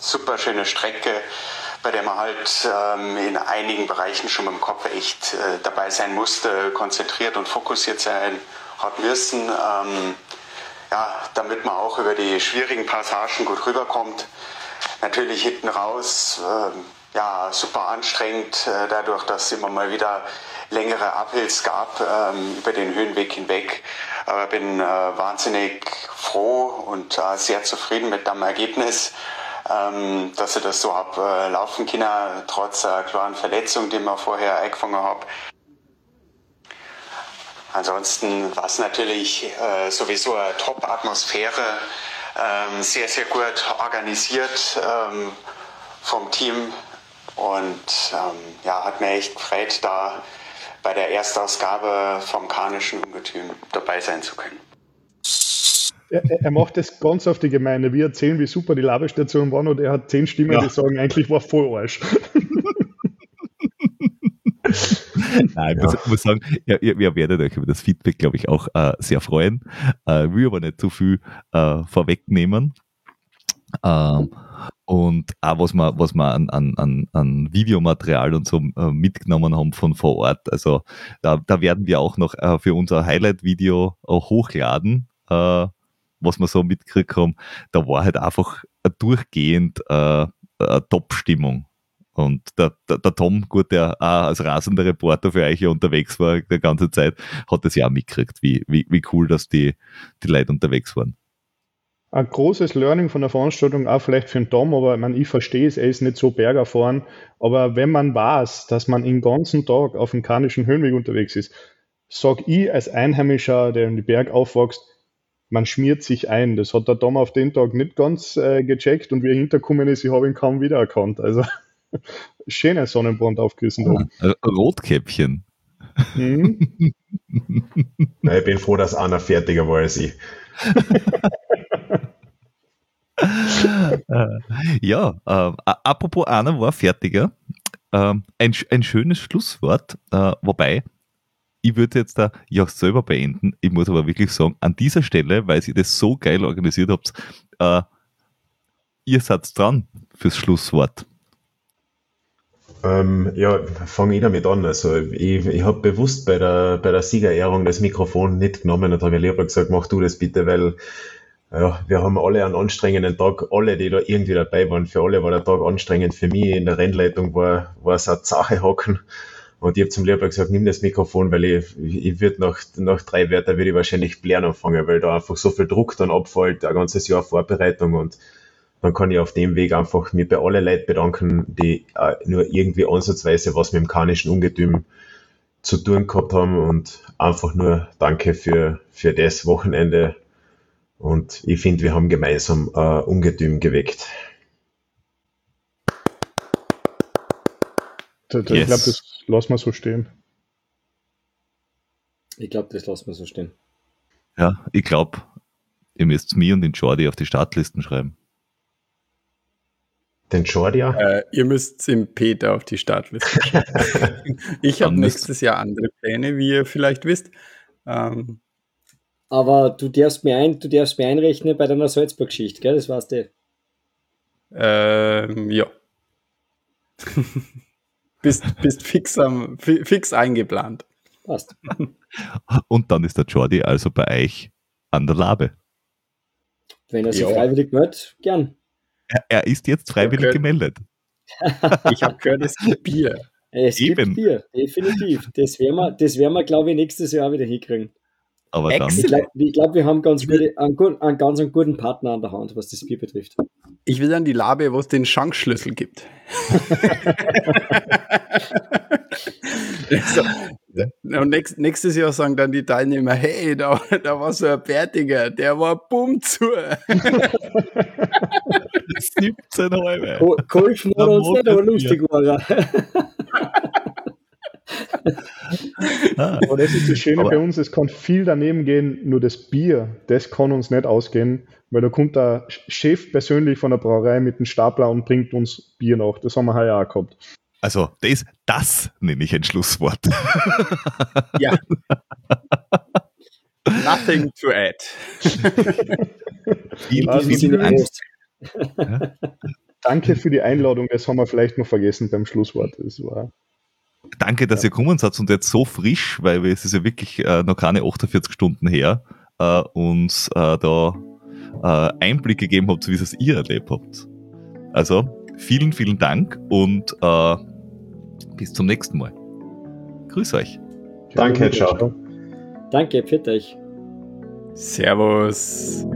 super schöne Strecke, bei der man halt ähm, in einigen Bereichen schon mit Kopf echt äh, dabei sein musste, konzentriert und fokussiert sein hat müssen, ähm, ja, damit man auch über die schwierigen Passagen gut rüberkommt. Natürlich hinten raus ähm, ja, super anstrengend, äh, dadurch, dass es immer mal wieder längere Uphills gab ähm, über den Höhenweg hinweg. Aber bin äh, wahnsinnig froh und äh, sehr zufrieden mit dem Ergebnis, ähm, dass ich das so hab äh, laufen können, trotz einer klaren Verletzung, die man vorher eingefangen habe. Ansonsten war es natürlich äh, sowieso eine Top-Atmosphäre, ähm, sehr, sehr gut organisiert ähm, vom Team und ähm, ja, hat mir echt gefreut, da bei der Erstausgabe vom Karnischen Ungetüm dabei sein zu können. Er, er, macht das ganz auf die Gemeinde. Wir erzählen, wie super die Labestation war und er hat zehn Stimmen, ja. die sagen, eigentlich war voll Arsch. Nein, ich ja. muss, muss, sagen, ihr, ihr, ihr, werdet euch über das Feedback, glaube ich, auch äh, sehr freuen. Äh, will aber nicht zu viel äh, vorwegnehmen. Ähm, und auch was wir, was wir an, an, an Videomaterial und so äh, mitgenommen haben von vor Ort. Also da, da werden wir auch noch äh, für unser Highlight-Video hochladen, äh, was wir so mitgekriegt haben. Da war halt einfach durchgehend äh, Top-Stimmung. Und der, der, der, Tom, gut, der auch als rasender Reporter für euch hier unterwegs war die ganze Zeit, hat das ja auch mitgekriegt, wie, wie, wie cool, dass die, die Leute unterwegs waren ein großes Learning von der Veranstaltung, auch vielleicht für den Tom, aber ich, meine, ich verstehe es, er ist nicht so bergerfahren, aber wenn man weiß, dass man den ganzen Tag auf dem Karnischen Höhenweg unterwegs ist, sag ich als Einheimischer, der in die Berg aufwächst, man schmiert sich ein. Das hat der Tom auf den Tag nicht ganz äh, gecheckt und wie er hinterkommen ist, ich habe ihn kaum wiedererkannt. Also schöner Sonnenbrand aufgerissen. Ja, Rotkäppchen. Mhm. ich bin froh, dass Anna fertiger war als ich. ja, äh, apropos Anna war fertiger. Äh, ein, ein schönes Schlusswort, äh, wobei ich würde jetzt da ja selber beenden. Ich muss aber wirklich sagen, an dieser Stelle, weil ihr das so geil organisiert habt, äh, ihr seid dran fürs Schlusswort. Ähm, ja, fange ich damit an. Also ich, ich habe bewusst bei der, bei der Siegerehrung das Mikrofon nicht genommen und habe lieber gesagt, mach du das bitte, weil ja, wir haben alle einen anstrengenden Tag, alle, die da irgendwie dabei waren. Für alle war der Tag anstrengend. Für mich in der Rennleitung war, war es eine Sache hocken. Und ich habe zum Lehrer gesagt, nimm das Mikrofon, weil ich, ich würde nach, nach drei Wörtern würde ich wahrscheinlich blären anfangen, weil da einfach so viel Druck dann abfällt, ein ganzes Jahr Vorbereitung und dann kann ich auf dem Weg einfach mir bei allen Leuten bedanken, die äh, nur irgendwie ansatzweise was mit dem karnischen Ungetüm zu tun gehabt haben und einfach nur danke für, für das Wochenende, und ich finde, wir haben gemeinsam äh, Ungetüm geweckt. Ich yes. glaube, das lassen wir so stehen. Ich glaube, das lassen wir so stehen. Ja, ich glaube, ihr müsst mir und den Jordi auf die Startlisten schreiben. Den Jordi? Äh, ihr müsst im Peter auf die Startliste ich habe nächstes Jahr andere Pläne, wie ihr vielleicht wisst. Ähm, aber du darfst mir, ein, du darfst mir einrechnen bei deiner Salzburg-Geschichte, gell? Das weißt du. Ähm, ja. bist, bist fix, am, fix eingeplant. Passt. Und dann ist der Jordi also bei euch an der Labe. Wenn er sich ja. freiwillig meldet, gern. Er, er ist jetzt freiwillig gemeldet. ich habe gehört, es gibt Bier. Es Eben. gibt Bier, definitiv. Das werden wir, das werden wir glaube ich, nächstes Jahr wieder hinkriegen. Aber dann. Ich glaube, glaub, wir haben ganz gute, einen, einen, ganz einen guten Partner an der Hand, was das Bier betrifft. Ich will dann die Labe, wo es den Schankschlüssel gibt. also, und nächst, nächstes Jahr sagen dann die Teilnehmer, hey, da, da war so ein Bärtiger, der war bumm zu. 17 halbe. Geholfen hat uns nicht, aber lustig war er. Ah. Aber das ist das Schöne Aber- bei uns, es kann viel daneben gehen, nur das Bier, das kann uns nicht ausgehen, weil da kommt der Chef persönlich von der Brauerei mit dem Stapler und bringt uns Bier nach. Das haben wir heuer auch gehabt. Also, das, das nenne ich ein Schlusswort. Ja. Nothing to add. Vielen, Also, vielen Dank. Danke für die Einladung, das haben wir vielleicht noch vergessen beim Schlusswort. Das war Danke, dass ihr gekommen seid und jetzt so frisch, weil wir- es ist ja wirklich äh, noch keine 48 Stunden her, äh, uns äh, da äh, Einblick gegeben habt, wie es ihr erlebt habt. Also, vielen, vielen Dank und äh, bis zum nächsten Mal. Grüß euch. Danke, ciao. Danke, pfiat euch. Servus.